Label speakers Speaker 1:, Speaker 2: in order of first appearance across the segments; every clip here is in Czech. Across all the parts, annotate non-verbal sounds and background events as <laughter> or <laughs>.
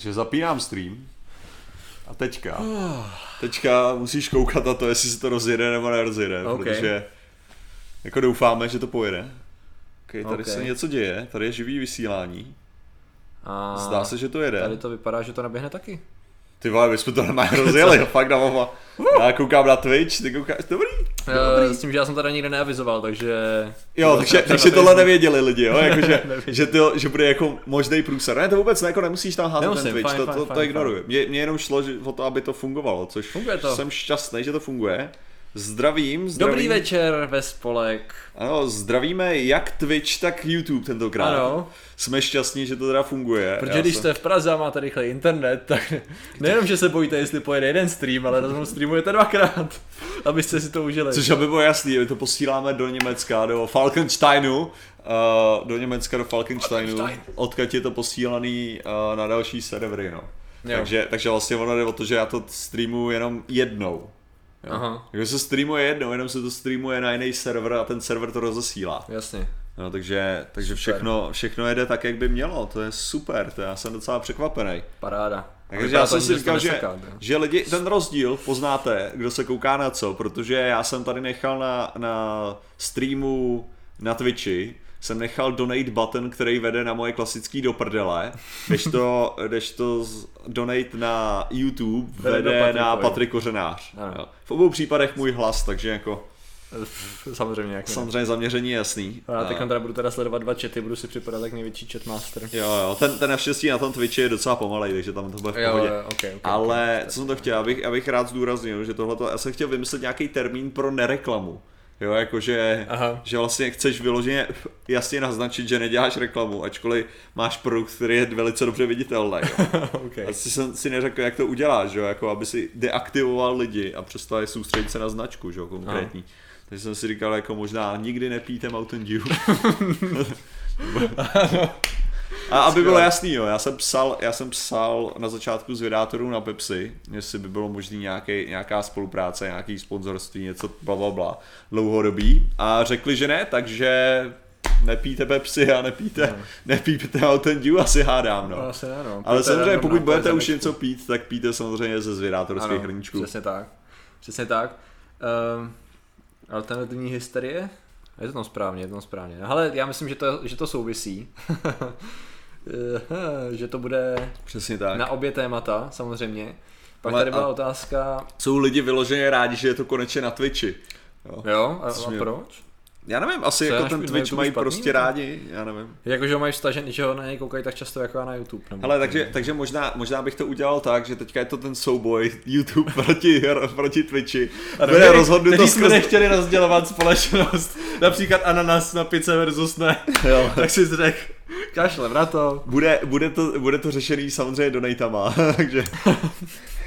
Speaker 1: že zapínám stream a teďka, teďka musíš koukat na to, jestli se to rozjede nebo nerozjede,
Speaker 2: Ok.
Speaker 1: protože jako doufáme, že to pojede. Okay, tady
Speaker 2: Ok.
Speaker 1: se něco děje, tady je živý vysílání.
Speaker 2: A
Speaker 1: Zdá se, že to jede.
Speaker 2: Tady to vypadá, že to naběhne taky.
Speaker 1: Ty vole, my jsme to normálně <laughs> rozjeli, fakt na mama. Já koukám na Twitch, ty koukáš, dobrý.
Speaker 2: Uh, s tím, že já jsem teda nikde neavizoval, takže...
Speaker 1: Jo,
Speaker 2: to
Speaker 1: takže, takže tohle nevěděli lidi, jo, jakože, <laughs>
Speaker 2: Nevěděli.
Speaker 1: že, to, že bude jako možný průser. Ne, to vůbec ne, jako nemusíš tam házet
Speaker 2: Nemusím,
Speaker 1: ten Twitch,
Speaker 2: fajn,
Speaker 1: to,
Speaker 2: fajn,
Speaker 1: to,
Speaker 2: fajn,
Speaker 1: to ignoruji. Mně, mně jenom šlo že, o to, aby to fungovalo, což
Speaker 2: Funguje to.
Speaker 1: jsem šťastný, že to funguje. Zdravím, zdravím.
Speaker 2: Dobrý večer ve spolek.
Speaker 1: Ano, zdravíme jak Twitch, tak YouTube tentokrát.
Speaker 2: Ano.
Speaker 1: Jsme šťastní, že to teda funguje.
Speaker 2: Protože
Speaker 1: Já
Speaker 2: když
Speaker 1: jsem-
Speaker 2: jste v Praze a máte rychle internet, tak nejenom, že se bojíte, jestli pojede jeden stream, ale rovnou streamujete dvakrát, abyste si to užili.
Speaker 1: Což aby bylo jasný, my to posíláme do Německa, do Falkensteinu, uh, do Německa do Falkensteinu,
Speaker 2: Falkenstein.
Speaker 1: odkud je to posílaný uh, na další servery, no.
Speaker 2: Jo.
Speaker 1: Takže, takže vlastně ono jde o to, že já to streamuju jenom jednou. Jo.
Speaker 2: Aha.
Speaker 1: Takže se streamuje jednou, jenom se to streamuje na jiný server a ten server to rozesílá.
Speaker 2: Jasně.
Speaker 1: No, takže, takže všechno, všechno jede tak, jak by mělo, to je super, to já jsem docela překvapený.
Speaker 2: Paráda.
Speaker 1: Takže já jsem si říkal, že, že lidi, ten rozdíl poznáte, kdo se kouká na co, protože já jsem tady nechal na, na streamu na Twitchi, jsem nechal donate button, který vede na moje klasický do prdele, když to, když to donate na YouTube
Speaker 2: Vede
Speaker 1: vede na. Patrik Kořenář.
Speaker 2: Ano.
Speaker 1: Jo. V obou případech můj hlas, takže jako <laughs>
Speaker 2: Samozřejmě, jak ne.
Speaker 1: samozřejmě zaměření je jasný.
Speaker 2: A já teď teda budu teda sledovat dva chaty, budu si připadat jak největší chatmaster.
Speaker 1: Jo, jo, ten, ten naštěstí na tom Twitchi je docela pomalej, takže tam to bude v
Speaker 2: Jo,
Speaker 1: pohodě.
Speaker 2: jo, okay, okay,
Speaker 1: Ale co jsem to chtěl, abych, abych rád zdůraznil, že tohle já jsem chtěl vymyslet nějaký termín pro nereklamu. Jo, jakože,
Speaker 2: Aha.
Speaker 1: že vlastně chceš vyloženě jasně naznačit, že neděláš reklamu, ačkoliv máš produkt, který je velice dobře viditelný. Jo. <laughs>
Speaker 2: okay.
Speaker 1: A si jsem si neřekl, jak to uděláš, jo, jako aby si deaktivoval lidi a přestal je soustředit se na značku, že jo, konkrétní. Takže jsem si říkal, jako možná nikdy nepijte Mountain Dew. <laughs> <laughs> A aby bylo jasný, jo, já jsem psal, já jsem psal na začátku z vydátorů na Pepsi, jestli by bylo možný nějaký, nějaká spolupráce, nějaký sponzorství, něco bla, bla, bla, dlouhodobý. A řekli, že ne, takže nepijte Pepsi a nepijte, nepijte Mountain Dew, asi hádám, no.
Speaker 2: No, asi ne, no.
Speaker 1: Ale samozřejmě, pokud budete už něco pít, tak píte samozřejmě ze zvědátorských hrníčků.
Speaker 2: Přesně tak. Přesně tak. Um, alternativní hysterie? Je to tam správně, je to tam správně. Ale já myslím, že to, že to souvisí. <laughs> Že to bude
Speaker 1: Přesně tak.
Speaker 2: na obě témata, samozřejmě. Pak
Speaker 1: Ale
Speaker 2: tady byla otázka,
Speaker 1: Jsou lidi vyloženě rádi, že je to konečně na Twitchi. Jo.
Speaker 2: jo, a, a proč?
Speaker 1: Já nevím, asi
Speaker 2: Co
Speaker 1: jako ten Twitch
Speaker 2: YouTube
Speaker 1: mají
Speaker 2: špatný,
Speaker 1: prostě rádi, já nevím.
Speaker 2: Jakože ho mají vstažen, že ho na něj koukají tak často jako já na YouTube. Nebo
Speaker 1: Hele, takže, takže možná, možná bych to udělal tak, že teďka je to ten souboj <laughs> YouTube proti, proti Twitchi. Bude rozhodnuto
Speaker 2: Kteří jsme
Speaker 1: skrz...
Speaker 2: nechtěli rozdělovat společnost. Například ananas na pice versus ne.
Speaker 1: Jo. <laughs>
Speaker 2: tak si řekl, kašlem na to.
Speaker 1: Bude, bude, to, bude to řešený samozřejmě donatama, <laughs> takže,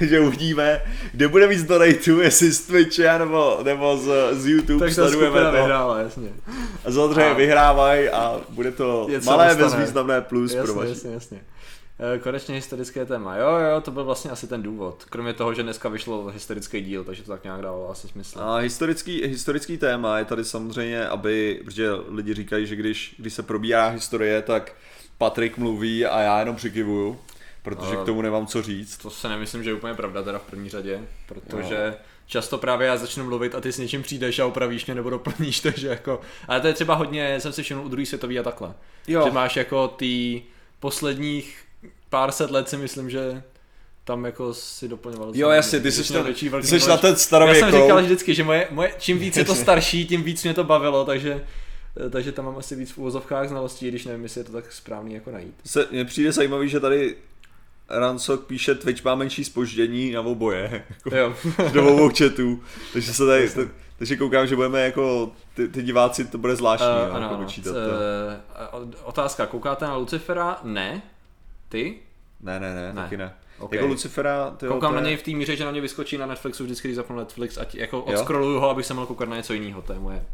Speaker 1: <laughs> že uvidíme, kde bude víc donatů, jestli z Twitche nebo, nebo z, z YouTube,
Speaker 2: Tak ta
Speaker 1: sledujeme to.
Speaker 2: vyhrála, jasně.
Speaker 1: A samozřejmě
Speaker 2: A-
Speaker 1: vyhrávají a bude to
Speaker 2: Něco
Speaker 1: malé
Speaker 2: dostane.
Speaker 1: bezvýznamné plus pro
Speaker 2: Jasně,
Speaker 1: vaši.
Speaker 2: jasně, jasně. Eh, Konečně historické téma. Jo, jo, to byl vlastně asi ten důvod. Kromě toho, že dneska vyšlo historický díl, takže to tak nějak dávalo asi smysl.
Speaker 1: A historický, historický téma je tady samozřejmě, aby, protože lidi říkají, že když, když se probírá historie, tak Patrik mluví a já jenom přikivuju, protože
Speaker 2: A-
Speaker 1: k tomu nemám co říct.
Speaker 2: To se nemyslím, že je úplně pravda teda v první řadě, protože často právě já začnu mluvit a ty s něčím přijdeš a opravíš mě nebo doplníš, <laughs> takže jako, ale to je třeba hodně, jsem si všiml u druhý světový a takhle.
Speaker 1: Jo.
Speaker 2: Že máš jako ty posledních pár set let si myslím, že tam jako si doplňoval.
Speaker 1: Jo, jasně, ty
Speaker 2: Jsi
Speaker 1: ten,
Speaker 2: větší
Speaker 1: ty jsi na ten
Speaker 2: Já jsem
Speaker 1: starověkou.
Speaker 2: říkal vždycky, že moje, moje, čím víc je to <laughs> starší, tím víc mě to bavilo, takže takže tam mám asi víc v úvozovkách znalostí, když nevím, jestli je to tak správný jako najít.
Speaker 1: Se, mně přijde zajímavý, že tady Ransok píše, Twitch má menší spoždění na oboje, <laughs> jako
Speaker 2: Jo.
Speaker 1: do obou chatů, takže se tady, t- takže koukám, že budeme jako, ty, ty diváci, to bude zvláštní,
Speaker 2: Uh,
Speaker 1: no,
Speaker 2: ano,
Speaker 1: jako počítat to.
Speaker 2: eh, Otázka, koukáte na Lucifera? Ne. Ty?
Speaker 1: Ne, ne, ne,
Speaker 2: Ne.
Speaker 1: taky ne.
Speaker 2: Okay.
Speaker 1: Jako Lucifera, ty
Speaker 2: Koukám na něj v té míře, že na mě vyskočí na Netflixu vždycky, když zapnu Netflix, ať jako
Speaker 1: Jo?
Speaker 2: odscrolluju ho, abych se mohl koukat na něco jiného, to je moje.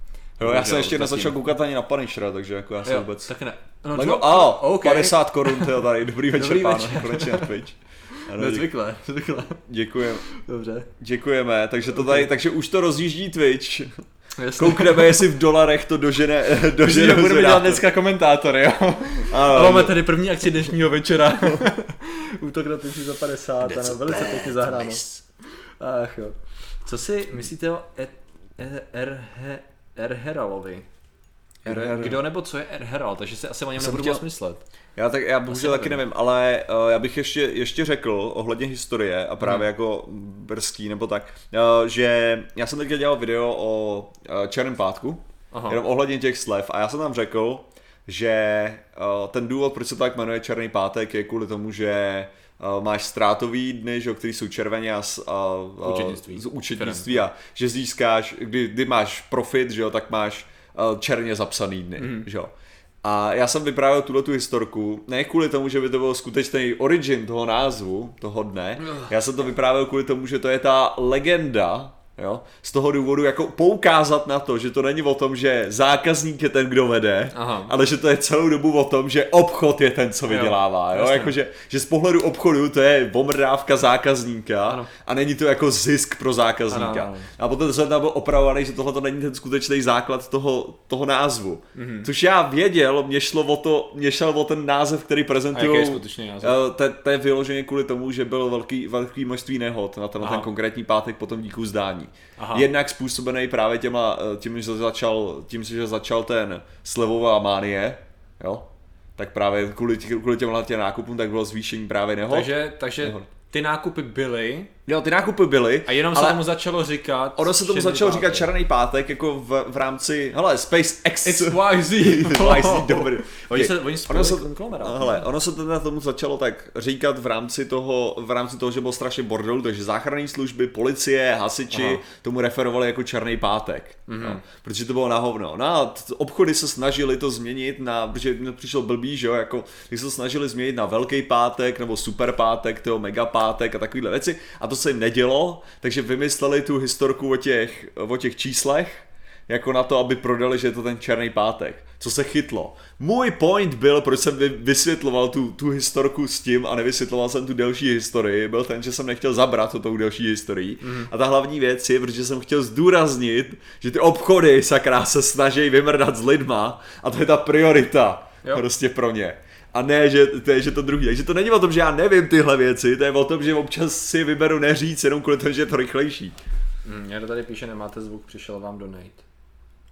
Speaker 1: Jo, já jsem ještě nezačal koukat ani na Punishera, takže jako já jsem
Speaker 2: Jo,
Speaker 1: vůbec...
Speaker 2: tak ne. No,
Speaker 1: Lego,
Speaker 2: čo?
Speaker 1: a,
Speaker 2: OK.
Speaker 1: 50 korun, tyjo, tady, dobrý večer,
Speaker 2: Dobrý
Speaker 1: pán,
Speaker 2: večer.
Speaker 1: konečně na Twitch. <laughs> Ano,
Speaker 2: Nezvykle, zvykle.
Speaker 1: děkujeme,
Speaker 2: Dobře.
Speaker 1: děkujeme, takže to tady, takže už to rozjíždí Twitch.
Speaker 2: Jasně.
Speaker 1: Koukneme, jestli v dolarech to dožene, <laughs> dožene
Speaker 2: Že budeme dělat dneska komentátory, jo. <laughs>
Speaker 1: Ano,
Speaker 2: A máme tady první akci dnešního večera. Útok na 3 za 50, ano, velice pěkně zahráno. Ach jo. Co si myslíte o E- E- Erheralovi?
Speaker 1: Erher-
Speaker 2: Kdo nebo co je Erheral, takže si asi o něm nebudu
Speaker 1: chtěl-
Speaker 2: moc myslet.
Speaker 1: Já, tak, já bohužel taky
Speaker 2: nevím.
Speaker 1: ale uh, já bych ještě, ještě řekl ohledně historie a právě
Speaker 2: Hmm.
Speaker 1: jako brzký nebo tak, uh, že já jsem teďka dělal video o uh, Černém pátku,
Speaker 2: Aha.
Speaker 1: jenom ohledně těch slev a já jsem tam řekl, že uh, ten důvod, proč se to tak jmenuje Černý pátek, je kvůli tomu, že máš ztrátový dny, že, který jsou červeně a, a, a
Speaker 2: Účetnictví.
Speaker 1: z účetnictví a že získáš, kdy, kdy máš profit, že jo, tak máš uh, černě zapsaný dny, mm. že jo. A já jsem vyprávěl tuhle tu historku, ne kvůli tomu, že by to byl skutečný origin toho názvu, toho dne, já jsem to vyprávěl kvůli tomu, že to je ta legenda, jo, z toho důvodu jako poukázat na to, že to není o tom, že zákazník je ten, kdo vede,
Speaker 2: Aha.
Speaker 1: ale že to je celou dobu o tom, že obchod je ten, co vydělává, jo,
Speaker 2: jasně.
Speaker 1: jakože, že z pohledu obchodu to je omrdávka zákazníka
Speaker 2: Ano.
Speaker 1: a není to jako zisk pro zákazníka.
Speaker 2: Ano, ano.
Speaker 1: A potom jsem tam byl opravovaný, že tohle to není ten skutečný základ toho, toho názvu.
Speaker 2: Mhm.
Speaker 1: Což já věděl, mě šlo o to, mě šel o ten název, který prezentují. Eh, To, je vyloženě kvůli tomu, že bylo velký, velký množství nehod na ten, na ten konkrétní pátek potom díku zdání.
Speaker 2: Aha.
Speaker 1: Jednak způsobený právě těma, eh, tím, že začal, tím, že začal ten slevová mánie, jo, tak právě kvůli, kvůli těmhle těm nákupům tak bylo zvýšení právě nehod.
Speaker 2: Takže, takže
Speaker 1: Nehod.
Speaker 2: ty nákupy byly
Speaker 1: Jo, ty nákupy byly.
Speaker 2: a jenom se tomu začalo říkat...
Speaker 1: Ono se tomu začalo
Speaker 2: pátek.
Speaker 1: říkat Černý pátek jako v, v rámci, hele, SpaceX. <laughs>
Speaker 2: XYZ. <laughs>
Speaker 1: YZ, dobrý.
Speaker 2: Oni se, oni
Speaker 1: Ono se,
Speaker 2: konglomerát.
Speaker 1: hele, ono se teda tomu začalo tak říkat v rámci toho, v rámci toho, že byl strašně bordel, takže záchranné služby, policie, hasiči
Speaker 2: Aha. Mhm.
Speaker 1: tomu referovali jako Černý pátek. Mm-hmm. No, protože to bylo na hovno. No a obchody se snažili to změnit na, protože mi přišel blbý, že jo, jako, když se to snažili změnit na Velký pátek nebo Super pátek, toho Mega pátek a takovéhle věci a to se jim nedělo, takže vymysleli tu historku o těch, o těch číslech, jako na to, aby prodali, že je to ten černý pátek. Co se chytlo. Můj point byl, proč jsem vy- vysvětloval tu, tu historku s tím a nevysvětloval jsem tu delší historii, byl ten, že jsem nechtěl zabrat to tou delší historií. Mm. A ta hlavní věc je, protože jsem chtěl zdůraznit, že ty obchody, sakra, se snaží vymrdat s lidma a to je ta priorita
Speaker 2: Jo.
Speaker 1: prostě pro ně. A ne, že to je že to druhý. Takže to není o tom, že já nevím tyhle věci, to je o tom, že občas si vyberu neříct jenom kvůli tomu, že je to rychlejší.
Speaker 2: Hmm, někdo tady píše, nemáte zvuk, přišel vám donate.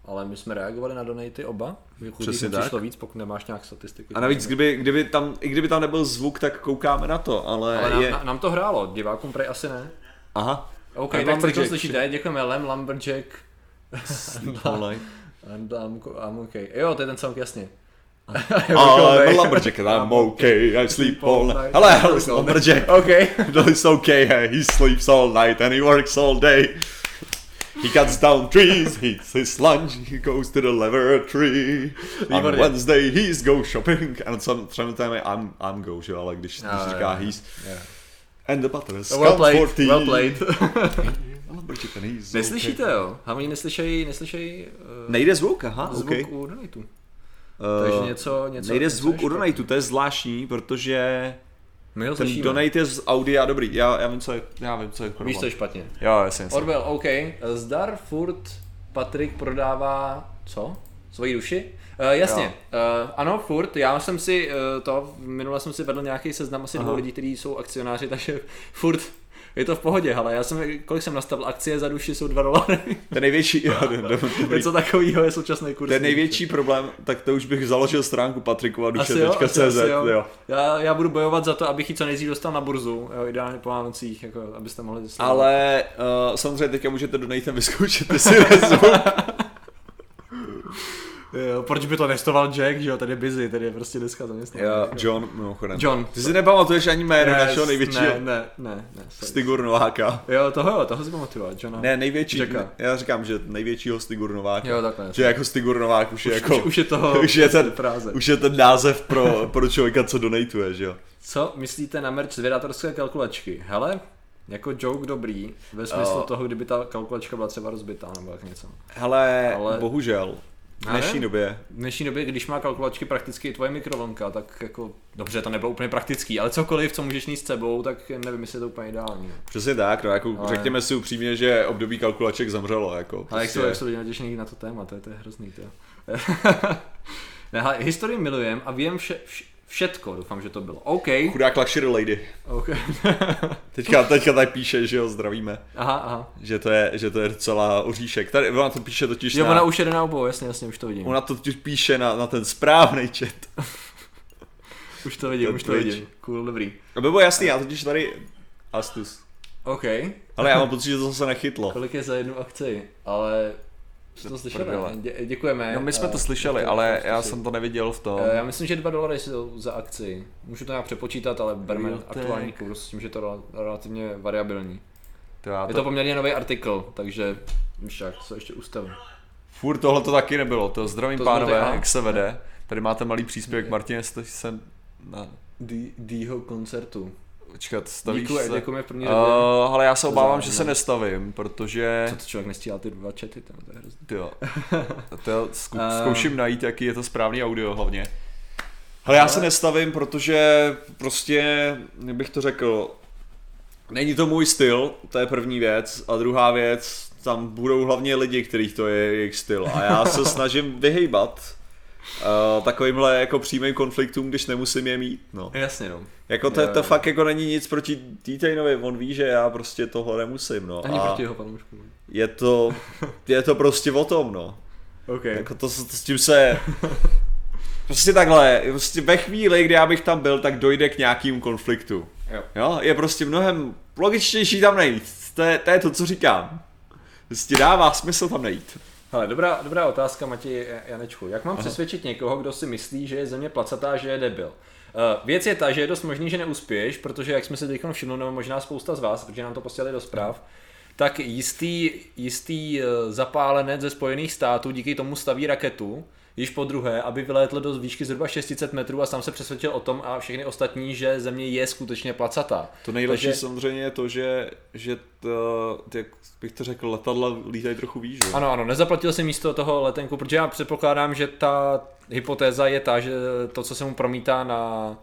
Speaker 2: Ale my jsme reagovali na donaty oba.
Speaker 1: Přesně tak.
Speaker 2: přišlo víc, pokud nemáš nějak statistiky.
Speaker 1: A navíc, kdyby, kdyby tam, i kdyby tam nebyl zvuk, tak koukáme na to, ale,
Speaker 2: Ale nám,
Speaker 1: je...
Speaker 2: na, nám to hrálo, divákům prej asi ne.
Speaker 1: Aha.
Speaker 2: OK, tak
Speaker 1: Lumberjack.
Speaker 2: to slyšíte, děkujeme Lem Lumberjack. And I'm, I'm okay. Jo, to je ten song, jasně. <laughs>
Speaker 1: I'm a lumberjack and I'm okay, I sleep all night. Hele, hele, lumberjack.
Speaker 2: OK. <laughs>
Speaker 1: No, it's okay, he sleeps all night and he works all day. He cuts down trees, he eats his lunch, he goes to the laboratory. On. Wednesday he's go shopping. And some, sometimes I'm, I'm go, že ale když, když
Speaker 2: Ah,
Speaker 1: říká he's...
Speaker 2: Yeah.
Speaker 1: And the butter is
Speaker 2: Well played,
Speaker 1: comforting.
Speaker 2: well played. <laughs> Neslyšíte
Speaker 1: okay.
Speaker 2: jo? Hlavně neslyšejí, neslyšejí uh,
Speaker 1: Nejde zvuk, aha,
Speaker 2: zvuk
Speaker 1: okay.
Speaker 2: u donatů.
Speaker 1: Eh,
Speaker 2: Takže něco, něco
Speaker 1: Nejde
Speaker 2: něco
Speaker 1: zvuk u donatu, to je zvláštní, protože
Speaker 2: My ho
Speaker 1: ten
Speaker 2: slyšíme.
Speaker 1: donate je z audia dobrý. Já, já vím, co je, já vím, co je.
Speaker 2: Víš, co je špatně.
Speaker 1: Jo, jasně, jasně.
Speaker 2: Orwell, OK. Zdar furt Patrik prodává co? Svoji duši? Uh, jasně, uh, ano, furt. Já jsem si uh, to, minule jsem si vedl nějaký seznam asi dvou
Speaker 1: Aha.
Speaker 2: lidí, kteří jsou akcionáři, takže furt je to v pohodě, ale já jsem, kolik jsem nastavil, akcie za duši jsou 2 dolary.
Speaker 1: Ten největší, jo, <laughs> do- do- dobrý.
Speaker 2: Něco takového je současný kurz.
Speaker 1: ten největší problém, tak to už bych založil stránku Patrikova
Speaker 2: Asi jo, asi,
Speaker 1: duše.cz,
Speaker 2: asi jo.
Speaker 1: jo.
Speaker 2: Já, já budu bojovat za to, abych ji co nejdřív dostal na burzu, jo, ideálně po Vánocích, jako, abyste mohli sledovat.
Speaker 1: Ale uh, samozřejmě teďka můžete donatem vyzkoušet, nezvuk. <laughs> <laughs>
Speaker 2: Jo, proč by to nestoval Jack, že jo, tady je busy, tady je prostě dneska zaměstnaný.
Speaker 1: Jo, John, mimochodem.
Speaker 2: John.
Speaker 1: Ty si nepamatuješ ani jméno
Speaker 2: Yes,
Speaker 1: našeho největšího
Speaker 2: Ne, ne, ne, ne.
Speaker 1: Stigur Nováka.
Speaker 2: Jo, toho jo, toho si pamatuju, Johna.
Speaker 1: Ne, největší,
Speaker 2: Jacka.
Speaker 1: já říkám, že největšího Stigur Nováka.
Speaker 2: Jo, takhle.
Speaker 1: Že jako Stigur Novák už je jako...
Speaker 2: už, už je toho <laughs>
Speaker 1: už je ten,
Speaker 2: fráze.
Speaker 1: už je ten název pro, pro člověka, co donatuje, že jo.
Speaker 2: Co myslíte na merch zvědátorské kalkulačky? Hele, jako joke dobrý, ve smyslu
Speaker 1: Jo.
Speaker 2: toho, kdyby ta kalkulačka byla třeba rozbitá nebo jak něco.
Speaker 1: Hele,
Speaker 2: Ale-
Speaker 1: bohužel, V dnešní době.
Speaker 2: V dnešní době, když má kalkulačky prakticky i tvoje mikrovlnka, tak jako, dobře, to nebylo úplně praktický, ale cokoliv, co můžeš mít s sebou, tak nevím, jestli je to úplně ideální.
Speaker 1: Přesně tak, no, jako ale... řekněme si upřímně, že období kalkulaček zamřelo. Jako,
Speaker 2: ale jak se prostě- lidi natěšený na to téma, to je, to je hrozný, to. <laughs> ne, hele, historii milujem a vím vše, vše, Všetko, doufám, že to bylo. OK.
Speaker 1: Chudák luxury lady.
Speaker 2: OK. <laughs>
Speaker 1: teďka, teďka tady píše, že ho zdravíme.
Speaker 2: Aha, aha.
Speaker 1: Že to je, že to je docela oříšek. Tady ona to píše totiž
Speaker 2: Jo, na... ona už jede na obou, jasně, jasně, už to vidím.
Speaker 1: Ona to totiž píše na, na ten správný chat. <laughs>
Speaker 2: už to vidím, už to vidím. Cool, dobrý.
Speaker 1: Aby bylo jasný, já totiž tady Astus.
Speaker 2: OK.
Speaker 1: Ale já mám <laughs> pocit, že to zase nechytlo.
Speaker 2: Kolik je za jednu akci, ale To slyšeli? Dě, děkujeme.
Speaker 1: No my jsme to eh, slyšeli, ale já jsem to neviděl v tom.
Speaker 2: Eh, já myslím, že 2 dolary jsou za akci. Můžu to nějak přepočítat, ale berme aktuální kurz s tím, že je to relativně variabilní. To to... Je to poměrně nový artikl, takže víš jak, co ještě ustavím.
Speaker 1: Furt tohle to taky nebylo, to zdravím to pánové, jak se vede. Tady máte malý příspěvek, Martin, jste se na...
Speaker 2: Dýho koncertu.
Speaker 1: Počkat, stavíš
Speaker 2: Díku,
Speaker 1: se?
Speaker 2: Děkujeme v první
Speaker 1: uh, ale já se obávám, že se nestavím, protože...
Speaker 2: Co to člověk nestíhá ty dva chaty, tam, to je hrozný.
Speaker 1: Jo. <laughs> to zku, uh... zkouším najít, jaký je to správný audio hlavně. Ale já se nestavím, protože prostě, jak bych to řekl, není to můj styl, to je první věc. A druhá věc, tam budou hlavně lidi, kterých to je jejich styl. A já se <laughs> snažím vyhejbat uh, takovýmhle jako přímým konfliktům, když nemusím je mít. No.
Speaker 2: Jasně, no.
Speaker 1: Jako to, jo, to jo. fakt jako není nic proti T-Tainovi, on ví, že já prostě tohle nemusím, no.
Speaker 2: Ani a proti jeho panoušku.
Speaker 1: Je to, <laughs> je to prostě o tom, no.
Speaker 2: Okay.
Speaker 1: Jako to, to, s tím se... Prostě takhle, prostě ve chvíli, kdy já bych tam byl, tak dojde k nějakému konfliktu.
Speaker 2: Jo.
Speaker 1: jo. Je prostě mnohem logičtější tam nejít. To je, to je to, co říkám. Prostě dává smysl tam nejít.
Speaker 2: Hele, dobrá, dobrá otázka, Matěj Janečku. Jak mám Aha. přesvědčit někoho, kdo si myslí, že je země placatá, že je debil? Uh, věc je ta, že je dost možný, že neuspěješ, protože jak jsme si teď všimli, nebo možná spousta z vás, protože nám to posílali do zpráv, tak jistý, jistý uh, zapálenec ze Spojených států díky tomu staví raketu, již po druhé, aby vylétl do výšky zhruba 600 metrů a sám se přesvědčil o tom a všechny ostatní, že země je skutečně placatá.
Speaker 1: To nejlepší Takže... samozřejmě je to, že, že to, jak bych to řekl, letadla lítají trochu výš.
Speaker 2: Ano, ano, nezaplatil si místo toho letenku, protože já předpokládám, že ta hypotéza je ta, že to, co se mu promítá na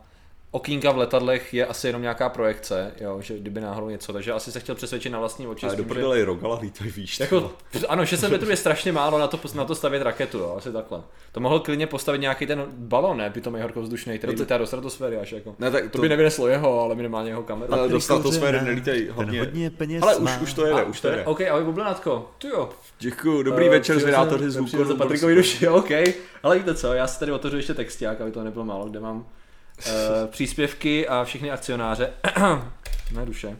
Speaker 2: okýnka v letadlech je asi jenom nějaká projekce, jo, že kdyby náhodou něco, takže asi se chtěl přesvědčit na vlastní oči.
Speaker 1: Ale do že... rogala lítají výš.
Speaker 2: Jako, ano, 600 metrů je strašně málo na to, na to stavět raketu, jo, asi takhle. To mohl klidně postavit nějaký ten balon, ne, pitomý horkovzdušný, který no to... do stratosféry až jako. Ne, tak to... to, by nevyneslo jeho, ale minimálně jeho kameru.
Speaker 1: Ale do stratosféry nelítají hodně. hodně peněz ale už, už to jede, už to jede.
Speaker 2: OK, ale bublenatko, ty jo.
Speaker 1: Děkuju, dobrý uh, večer, zvědátoři zvuku.
Speaker 2: Za Patrikovi duši, <laughs> OK. Ale víte co, já si tady otevřu ještě texták, aby to nebylo málo, kde mám příspěvky a všechny akcionáře. <clears throat> ne duše.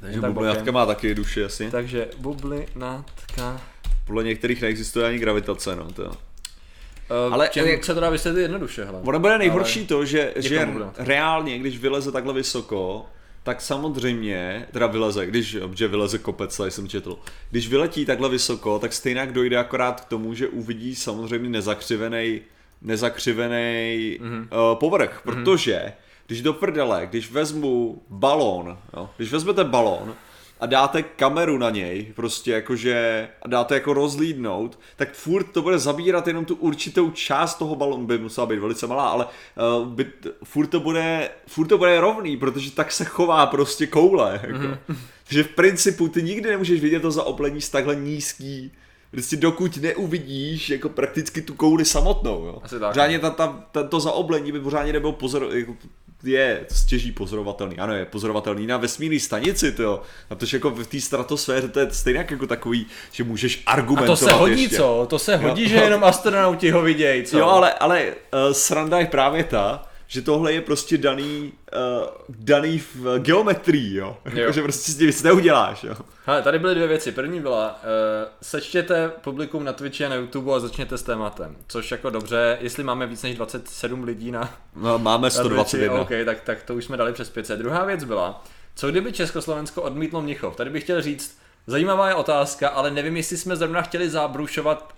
Speaker 1: Takže bublinatka má taky duši asi.
Speaker 2: Takže bublinatka.
Speaker 1: Podle některých neexistuje ani gravitace, no to. Uh,
Speaker 2: ale čem jak se to dá vysvětlit jednoduše, hele.
Speaker 1: Ono bude nejhorší ale... to, že, že reálně, když vyleze takhle vysoko, tak samozřejmě, teda vyleze, když, že vyleze kopec, tady jsem četl, když vyletí takhle vysoko, tak stejně dojde akorát k tomu, že uvidí samozřejmě nezakřivený nezakřivený mm-hmm. uh, povrch, mm-hmm. protože když do prdele, když vezmu balón, jo, když vezmete balón a dáte kameru na něj, prostě jakože, a dáte jako rozlídnout, tak furt to bude zabírat jenom tu určitou část toho balónu, by musela být velice malá, ale uh, by, furt, to bude, furt to bude rovný, protože tak se chová prostě koule. Jako. Mm-hmm. Takže v principu ty nikdy nemůžeš vidět to zaoblení z takhle nízký Prostě dokud neuvidíš jako prakticky tu kouli samotnou, jo.
Speaker 2: Asi tak.
Speaker 1: Řádně ta, ta, ta, to zaoblení by pořádně nebylo pozor, jako, je stěží pozorovatelný, ano je pozorovatelný na vesmírné stanici, to a to jako v té stratosféře to je stejně jako takový, že můžeš argumentovat
Speaker 2: A to se hodí ještě. co? To se hodí, jo. že jenom astronauti ho vidějí, co?
Speaker 1: Jo, ale, ale uh, sranda je právě ta, že tohle je prostě daný, uh, daný v geometrii, jo. jo. že prostě s tím nic neuděláš, jo.
Speaker 2: Hele, tady byly dvě věci. První byla, uh, sečtěte publikum na Twitchi a na YouTube a začněte s tématem. Což jako dobře, jestli máme víc než 27 lidí na...
Speaker 1: No, máme 121.
Speaker 2: Na Twitchi, OK, tak, tak to už jsme dali přes 500. Druhá věc byla, co kdyby Československo odmítlo Mnichov? Tady bych chtěl říct, zajímavá je otázka, ale nevím, jestli jsme zrovna chtěli zabrušovat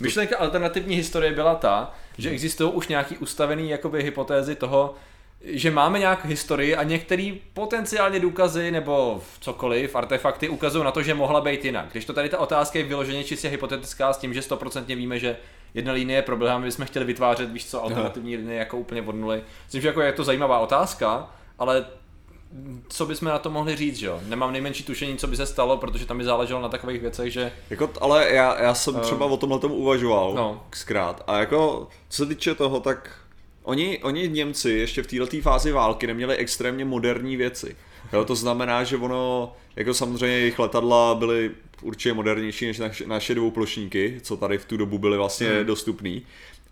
Speaker 2: Myšlenka alternativní historie byla ta, že existují už nějaký ustavený jakoby hypotézy toho, že máme nějak historii a některé potenciálně důkazy nebo cokoliv, artefakty ukazují na to, že mohla být jinak. Když to tady ta otázka je vyloženě čistě hypotetická s tím, že stoprocentně víme, že jedna linie problémů, my jsme chtěli vytvářet, víš co, alternativní Aha. linie jako úplně od nuly. Myslím, že jako je to zajímavá otázka, ale co bychom na to mohli říct, že jo? Nemám nejmenší tušení, co by se stalo, protože tam by záleželo na takových věcech, že...
Speaker 1: Jako, ale já, já jsem třeba uh, o tomhle tomu uvažoval, no. zkrát. A jako, co se týče toho, tak oni, oni Němci ještě v této fázi války neměli extrémně moderní věci. Jo, to znamená, že ono, jako samozřejmě jejich letadla byly určitě modernější než naše, naše dvouplošníky, co tady v tu dobu byly vlastně hmm. dostupný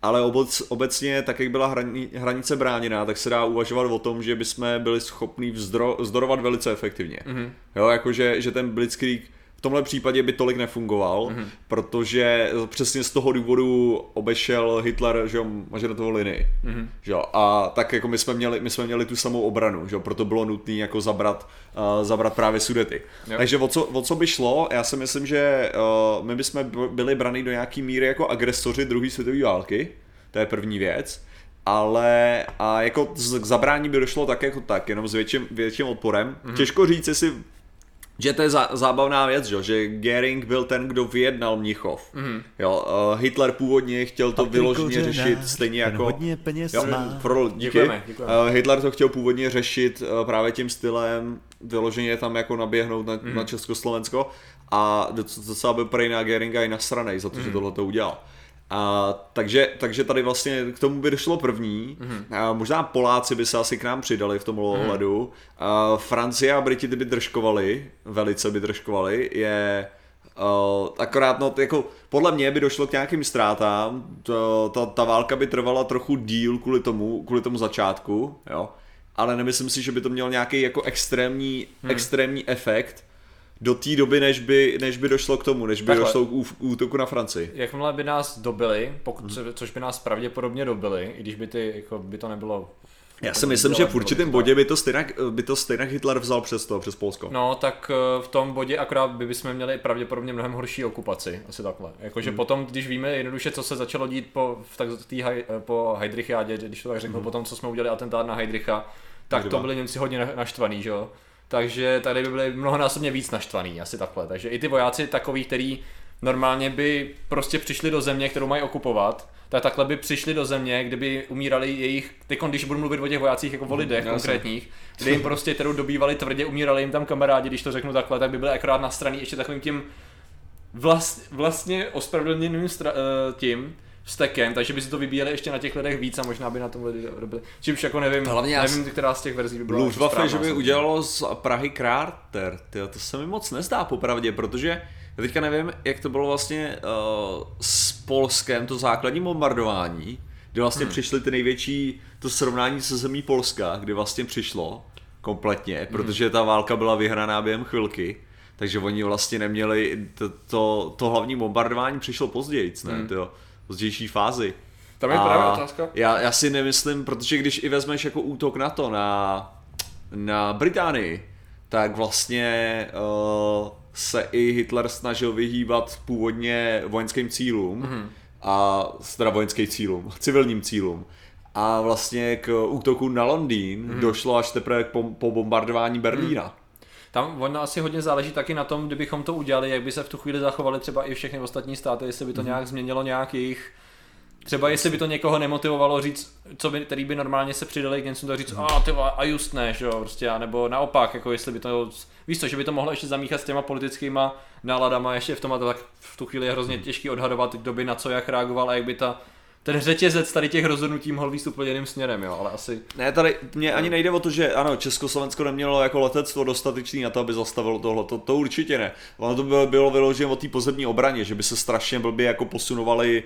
Speaker 1: ale obec, obecně, tak jak byla hrani, hranice bráněná, tak se dá uvažovat o tom, že bychom byli schopni vzdorovat velice efektivně. Mm-hmm. Jo, jakože že ten Blitzkrieg tomhle případě by tolik nefungoval, mm-hmm. protože přesně z toho důvodu obešel Hitler, že jo, mažeratovou linii. Mm-hmm. Že jo, a tak jako my jsme měli, my jsme měli tu samou obranu, že jo, proto bylo nutné jako zabrat, uh, zabrat právě Sudety. Yep. Takže o co, o co by šlo, já si myslím, že uh, my bychom byli braní do nějaký míry jako agresoři druhé světové války, to je první věc ale a jako k zabrání by došlo tak jako tak, jenom s větším, větším odporem. Mm-hmm. Těžko říct, jestli že to je zá, zábavná věc, že, že Göring byl ten, kdo vyjednal Mnichov. Mm. Jo, uh, Hitler původně chtěl to vyloženě řešit stejně jako...
Speaker 3: Hodně peněz
Speaker 1: jo,
Speaker 3: má.
Speaker 1: Pro, díky. Děkujeme, děkujeme. Uh, Hitler to chtěl původně řešit uh, právě tím stylem, vyloženě tam jako naběhnout na, mm. na Československo a docela by prej na Göringa i nasranej za to, mm. že mhm. tohle to udělal. A, takže, takže tady vlastně k tomu by došlo první. Mm-hmm. A, možná Poláci by se asi k nám přidali v tom mm-hmm. ohledu. A, Francie a Briti by držkovali, velice by držkovali. Je Uh, akorát, no, jako, podle mě by došlo k nějakým ztrátám, to, ta, ta válka by trvala trochu díl kvůli tomu, kvůli tomu začátku, jo, ale nemyslím si, že by to měl nějaký jako extrémní, hmm. extrémní efekt, do té doby, než by, než by došlo k tomu, než by Takhle. došlo k útoku na Francii.
Speaker 2: Jakmile by nás dobili, pokud, hmm. což by nás pravděpodobně dobili, i když by, ty, jako, by to nebylo
Speaker 1: já si myslím, že v určitém bodě by to, stejnak, by to stejnak Hitler vzal přes to, přes Polsko.
Speaker 2: No, tak eh, v tom bodě akorát by bychom měli pravděpodobně mnohem horší okupaci, asi takhle. Jakože hmm. potom, když víme jednoduše, co se začalo dít po, v tak, tý, eh, po Heidrichiádě, když to tak řeknu, hmm. potom, co jsme udělali atentát na Heidricha, tak Kdyba. to byli Němci hodně naštvaný, že jo? Takže tady by byli mnohonásobně víc naštvaný, asi takhle. Takže i ty vojáci takový, který normálně by prostě přišli do země, kterou mají okupovat, tak takhle by přišli do země, kde by umírali jejich, teď když budu mluvit o těch vojácích jako o lidech konkrétních, kde jim prostě kterou dobývali tvrdě, umírali jim tam kamarádi, když to řeknu takhle, tak by byli akorát na straně ještě takovým tím vlast, vlastně ospravedlněným stra- eh, tím, stekem, takže by si to vybíjeli ještě na těch lidech víc a možná by na tom lidi robili. Čímž jako nevím, Hlavně nevím, která z těch verzí by byla.
Speaker 1: Luftwaffe, že by udělalo z Prahy Kráter, tyjo, to se mi moc nezdá popravdě, protože já teďka nevím, jak to bylo vlastně uh, s Polskem, to základní bombardování, kdy vlastně hmm. přišly ty největší, to srovnání se zemí Polska, kdy vlastně přišlo kompletně, hmm. protože ta válka byla vyhraná během chvilky, takže oni vlastně neměli, to, to, to hlavní bombardování přišlo později, ne, hmm. to, pozdější fázi.
Speaker 2: Tam je právě otázka.
Speaker 1: Já, já si nemyslím, protože když i vezmeš jako útok na to, na, na Británii, tak vlastně uh, se i Hitler snažil vyhýbat původně vojenským cílům, mm-hmm. a teda vojenským cílům, <laughs> civilním cílům. A vlastně k útoku na Londýn mm-hmm. došlo až teprve po, po bombardování Berlína. Mm.
Speaker 2: Tam ono asi hodně záleží taky na tom, kdybychom to udělali, jak by se v tu chvíli zachovali třeba i všechny ostatní státy, jestli by to mm. nějak změnilo nějak jejich Třeba jestli by to někoho nemotivovalo říct, co by, který by normálně se přidali k něco, to říct, a ty a just ne, že jo, prostě, nebo naopak, jako jestli by to, víš co, že by to mohlo ještě zamíchat s těma politickýma náladama ještě v tom, a tak v tu chvíli je hrozně těžký odhadovat, kdo by na co jak reagoval a jak by ta ten řetězec tady těch rozhodnutí mohl víc úplně jiným směrem, jo, ale asi...
Speaker 1: Ne, tady mě ani nejde o to, že ano, Československo nemělo jako letectvo dostatečný na to, aby zastavilo tohle, to, to určitě ne. Ono to bylo, bylo vyložené o té pozemní obraně, že by se strašně blbě jako posunovali,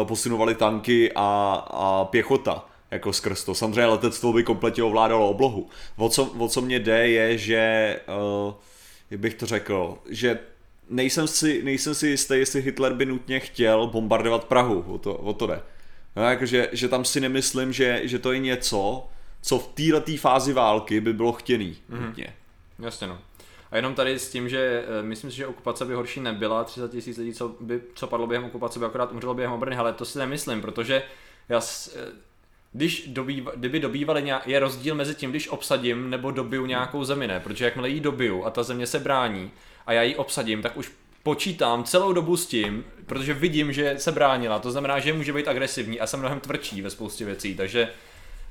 Speaker 1: uh, posunovali tanky a, a pěchota jako skrz to. Samozřejmě letectvo by kompletně ovládalo oblohu. O co, o co mě jde je, že, uh, jak bych to řekl, že nejsem si, nejsem si jistý, jestli Hitler by nutně chtěl bombardovat Prahu, o to, o to jde. No, jako, že, že tam si nemyslím, že, že to je něco, co v této fázi války by bylo chtěný. Mm-hmm.
Speaker 2: Jasně no. A jenom tady s tím, že uh, myslím si, že okupace by horší nebyla, 30 tisíc lidí, co, by, co padlo během okupace, by akorát umřelo během obrany, ale to si nemyslím, protože já, uh, když dobýva, kdyby dobývali nějak, je rozdíl mezi tím, když obsadím nebo dobiju nějakou zemi, ne? Protože jakmile ji dobiju a ta země se brání a já ji obsadím, tak už počítám celou dobu s tím, protože vidím, že se bránila, to znamená, že může být agresivní a jsem mnohem tvrdší ve spoustě věcí, takže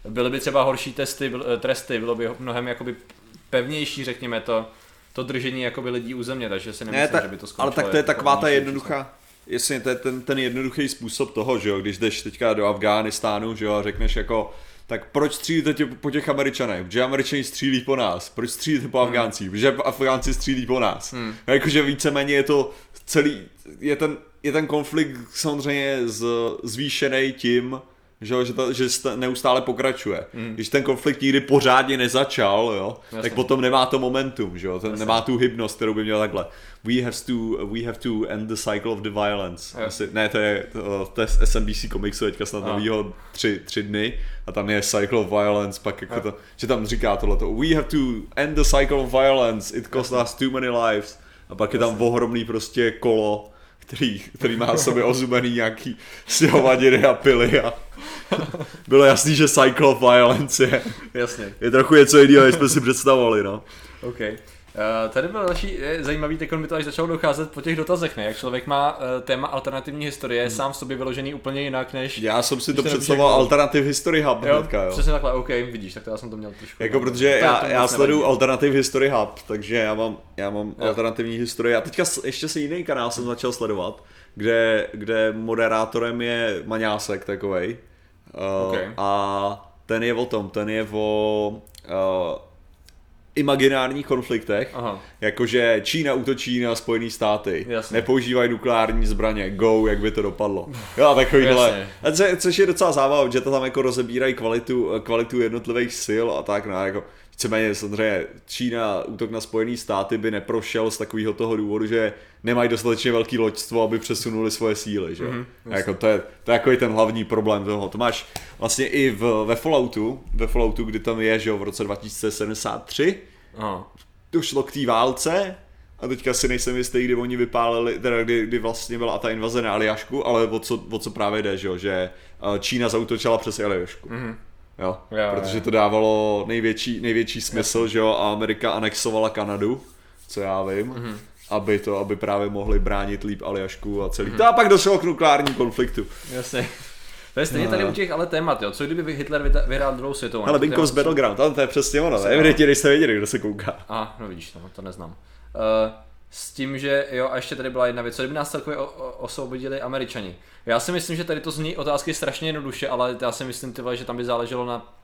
Speaker 2: byly by třeba horší testy, eh, tresty, bylo by mnohem jakoby pevnější, řekněme to, to držení jakoby lidí u země, takže si nemyslím, ne, ta, že by to skončilo.
Speaker 1: Ale tak to je taková ta jednoduchá, Jasně, to je ten, ten jednoduchý způsob toho, že jo, když jdeš teďka do Afghánistánu, že jo, a řekneš jako, tak proč střílíte tě po těch Američanech? Protože Američani střílí po nás. Proč střílíte po hmm. Afgáncích? Protože Afgánci střílí po nás. Hmm. Jakože víceméně je to celý, je ten, je ten konflikt samozřejmě z, zvýšený tím, že, že, to, že neustále pokračuje. Mm. Když ten konflikt nikdy pořádně nezačal, jo, tak potom nemá to momentum, že jo, ten nemá tu hybnost, kterou by měl takhle. We have to, we have to end the cycle of the violence. Asi, ne, to je, to, to je SMBC komiksu teďka snad novýho tři, tři dny a tam je cycle of violence, pak jako to, že tam říká tohleto. We have to end the cycle of violence, it cost us too many lives. A pak je tam ohromný prostě kolo, který, který má sobě ozubený nějaký sihovadiny a pily a <laughs> bylo jasný, že Cycle of Violence je,
Speaker 2: Jasně.
Speaker 1: je trochu něco jiného, než jsme si představovali, no.
Speaker 2: Okay. Uh, tady byl další zajímavý, teď mi to až začalo docházet po těch dotazech, ne? Jak člověk má uh, téma alternativní historie hmm. sám v sobě vyložený úplně jinak, než...
Speaker 1: Já jsem si to představoval alternativ history hub
Speaker 2: jo, hnedka, jo. Přesně takhle, OK, vidíš, tak to já jsem to měl trošku.
Speaker 1: Jako, protože já, já sleduju alternativ history hub, takže já mám, já mám jo. alternativní historii. A teďka ještě si jiný kanál jsem začal sledovat, kde, kde moderátorem je Maňásek takovej. Uh, okay. A ten je o tom, ten je o uh, imaginárních konfliktech, Aha. jakože Čína útočí na Spojené státy, Jasně. nepoužívají nukleární zbraně, go, jak by to dopadlo. Jo, a takovýhle. Co, což je docela zábava, že to tam jako rozebírají kvalitu, kvalitu jednotlivých sil a tak, no, jako víceméně samozřejmě Čína, útok na Spojené státy by neprošel z takového toho důvodu, že nemají dostatečně velký loďstvo, aby přesunuli svoje síly, že? Mm-hmm, jako to, je, to je jako ten hlavní problém toho. To máš vlastně i v, ve Falloutu, ve Falloutu, kdy tam je, že v roce 2073, Aha. došlo k té válce, a teďka si nejsem jistý, kdy oni vypálili, teda kdy, kdy vlastně byla ta invaze na Aljašku, ale o co, o co právě jde, že, že eh, Čína zautočila přes Aljašku. Mm-hmm. Jo, jo, protože jo. to dávalo největší, největší smysl, Jasně. že jo, a Amerika anexovala Kanadu, co já vím, mm-hmm. aby to, aby právě mohli bránit líp Aljašku a celý. Mm-hmm. To a pak došlo k nukleárním konfliktu.
Speaker 2: Jasně. To je stejně tady u těch ale témat, jo. Co kdyby Hitler vyhrál druhou světovou?
Speaker 1: Ale Binkov's Battleground, to je přesně ono, ne? Evidentně, když jste věděli, kdo se kouká.
Speaker 2: A, no vidíš, no, to neznám. Uh, s tím, že jo, a ještě tady byla jedna věc, co kdyby nás celkově osvobodili američani. Já si myslím, že tady to zní otázky strašně jednoduše, ale já si myslím, tyhle, že tam by záleželo na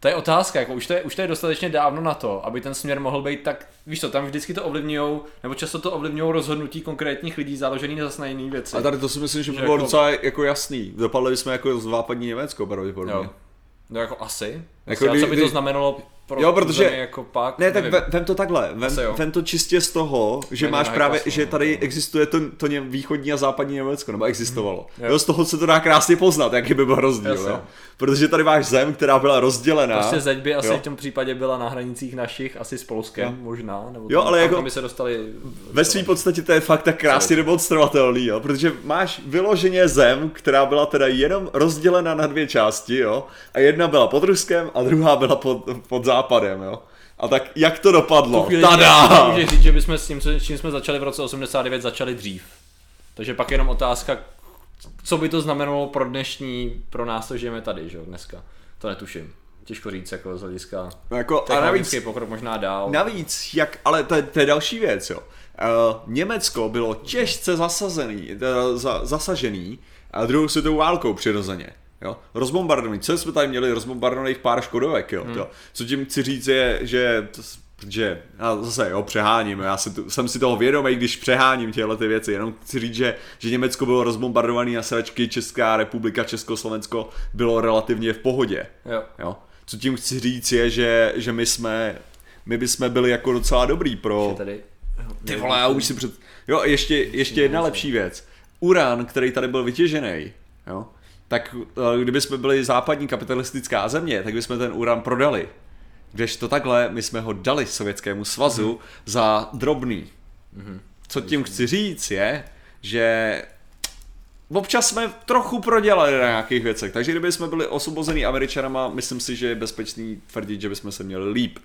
Speaker 2: to je otázka, jako už to je, už to je dostatečně dávno na to, aby ten směr mohl být tak, víš co, tam vždycky to ovlivňují, nebo často to ovlivňují rozhodnutí konkrétních lidí založený na zase na jiný věci.
Speaker 1: A tady to si myslím, že by bylo jako... docela jako jasný. Dopadli bychom jako z západní Německo, pravděpodobně. Jo.
Speaker 2: No jako asi. Jako kdy, co by to znamenalo pro
Speaker 1: jo, protože, jako pak, ne, tak nevím. vem to takhle, vem, vem to čistě z toho, že Nevím, máš právě, vlastně, že tady no. existuje to, to ně, východní a západní Německo, nebo existovalo. Mm, jo. jo. z toho se to dá krásně poznat, jaký by byl rozdíl, jo. Protože tady máš zem, která byla rozdělená.
Speaker 2: Prostě zeď by asi jo. v tom případě byla na hranicích našich, asi s Polskem jo. možná, nebo
Speaker 1: jo, ale jako,
Speaker 2: by se dostali...
Speaker 1: Ve své podstatě to je fakt tak krásně demonstrovatelný, jo, protože máš vyloženě zem, která byla teda jenom rozdělena na dvě části, jo, a jedna byla pod Ruskem a druhá byla pod, pod západem, jo. A tak jak to dopadlo?
Speaker 2: Tada! Můžeš říct, že bychom s tím, čím jsme začali v roce 89, začali dřív. Takže pak jenom otázka, co by to znamenalo pro dnešní, pro nás, to žijeme tady, že jo, dneska. To netuším. Těžko říct, jako z hlediska
Speaker 1: no jako, a navíc,
Speaker 2: pokrok možná dál.
Speaker 1: Navíc, jak, ale to je, to je další věc, jo. Uh, Německo bylo těžce zasazený, uh, za, zasažený uh, druhou světovou válkou přirozeně. Jo? Rozbombardovaný. Co jsme tady měli? Rozbombardovaných pár škodovek. Jo? Hmm. jo? Co tím chci říct je, že že já zase jo, přeháním, já si tu, jsem si toho vědomý, když přeháním tyhle ty věci, jenom chci říct, že, že Německo bylo rozbombardované na sračky, Česká republika, Československo bylo relativně v pohodě. Jo. Jo? Co tím chci říct je, že, že my jsme, my bychom byli jako docela dobrý pro... Tady, ty vole, já už si před... Jo, ještě, ještě jedna lepší věc. Uran, který tady byl vytěžený, jo, tak eh, kdyby jsme byli západní kapitalistická země, tak bychom ten uran prodali. Když to takhle, my jsme ho dali Sovětskému svazu mm-hmm. za drobný. Mm-hmm. Co tím chci říct je, že občas jsme trochu prodělali na nějakých věcech, takže kdyby jsme byli osvobozený Američanama, myslím si, že je bezpečný tvrdit, že bychom se měli líp.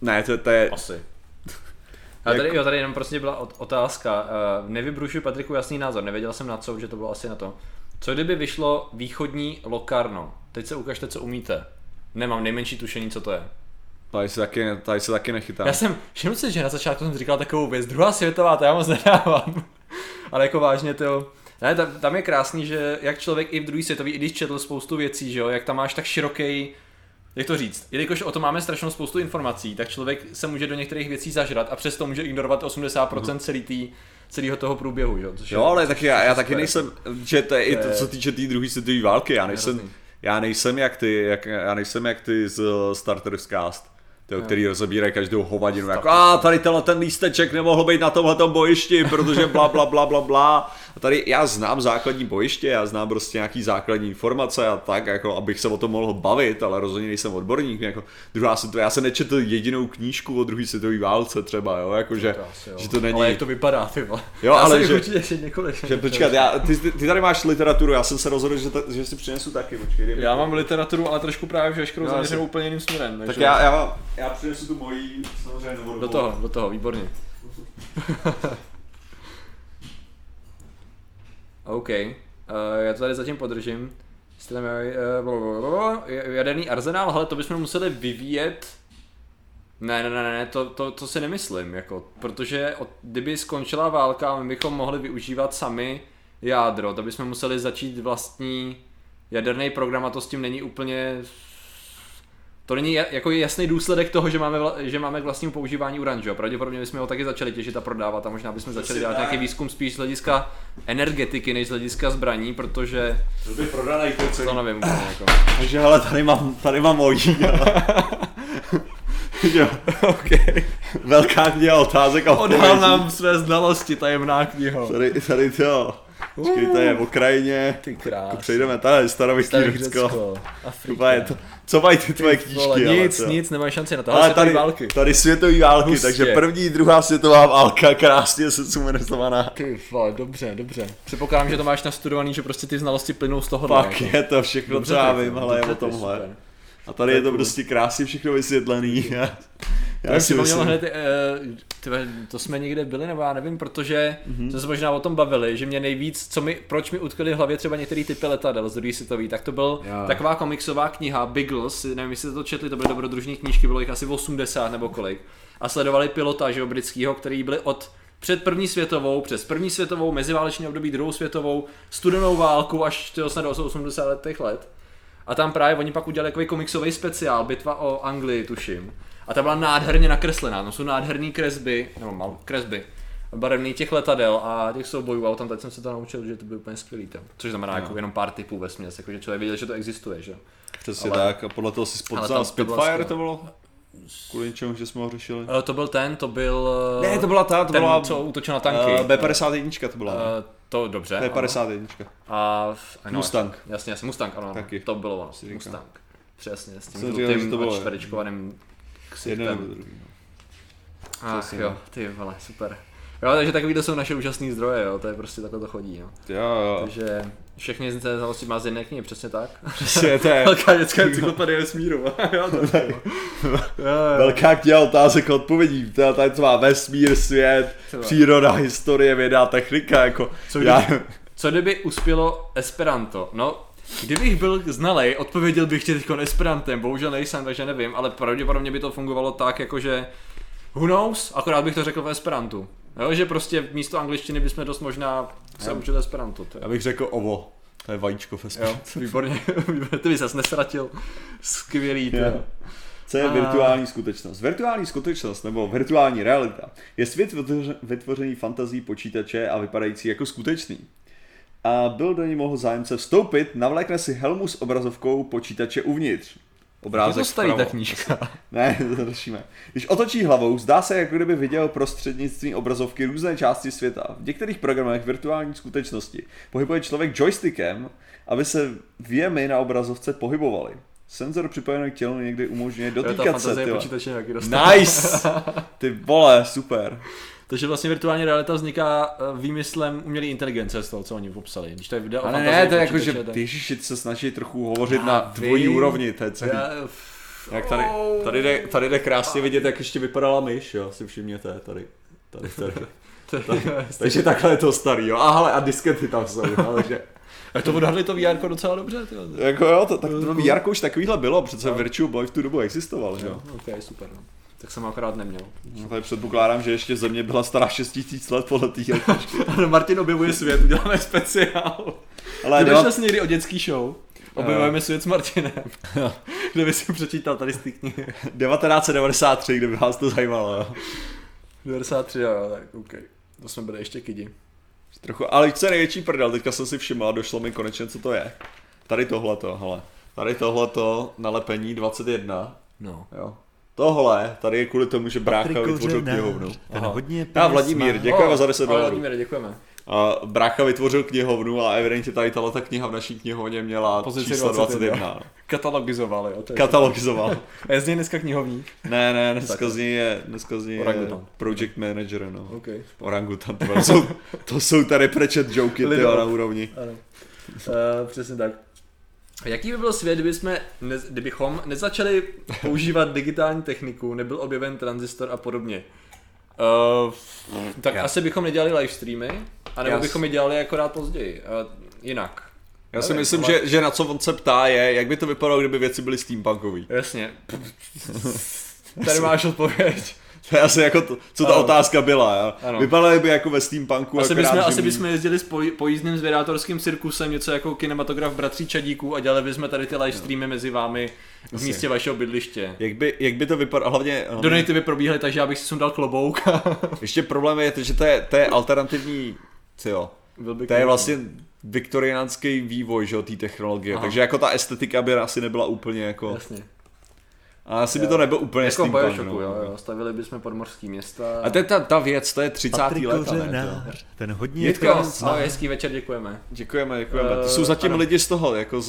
Speaker 1: Ne, to, to je...
Speaker 2: Asi. A tady, jo, tady jenom prostě byla otázka. Uh, nevybrušuji Patriku jasný názor, nevěděl jsem na co, že to bylo asi na to. Co kdyby vyšlo východní Lokarno? Teď se ukažte, co umíte. Nemám nejmenší tušení, co to je.
Speaker 1: Tady se taky, tady se taky nechytám.
Speaker 2: Já jsem, všiml si, že na začátku jsem říkal takovou věc, druhá světová, to já moc nedávám. <laughs> Ale jako vážně to, ne, tam, tam, je krásný, že jak člověk i v druhé světové, i když četl spoustu věcí, že jo, jak tam máš tak široký, jak to říct, jelikož o tom máme strašnou spoustu informací, tak člověk se může do některých věcí zažrat a přesto může ignorovat 80% mm. celý tý, celého toho průběhu, jo.
Speaker 1: Což jo, je, ale taky já, já taky nejsem, že to je i to, co týče té tý druhé světové války, já nejsem, já nejsem jak ty, jak, já nejsem jak ty z Starter's Cast to, který rozebírají každou hovadinu, jako a tady tenhle ten lísteček nemohl být na tomhle bojišti, protože bla bla bla bla bla. A tady já znám základní bojiště, já znám prostě nějaký základní informace a tak, jako abych se o tom mohl bavit, ale rozhodně nejsem odborník. Jako druhá to, já jsem nečetl jedinou knížku o druhé světové válce třeba, jo, jako že, to že to není...
Speaker 2: Ale jak to vypadá, ty vole.
Speaker 1: Jo, já ale že,
Speaker 2: určitě několik.
Speaker 1: Že, počkat, já, ty, ty, tady máš literaturu, já jsem se rozhodl, že, ta, že si přinesu taky, počkej.
Speaker 2: Já mám literaturu, ale trošku právě veškerou zaměřenou úplně jiným směrem.
Speaker 1: Tak já, já, já přinesu tu mojí, samozřejmě
Speaker 2: Do toho, do toho, výborně. <laughs> OK. Uh, já to tady zatím podržím. Uh, jaderný arzenál, hele, to bychom museli vyvíjet. Ne, ne, ne, ne, to, to, to si nemyslím, jako, protože od, kdyby skončila válka, my bychom mohli využívat sami jádro, to bychom museli začít vlastní jaderný program a to s tím není úplně to není jako jasný důsledek toho, že máme, že máme k vlastnímu používání uran, že jo? Pravděpodobně bychom ho taky začali těžit a prodávat a možná bychom začali dělat nějaký výzkum spíš z hlediska energetiky než z hlediska zbraní, protože...
Speaker 1: To by prodaný
Speaker 2: to To nevím úplně, jako.
Speaker 1: Takže hele, tady mám, tady mám mojí. jo. <laughs>
Speaker 2: okay.
Speaker 1: Velká kniha otázek a
Speaker 2: Odhal nám své znalosti, tajemná kniha.
Speaker 1: Tady, tady to. Počkej, to je v Ukrajině.
Speaker 2: Ty krás.
Speaker 1: Přejdeme tady, starověký Řecko.
Speaker 2: Afrika.
Speaker 1: Je to, co mají ty tvoje knížky? Vole,
Speaker 2: nic, ale, nic, nemáš šanci na to. Ale tady, války.
Speaker 1: tady světové války, Hustě. takže první, druhá světová válka, krásně se sumenizovaná.
Speaker 2: Ty vole, dobře, dobře. Předpokládám, že to máš nastudovaný, že prostě ty znalosti plynou z toho.
Speaker 1: Pak jako. je to všechno, dobře, co já vím, ale je o tomhle. A tady je to prostě krásně všechno vysvětlený. <laughs>
Speaker 2: Já si myslím. hned, uh, tyve, to jsme někde byli, nebo já nevím, protože mm-hmm. jsme se možná o tom bavili, že mě nejvíc, co mi, proč mi utkali v hlavě třeba některé typy letadel z druhé světové, tak to byl Já. taková komiksová kniha Biggles, nevím, jestli to četli, to byly dobrodružní knížky, bylo jich asi 80 nebo kolik. A sledovali pilota, že britského, který byli od před první světovou, přes první světovou, meziváleční období, druhou světovou, studenou válku až snad do 80 letech let. A tam právě oni pak udělali takový komiksový speciál, bitva o Anglii, tuším. A ta byla nádherně nakreslená, no jsou nádherné kresby, nebo mal, kresby, barevný těch letadel a těch soubojů a tam teď jsem se to naučil, že to byl úplně skvělý tam. Což znamená no. jako jenom pár typů ve směs, jako že člověk věděl, že to existuje, že?
Speaker 1: Přesně Ale... tak a podle toho si spoznal Spitfire to bylo? Kvůli čemu, že jsme ho řešili?
Speaker 2: Uh, to byl ten, to byl...
Speaker 1: Ne, to byla ta, to
Speaker 2: ten,
Speaker 1: byla...
Speaker 2: co útočil na tanky.
Speaker 1: Uh, B51 to byla. Uh,
Speaker 2: to dobře.
Speaker 1: B51.
Speaker 2: A...
Speaker 1: Ano, Mustang.
Speaker 2: Jasně, jasně, Mustang, ano.
Speaker 1: Taky.
Speaker 2: To bylo ono, Mustang. Přesně, s tím žlutým čtverečkovaným
Speaker 1: Jeden nebo druhý. No.
Speaker 2: Ach jo, ty vole, super. Jo, takže takový to jsou naše úžasné zdroje, jo, to je prostě takhle to chodí, jo.
Speaker 1: Jo, jo.
Speaker 2: Takže všechny znalosti má z jedné knihy, přesně tak.
Speaker 1: Přesně, to je. <laughs>
Speaker 2: Velká dětská encyklopedie vesmíru. <laughs> jo, to je, <laughs>
Speaker 1: Velká kniha otázek a odpovědí, to je má vesmír, svět, příroda, historie, věda, technika, jako.
Speaker 2: Co kdyby, já... co kdyby uspělo Esperanto? No, Kdybych byl znalej, odpověděl bych ti teď Esperantem, bohužel nejsem, takže nevím, ale pravděpodobně by to fungovalo tak, jakože who knows, akorát bych to řekl v Esperantu. Jo, že prostě místo angličtiny bychom dost možná se učili Esperanto. To
Speaker 1: je. Já bych řekl ovo, to je vajíčko v Esperantu.
Speaker 2: Jo, <laughs> výborně, ty bys se nestratil. Skvělý. To.
Speaker 1: Co je virtuální skutečnost? Virtuální skutečnost nebo virtuální realita je svět vytvořený fantazí počítače a vypadající jako skutečný a byl do ní mohl zájemce vstoupit, navlékne si helmu s obrazovkou počítače uvnitř.
Speaker 2: Obrázek je to starý ta knížka. <laughs>
Speaker 1: Ne, to řešíme. Když otočí hlavou, zdá se, jako kdyby viděl prostřednictvím obrazovky různé části světa. V některých programech virtuální skutečnosti pohybuje člověk joystickem, aby se věmy na obrazovce pohybovaly. Senzor připojený k tělu někdy umožňuje dotýkat se.
Speaker 2: Počítače
Speaker 1: nice! <laughs> Ty vole, super.
Speaker 2: Takže vlastně virtuální realita vzniká eh, výmyslem umělé inteligence z toho, co oni popsali. Když to je video
Speaker 1: Ale ne, to je jako, že ty ježiši se snaží trochu hovořit na tvojí úrovni, to je celý. Já, jak tady, tady, jde, tady jde krásně vidět, jak ještě vypadala myš, jo, si všimněte tady. Tady, tady. <laughs> takže takhle je to starý, jo. A hele, a diskety tam jsou, ale že...
Speaker 2: A to odhadli to VR docela dobře, tyjo.
Speaker 1: Jako jo, to, tak to VR už takovýhle bylo, přece Virtual Boy v tu dobu existoval, že jo.
Speaker 2: Ok, super. No. Tak jsem ho akorát neměl.
Speaker 1: No, tady předpokládám, že ještě země byla stará 6000 let podle té
Speaker 2: Ano, <laughs> Martin objevuje svět, uděláme speciál. Ale Ty no... někdy o dětský show? Objevujeme svět s Martinem. kde by si přečítal tady z té knihy.
Speaker 1: 1993, kdyby vás to zajímalo, jo.
Speaker 2: 93, jo, tak OK. To jsme byli ještě kidi.
Speaker 1: Trochu, ale co je největší prdel, teďka jsem si všiml a došlo mi konečně, co to je. Tady tohleto, hele. Tady tohleto nalepení 21.
Speaker 2: No.
Speaker 1: Jo. Tohle, tady je kvůli tomu, že brácha vytvořil knihovnu.
Speaker 2: Ten hodně
Speaker 1: Já Vladimír, děkujeme oh, za 10 dolarů.
Speaker 2: Vladimír, děkujeme.
Speaker 1: A brácha vytvořil knihovnu a evidentně tady tato kniha v naší knihovně měla Pozici číslo 21. 21.
Speaker 2: Katalogizoval, jo.
Speaker 1: Katalogizoval. <laughs>
Speaker 2: a je z něj dneska knihovník?
Speaker 1: Ne, ne, dneska z něj je, dneska z něj je project manager, no.
Speaker 2: Okay.
Speaker 1: Orangutan, to jsou, to jsou tady prečet joky, ty na úrovni.
Speaker 2: Ano. Uh, přesně tak. Jaký by byl svět, kdyby jsme, ne, kdybychom nezačali používat digitální techniku, nebyl objeven transistor a podobně? Uh, tak Já. asi bychom nedělali live streamy, anebo bychom je dělali akorát později. Uh, jinak.
Speaker 1: Já si myslím, ale... že, že na co on se ptá je, jak by to vypadalo, kdyby věci byly steampunkový.
Speaker 2: Jasně. <laughs> Tady máš odpověď.
Speaker 1: To je asi jako to, co ta ano. otázka byla. Jo? Ano. By jako ve steampunku.
Speaker 2: Asi bychom, asi bychom jezdili s poj, pojízdným zvědátorským cirkusem, něco jako kinematograf Bratří Čadíků a dělali bychom tady ty live streamy mezi vámi v místě vašeho bydliště.
Speaker 1: Jak by, jak by to vypadalo, hlavně... hlavně...
Speaker 2: Donaty by probíhaly tak, že já bych si sundal klobouk. <laughs>
Speaker 1: Ještě problém je, že to je, to je alternativní, co jo, to je vlastně viktoriánský vývoj, že té technologie, Aha. takže jako ta estetika by asi nebyla úplně jako...
Speaker 2: Jasně.
Speaker 1: A asi jo. by to nebylo úplně
Speaker 2: jako steampunk, no. jo, jo, stavili bychom podmorský města.
Speaker 1: A to je ta, ta věc, to je 30. let.
Speaker 2: ten hodně Jitko, no, hezký večer, děkujeme.
Speaker 1: Děkujeme, děkujeme. To jsou zatím ano. lidi z toho, jako z,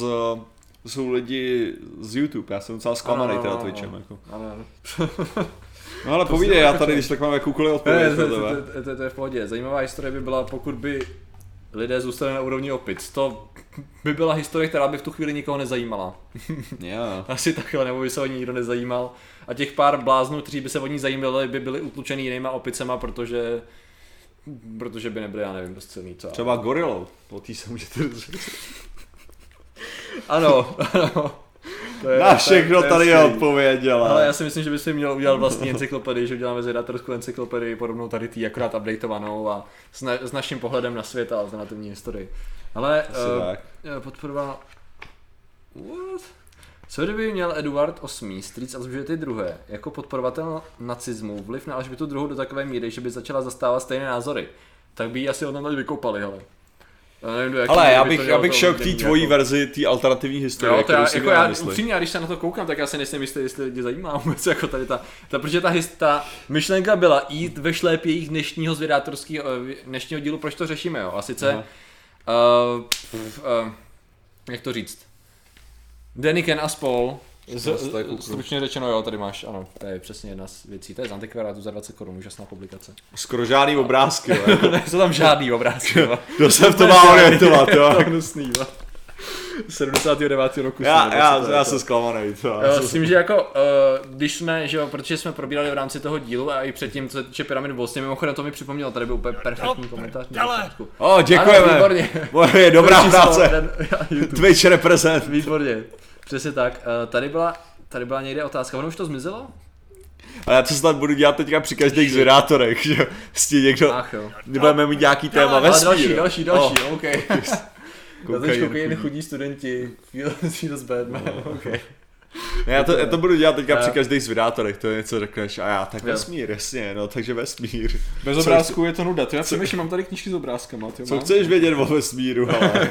Speaker 1: to jsou lidi z YouTube, já jsem docela zklamaný teda Twitchem. Jako.
Speaker 2: Ano, ano. <laughs>
Speaker 1: No ale povídej, já tady, když tak mám jakoukoliv odpověď.
Speaker 2: To, to, to, to, to, je v pohodě. Zajímavá historie by byla, pokud by lidé zůstali na úrovni opic. To by byla historie, která by v tu chvíli nikoho nezajímala. <laughs>
Speaker 1: Yeah.
Speaker 2: Asi takhle, nebo by se o ní nikdo nezajímal. A těch pár bláznů, kteří by se o ní zajímali, by byli utlučený jinýma opicema, protože protože by nebyli, já nevím, dost silný. Co?
Speaker 1: Třeba gorilou, o tý se můžete
Speaker 2: Ano, ano.
Speaker 1: To je, Na všechno tady je odpověděl.
Speaker 2: Ale já si myslím, že by si měl udělat vlastní encyklopedii, že uděláme zvědatorskou encyklopedii podobnou tady tý, akorát updateovanou a s, na, s naším pohledem na svět a alternativní historii. Ale uh, podporoval... What? Co kdyby měl Eduard VIII, strýc Alžběty druhé, jako podporovatel nacismu vliv na Alžbětu druhou do takové míry, že by začala zastávat stejné názory, tak by ji asi od vykopali, hele.
Speaker 1: Já nevím, Ale já bych, já bych šel k té tvojí jako... verzi, té alternativní historie, jo,
Speaker 2: to já, jako já, upřímně, když se na to koukám, tak já si nejsem jistý, jestli lidi zajímá vůbec jako tady ta, ta protože ta, ta myšlenka byla jít ve šlépějích dnešního zvědátorského, eh, dnešního dílu, proč to řešíme, jo, a sice, uh, uh, jak to říct, Deniken a spol z, stručně řečeno, jo, tady máš, ano, to je přesně jedna z věcí, to je z antikvarátu za 20 korun, úžasná publikace.
Speaker 1: Skoro žádný obrázky,
Speaker 2: jo. <laughs> Nejsou tam žádný obrázky, jo.
Speaker 1: Kdo se v to má orientovat, jo. <laughs>
Speaker 2: to hnusný, jo. 79. roku.
Speaker 1: Já, já, já jsem zklamaný. To,
Speaker 2: jo, s tím, že jako, uh, když jsme, že jo, protože jsme probírali v rámci toho dílu a i předtím, co se týče pyramid vlastně, mimochodem to mi připomnělo, tady byl úplně perfektní komentář.
Speaker 1: O, děkujeme. Ano, výborně. je dobrá práce. <laughs> Twitch represent.
Speaker 2: Výborně. Přesně tak. Uh, tady byla, tady byla někde otázka, ono už to zmizelo?
Speaker 1: Ale já to snad budu dělat teďka při každých zvědátorech, že prostě někdo,
Speaker 2: Ach jo.
Speaker 1: budeme mít nějaký téma ve
Speaker 2: Další, další, další, oh. ok. Na to koukají chudí studenti, Feels Batman, ok.
Speaker 1: Ne, já, to, já to budu dělat teďka při každých zvědátorech, to je něco řekneš a já, tak vesmír, jasně, no, takže vesmír.
Speaker 2: Bez co obrázku je to nuda, já přemýšlím, mám tady knížky s obrázkama.
Speaker 1: Ty, co mám? chceš vědět o vesmíru, <laughs> ale.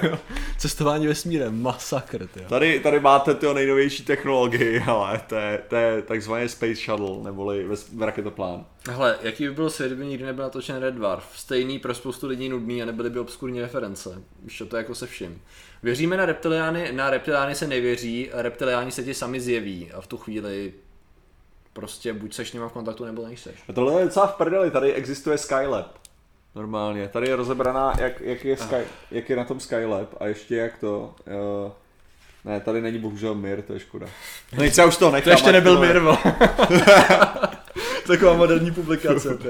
Speaker 2: Cestování vesmírem, masakr, ty.
Speaker 1: Tady, tady máte ty nejnovější technologii, ale to je, to je takzvaný Space Shuttle, neboli raketoplán.
Speaker 2: Hele, jaký by byl svět, kdyby nikdy nebyl natočen Red Dwarf? Stejný pro spoustu lidí nudný a nebyly by obskurní reference. Víš, to je jako se vším. Věříme na reptiliány, na reptiliány se nevěří, reptiliáni se ti sami zjeví a v tu chvíli prostě buď seš s nima v kontaktu, nebo nejseš.
Speaker 1: A tohle je docela v prdeli, tady existuje Skylab. Normálně, tady je rozebraná, jak, jak, je, Sky, jak je na tom Skylab a ještě jak to... Uh, ne, tady není bohužel Mir, to je škoda. No nic, já už to nechám.
Speaker 2: To ještě nebyl Mir, <laughs> Taková moderní publikace. <laughs>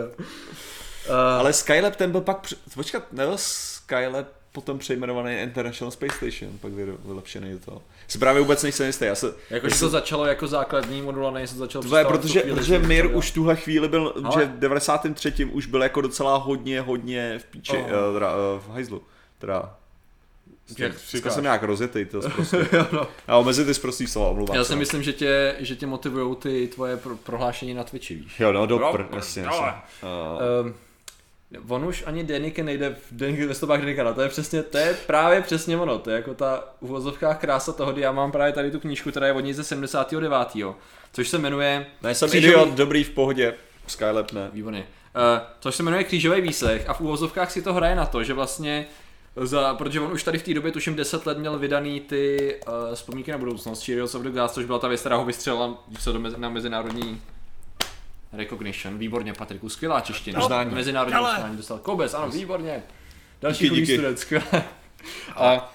Speaker 1: Uh, Ale Skylab ten byl pak, počkat, nebyl Skylab potom přejmenovaný International Space Station, pak vylepšený to. Si právě vůbec nejsem jistý. Já se,
Speaker 2: jako, že to začalo jako základní modul a než se začalo
Speaker 1: to je, protože, chvíli, protože Mir už tuhle chvíli byl, Ale... že v 93. už byl jako docela hodně, hodně v píči, oh. uh, teda, uh, v hajzlu. Teda, jak Říkal jsem nějak rozjetý, to <laughs> prostě. no. A omezit ty zprostý slova, omlouvám
Speaker 2: Já si no. myslím, že tě, že tě motivují ty tvoje pro, prohlášení na Twitchi, víš.
Speaker 1: Jo, no, do pr, jasně, jasně.
Speaker 2: Uh, On už ani Denike nejde v, Den, ve stopách Denikana, to je přesně, to je právě přesně ono, to je jako ta uvozovká krása toho, kdy já mám právě tady tu knížku, která je od něj ze 79. Což se jmenuje...
Speaker 1: Ne, jsem křížový... idiot, dobrý v pohodě, Skylab ne.
Speaker 2: Výborně. Uh, což se jmenuje Křížový výslech a v uvozovkách si to hraje na to, že vlastně za, protože on už tady v té době, tuším 10 let, měl vydaný ty uh, vzpomínky na budoucnost, Cheerios of the Glass, což byla ta věc, která ho vystřelila se do mezi, na mezinárodní Recognition, výborně Patriku, skvělá čeština.
Speaker 1: Uznání.
Speaker 2: Mezinárodní uznání dostal. Koubes, ano, výborně. Další díky, student, skvělé. A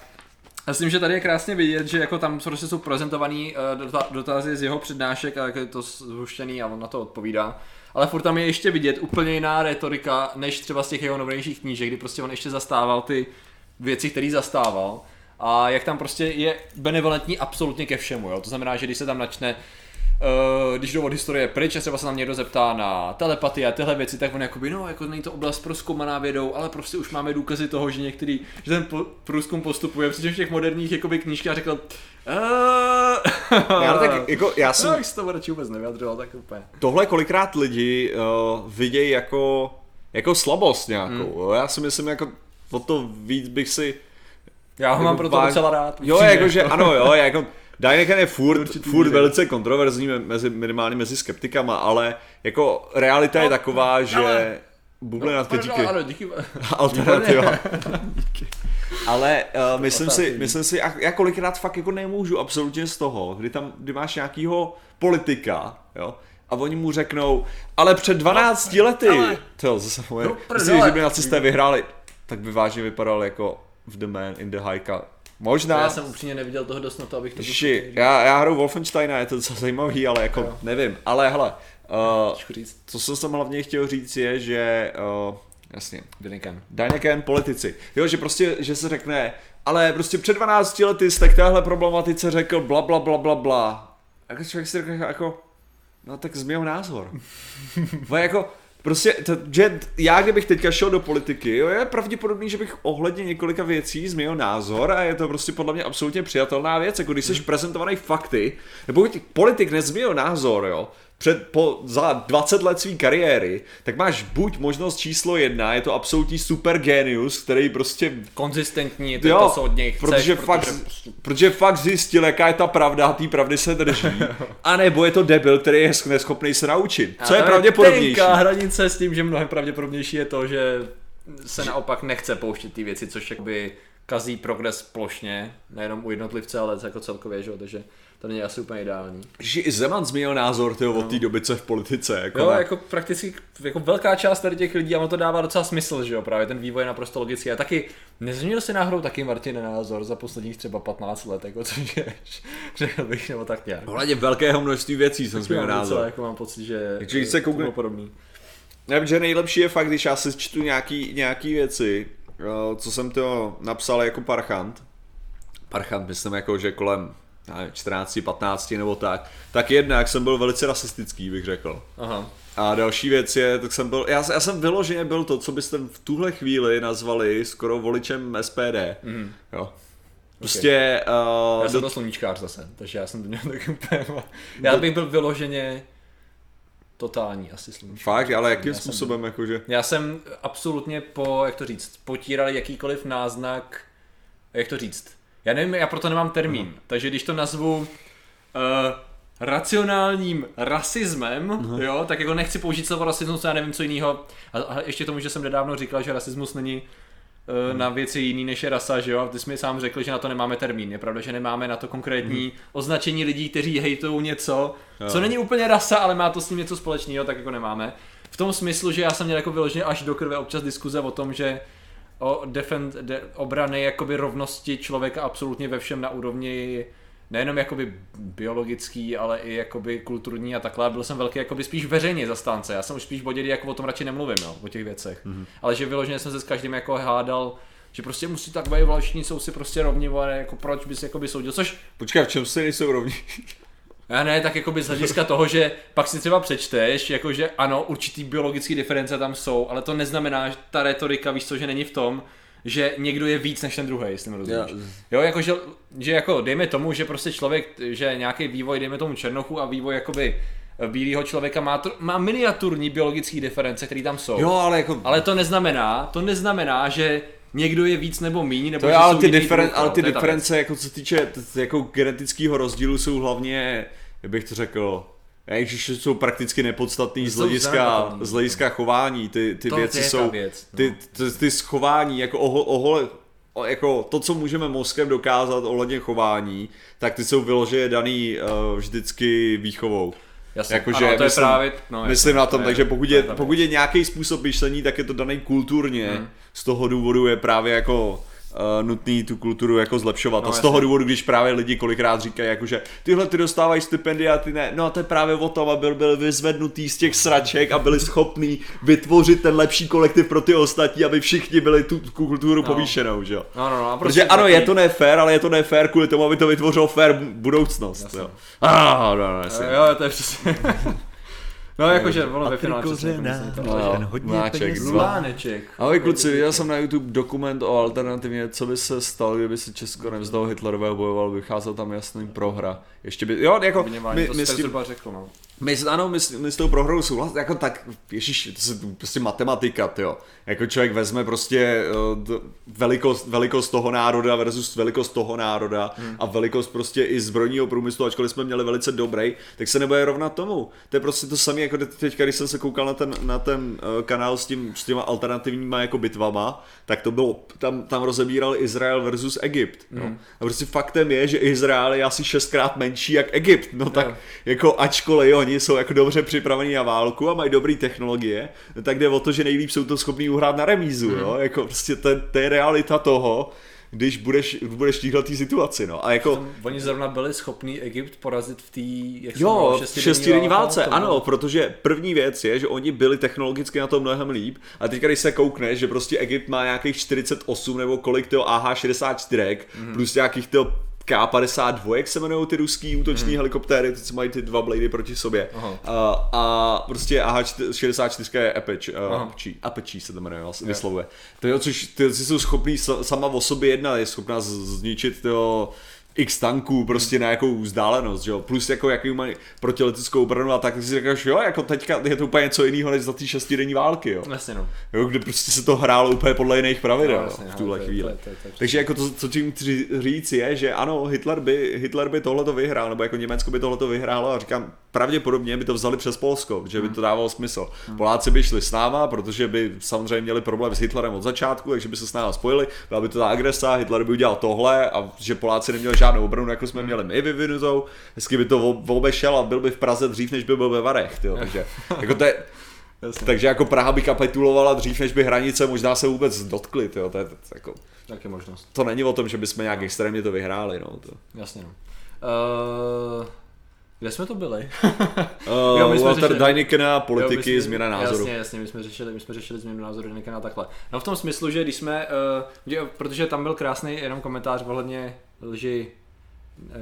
Speaker 2: myslím, že tady je krásně vidět, že jako tam prostě jsou prezentovaný uh, dotazy z jeho přednášek a jak je to zhuštěný a on na to odpovídá. Ale furt tam je ještě vidět úplně jiná retorika, než třeba z těch jeho novějších knížek, kdy prostě on ještě zastával ty věci, které zastával. A jak tam prostě je benevolentní absolutně ke všemu, jo? To znamená, že když se tam načne uh, když jdou od historie pryč a třeba se nám někdo zeptá na telepatii a tyhle věci, tak on jakoby, no, jako není to oblast proskoumaná vědou, ale prostě už máme důkazy toho, že některý, že ten po, průzkum postupuje, přičemž v těch moderních jakoby knížkách řekl,
Speaker 1: já, tak, jako, já <laughs> jsem...
Speaker 2: No, to radši vůbec nevyjadřoval, tak úplně.
Speaker 1: Tohle kolikrát lidi uh, vidějí jako, jako slabost nějakou. Hmm. Já si myslím, jako o to víc bych si
Speaker 2: já ho jako mám proto docela rád.
Speaker 1: Jo, jakože ano, jo, <laughs> jako Dyneken je furt, furt velice kontroverzní mezi, minimálně mezi skeptikama, ale jako realita no, je taková, no, že ale... bublina no, díky. Ano, díky. <laughs> Alternativa. <laughs> díky. Ale uh, myslím, si, myslím si, já kolikrát fakt jako nemůžu absolutně z toho, kdy tam, kdy máš nějakýho politika, jo, a oni mu řeknou, ale před 12 no, lety, ale... to zase moje, no, myslím, že by nacisté vyhráli, tak by vážně vypadal jako v The Man in the High Cut Možná.
Speaker 2: Já jsem upřímně neviděl toho dost na to, abych to
Speaker 1: Ži, já, já hru Wolfensteina, je to docela zajímavý, ale jako jo. nevím. Ale hele, uh, co jsem tam hlavně chtěl říct je, že uh, jasně.
Speaker 2: Dyneken.
Speaker 1: Dyneken, politici. Jo, že prostě, že se řekne, ale prostě před 12 lety jste k téhle problematice řekl bla bla bla bla bla. A jako člověk si řekne jako, no tak z mého názor. <laughs> jako, Prostě, to, že já kdybych teďka šel do politiky, jo, je pravděpodobný, že bych ohledně několika věcí změnil názor a je to prostě podle mě absolutně přijatelná věc, jako když jsi hmm. prezentovaný fakty, nebo politik nezměnil názor, jo, před, po, za 20 let své kariéry, tak máš buď možnost číslo jedna, je to absolutní super genius, který prostě...
Speaker 2: Konzistentní, to, jo, to, co od něj chceš,
Speaker 1: protože, protože... Fakt, protože fakt zjistil, jaká je ta pravda a té pravdy se drží. <laughs> a nebo je to debil, který je neschopný se naučit. Co je pravděpodobnější?
Speaker 2: Je hranice s tím, že mnohem pravděpodobnější je to, že se naopak nechce pouštět ty věci, což jakoby kazí progres plošně, nejenom u jednotlivce, ale jako celkově, že? takže to není asi úplně ideální.
Speaker 1: Že i Zeman změnil názor tyjo, no. od té doby, co je v politice. Jako
Speaker 2: jo, na... jako prakticky jako velká část tady těch lidí a ono to dává docela smysl, že jo, právě ten vývoj je naprosto logický. A taky nezměnil si náhodou taky Martin názor za posledních třeba 15 let, jako což je, <laughs> řekl bych, nebo tak nějak.
Speaker 1: Ohledně velkého množství věcí jsem změnil názor.
Speaker 2: Docela, jako mám pocit, že
Speaker 1: Takže se koukne... podobný. Já vím, že nejlepší je fakt, když já si čtu nějaký, nějaký věci, co jsem to napsal jako parchant. Parchant, myslím jako, že kolem 14, 15 nebo tak, tak jednak jsem byl velice rasistický, bych řekl.
Speaker 2: Aha.
Speaker 1: A další věc je, tak jsem byl, já, já jsem vyloženě byl to, co byste v tuhle chvíli nazvali skoro voličem SPD. Mm. Jo. Prostě... Okay.
Speaker 2: Uh, já jsem do... sluníčkář zase, takže já jsem to měl <laughs> tak úplně... Já bych byl vyloženě totální asi sluníčkář.
Speaker 1: Fakt, ale jakým já způsobem, byl... jakože?
Speaker 2: Já jsem absolutně po, jak to říct, potíral jakýkoliv náznak, jak to říct, já nevím, já proto nemám termín, uh-huh. takže když to nazvu uh, racionálním rasismem, uh-huh. jo, tak jako nechci použít slovo rasismus, já nevím co jiného. A, a ještě tomu, že jsem nedávno říkal, že rasismus není na věci jiný než je rasa, že jo, a ty jsi mi sám řekl, že na to nemáme termín. Je pravda, že nemáme na to konkrétní uh-huh. označení lidí, kteří hejtují něco, jo. co není úplně rasa, ale má to s ním něco společného, tak jako nemáme. V tom smyslu, že já jsem měl jako vyloženě až do krve občas diskuze o tom, že o defend, de, obrany jakoby rovnosti člověka absolutně ve všem na úrovni nejenom jakoby biologický, ale i jakoby kulturní a takhle. Byl jsem velký jakoby spíš veřejně zastánce. Já jsem už spíš v bodě, jako o tom radši nemluvím, jo, o těch věcech. Mm-hmm. Ale že vyloženě jsem se s každým jako hádal, že prostě musí tak být všichni jsou si prostě rovni, ale jako proč bys jakoby soudil, což...
Speaker 1: Počkej, v čem si nejsou rovni?
Speaker 2: Já ne, tak jako z hlediska toho, že pak si třeba přečteš, jako že ano, určitý biologický diference tam jsou, ale to neznamená, že ta retorika, víš co, že není v tom, že někdo je víc než ten druhý, jestli mi rozumíš. Yeah. Jo, jako že, že jako dejme tomu, že prostě člověk, že nějaký vývoj, dejme tomu Černochu a vývoj jakoby bílého člověka má, to, má miniaturní biologické diference, které tam jsou.
Speaker 1: Jo, ale jako...
Speaker 2: Ale to neznamená, to neznamená, že někdo je víc nebo méně, nebo
Speaker 1: to je, ale, ty diferen, ale ty diference, jako co se týče jako genetického rozdílu, jsou hlavně, jak bych to řekl, Ježiš, jsou prakticky nepodstatný z hlediska, z hlediska chování, ty, ty to věci jsou, věc, no. ty, ty, ty schování, jako oho, ohole, jako to, co můžeme mozkem dokázat ohledně chování, tak ty jsou vyloženě daný uh, vždycky výchovou.
Speaker 2: Jasně, jako, ano, to myslím, je právě, no,
Speaker 1: myslím na tom, to takže pokud je, pokud je nějaký způsob myšlení, tak je to daný kulturně, hmm. z toho důvodu je právě jako uh, nutný tu kulturu jako zlepšovat. No, a z toho důvodu, když právě lidi kolikrát říkají, jako, že tyhle ty dostávají stipendia, ty ne. No a to je právě o tom, aby byl vyzvednutý z těch sraček a byli schopní vytvořit ten lepší kolektiv pro ty ostatní, aby všichni byli tu kulturu no. povýšenou, že jo.
Speaker 2: No, no, no,
Speaker 1: Protože ano, je to nefér, ale je to nefér kvůli tomu, aby to vytvořilo fair budoucnost. Jasně. Jo. Ah, no, no,
Speaker 2: jasně. jo, to je přesně. No jakože ono ve finále
Speaker 1: to no, hodně Máček,
Speaker 2: Zláneček.
Speaker 1: Ahoj kluci, viděl jsem na YouTube dokument o alternativně, co by se stalo, kdyby se Česko nevzdalo Hitlerového bojoval, vycházel tam jasný prohra. Ještě by, jo, jako,
Speaker 2: my, my, s tím, řekl, no.
Speaker 1: My, ano, my, my s tou prohrou souhlas, jako tak, ježiš, to je prostě matematika, jo. Jako člověk vezme prostě uh, velikost, velikost toho národa versus velikost toho národa hmm. a velikost prostě i zbrojního průmyslu, ačkoliv jsme měli velice dobrý, tak se nebude rovnat tomu. To je prostě to samé, jako teď, když jsem se koukal na ten, na ten uh, kanál s, tím, s těma alternativníma jako bitvama, tak to bylo, tam, tam rozebíral Izrael versus Egypt. No. Hmm. A prostě faktem je, že Izrael je asi šestkrát menší jak Egypt, no tak yeah. jako ačkoliv oni jsou jako dobře připravení na válku a mají dobré technologie, tak jde o to, že nejlíp jsou to schopní uhrát na remízu, mm. jo, jako prostě to, to je realita toho, když budeš, budeš tíhle té situaci, no. A jako...
Speaker 2: Oni zrovna byli schopní Egypt porazit v té
Speaker 1: Jo, v šestidenní válce, válce ano, protože první věc je, že oni byli technologicky na to mnohem líp a teďka když se koukneš, že prostě Egypt má nějakých 48 nebo kolik toho AH-64 mm. plus nějakých toho k-52, jak se jmenují ty ruský útoční hmm. helikoptéry, ty co mají ty dva blady proti sobě. Uh, a prostě AH-64 je Apache, uh, Apache, Apache se to jmenuje, vlastně, vyslovuje. To je, což ty jsou schopný sama o sobě jedna, je schopná zničit to x tanků prostě na jakou vzdálenost, že jo? plus jako jaký mají protileteckou obranu a tak si říkáš, jo, jako teďka je to úplně něco jiného než za ty šestidenní války, jo.
Speaker 2: Jasně, no.
Speaker 1: Jo, kde prostě se to hrálo úplně podle jiných pravidel no, jasně, v tuhle no, chvíli. To, to, to, to, Takže jako to, co tím chci říct je, že ano, Hitler by, Hitler by tohle to vyhrál, nebo jako Německo by tohle to vyhrálo a říkám, pravděpodobně by to vzali přes Polsko, že by to hmm. dávalo smysl. Hmm. Poláci by šli s náma, protože by samozřejmě měli problém s Hitlerem od začátku, takže by se s náma spojili, byla by to ta agresa, Hitler by udělal tohle a že Poláci neměli žádnou obranu, jako jsme měli my vyvinutou, hezky by to obešel a byl by v Praze dřív, než by byl ve Varech, tyjo. takže <laughs> jako to je, Jasně. Takže jako Praha by kapitulovala dřív, než by hranice možná se vůbec dotkly, tyjo. to je to, jako...
Speaker 2: Tak je možnost.
Speaker 1: To není o tom, že bychom nějak extrémně to vyhráli, no. To.
Speaker 2: Jasně, no. Uh... Kde jsme to byli?
Speaker 1: uh, <laughs> jo, my jsme Walter řešili, Deinikena, politiky, jo, jsme, změna názoru.
Speaker 2: Jasně, jasně, my jsme řešili, my jsme řešili změnu názoru Deinikena takhle. No v tom smyslu, že když jsme, uh, že, protože tam byl krásný jenom komentář ohledně lži,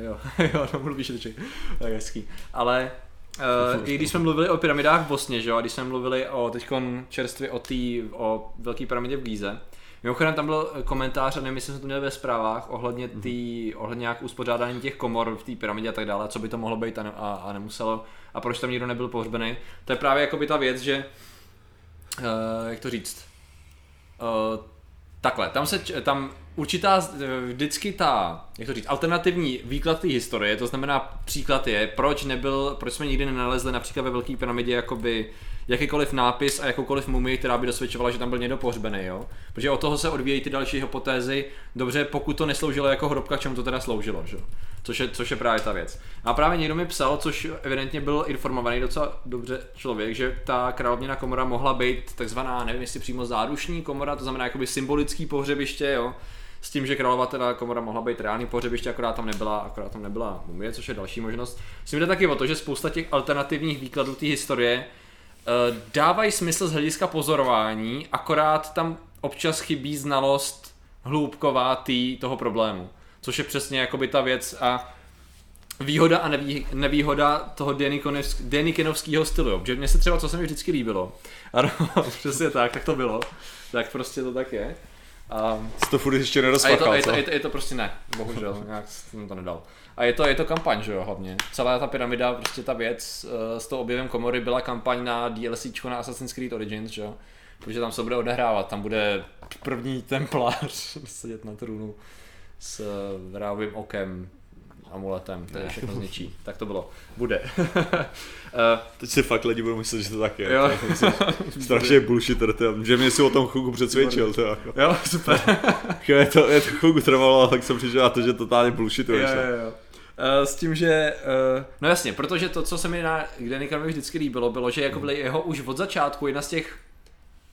Speaker 2: jo, <laughs> jo, no mluvíš řeči, tak hezký, ale Uh, I když jsme mluvili o pyramidách v Bosně, že jo, a když jsme mluvili o teďkon čerstvě o té, o velké pyramidě v Gíze, Mimochodem tam byl komentář, a nevím, jestli jsme to měli ve zprávách, ohledně, mhm. tý, ohledně nějak uspořádání těch komor v té pyramidě a tak dále, co by to mohlo být a, ne, a, a nemuselo a proč tam nikdo nebyl pohřbený. To je právě jako by ta věc, že, uh, jak to říct, uh, takhle, tam se, tam určitá, vždycky ta, jak to říct, alternativní výklad té historie, to znamená příklad je, proč nebyl, proč jsme nikdy nenalezli například ve Velké pyramidě jakoby jakýkoliv nápis a jakoukoliv mumii, která by dosvědčovala, že tam byl někdo pohřbený, jo? Protože od toho se odvíjejí ty další hypotézy. Dobře, pokud to nesloužilo jako hrobka, čemu to teda sloužilo, že? Což je, což je právě ta věc. A právě někdo mi psal, což evidentně byl informovaný docela dobře člověk, že ta královněna komora mohla být takzvaná, nevím jestli přímo zárušní komora, to znamená jakoby symbolický pohřebiště, jo? S tím, že královatá komora mohla být reálný pohřebiště, akorát tam nebyla, akorát tam nebyla mumie, což je další možnost. Myslím jde taky o to, že spousta těch alternativních výkladů té historie uh, dávají smysl z hlediska pozorování, akorát tam občas chybí znalost hloubková tý toho problému. Což je přesně jakoby ta věc a výhoda a nevý, nevýhoda toho Denikenovského stylu. Že mně se třeba, co se mi vždycky líbilo, <laughs> ano, přesně tak, tak to bylo, tak prostě to tak je.
Speaker 1: A, to furt ještě a
Speaker 2: je to, je, to, je, to, je to prostě ne, bohužel, nějak jsem to nedal. A je to, je to kampaň, že jo, hlavně. Celá ta pyramida, prostě ta věc uh, s tou objevem komory byla kampaň na DLCčko na Assassin's Creed Origins, že jo. Protože tam se bude odehrávat, tam bude první templář <laughs> sedět na trůnu s vrávým okem, amuletem, to je všechno zničí. Tak to bylo. Bude.
Speaker 1: uh, <laughs> Teď si fakt lidi budou myslet, že to tak je. Jo. <laughs> Strašně bullshitter, že mě si o tom chvilku přesvědčil. To jako.
Speaker 2: Jo, super. <laughs>
Speaker 1: je to, je to chvilku trvalo, tak jsem přišel na to, že totálně bullshituješ.
Speaker 2: Jo, jo, jo. Uh, s tím, že, uh, no jasně, protože to, co se mi na Denikovi vždycky líbilo, bylo, že jako byly jeho už od začátku jedna z těch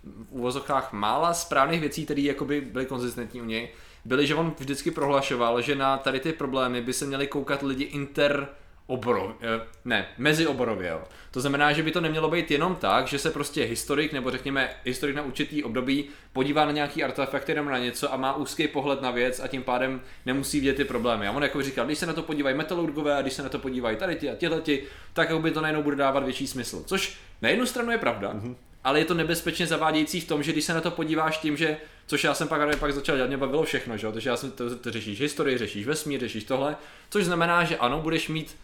Speaker 2: v úvozovkách mála správných věcí, které jakoby byly konzistentní u něj, byly, že on vždycky prohlašoval, že na tady ty problémy by se měli koukat lidi inter oborov, eh, ne, mezi oborově, jo. To znamená, že by to nemělo být jenom tak, že se prostě historik, nebo řekněme historik na určitý období podívá na nějaký artefakty nebo na něco a má úzký pohled na věc a tím pádem nemusí vidět ty problémy. A on jako říkal, když se na to podívají metalurgové a když se na to podívají tady ti a tihleti, tak by to najednou bude dávat větší smysl. Což na jednu stranu je pravda, mm-hmm ale je to nebezpečně zavádějící v tom, že když se na to podíváš tím, že, což já jsem pak, pak začal dělat, mě bavilo všechno, že? takže já jsem to, to řešíš historii, řešíš vesmír, řešíš tohle, což znamená, že ano, budeš mít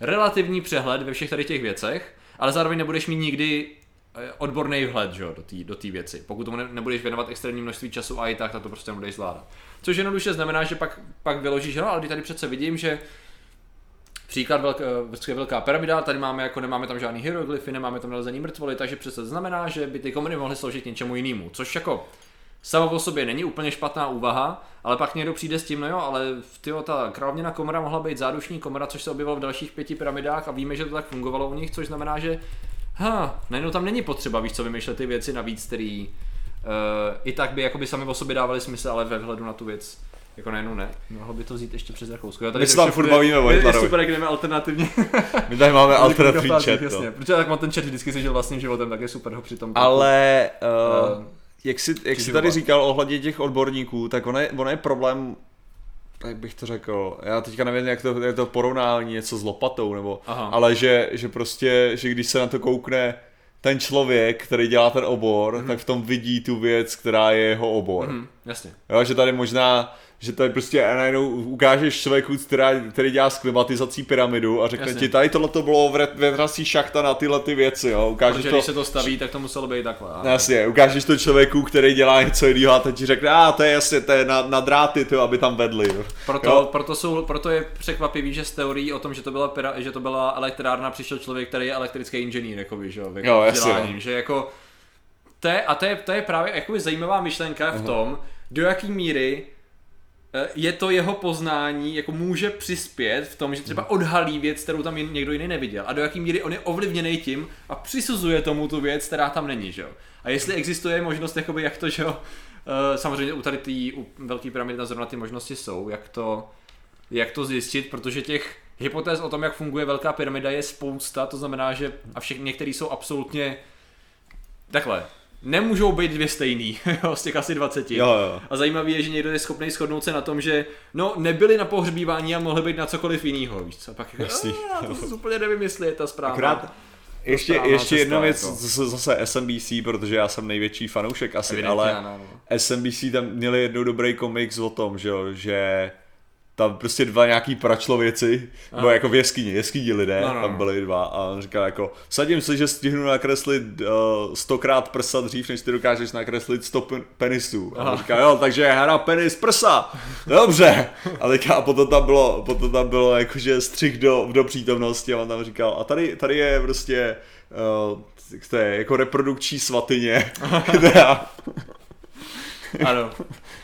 Speaker 2: relativní přehled ve všech tady těch věcech, ale zároveň nebudeš mít nikdy eh, odborný vhled že, do té do věci. Pokud tomu ne, nebudeš věnovat extrémní množství času a i tak, tak to prostě nebudeš zvládat. Což jednoduše znamená, že pak, pak vyložíš, no, ale tady přece vidím, že Příklad velká, eh, velká pyramida, tady máme jako nemáme tam žádný hieroglyfy, nemáme tam nalezení mrtvoly, takže přece znamená, že by ty komedy mohly sloužit něčemu jinému, což jako samo o sobě není úplně špatná úvaha, ale pak někdo přijde s tím, no jo, ale tyjo, ta královněna komora mohla být zádušní komora, což se objevilo v dalších pěti pyramidách a víme, že to tak fungovalo u nich, což znamená, že ha, najednou tam není potřeba, víš co, vymýšlet ty věci navíc, který uh, i tak by jakoby sami o sobě dávali smysl, ale ve vhledu na tu věc jako najednou ne. Mohlo by to vzít ještě přes Rakousko.
Speaker 1: Já tady my se tam furt bavíme o
Speaker 2: Hitlerovi. super, jak jdeme alternativně. <laughs>
Speaker 1: my tady máme <laughs> alternativní chat.
Speaker 2: Jasně, protože tak má ten chat vždycky se žil vlastním životem, tak je super ho přitom.
Speaker 1: Ale uh, uh, jak jsi, jak jsi tady říkal ohledně těch odborníků, tak ono je, ono je problém jak bych to řekl, já teďka nevím, jak to, jak to porovnání, něco s lopatou, nebo, Aha. ale že, že prostě, že když se na to koukne ten člověk, který dělá ten obor, mm-hmm. tak v tom vidí tu věc, která je jeho obor. Mm-hmm,
Speaker 2: jasně.
Speaker 1: Jo, že tady možná že tady prostě najednou ukážeš člověku, která, který dělá s klimatizací pyramidu a řekne Jasně. ti, tady tohle to bylo větrací šachta na tyhle ty věci, jo.
Speaker 2: Ukážeš Protože to, když se to staví, tak to muselo být takhle.
Speaker 1: Ale... Jasně, ukážeš to člověku, který dělá něco jiného a teď ti řekne, a to je jasně, to je na, na dráty, to, aby tam vedli. Jo.
Speaker 2: Proto, proto, jsou, proto je překvapivý, že z teorií o tom, že to byla, že to byla elektrárna, přišel člověk, který je elektrický inženýr, jako že jo, jo jasně, že jako to je, a to je, to je právě jakoby zajímavá myšlenka v tom, do jaký míry je to jeho poznání, jako může přispět v tom, že třeba hmm. odhalí věc, kterou tam někdo jiný neviděl. A do jaký míry on je ovlivněný tím a přisuzuje tomu tu věc, která tam není, že jo. A jestli existuje možnost, jakoby, jak to, že jo, uh, samozřejmě u tady tý, u velký pyramidy zrovna ty možnosti jsou, jak to, jak to zjistit, protože těch hypotéz o tom, jak funguje velká pyramida je spousta, to znamená, že a všechny některé jsou absolutně takhle, nemůžou být dvě stejný, <laughs> jo, z těch asi 20.
Speaker 1: Jo, jo.
Speaker 2: A zajímavé je, že někdo je schopný shodnout se na tom, že no nebyli na pohřbívání a mohli být na cokoliv jiného, víš co? Pak Jasný. A, to <laughs> úplně nevím, jestli je ta správná. Akrát,
Speaker 1: ještě, ještě jedna věc, jako. zase SMBC, protože já jsem největší fanoušek asi, Evidentně, ale ano, ano. SMBC tam měli jednou dobrý komiks o tom, že, jo, že tam prostě dva nějaký pračlověci, nebo jako v jeskyni, jeskyni lidé, no, no, tam no. byli dva a on říkal jako, sadím se, že stihnu nakreslit uh, stokrát prsa dřív, než ty dokážeš nakreslit sto penisů. A on říkal, jo, takže hra penis prsa, dobře. A, teďka, a potom tam bylo, potom tam bylo jakože střih do, do přítomnosti a on tam říkal, a tady, tady je prostě, uh, to je jako reprodukční svatyně. <laughs> <laughs>
Speaker 2: ano,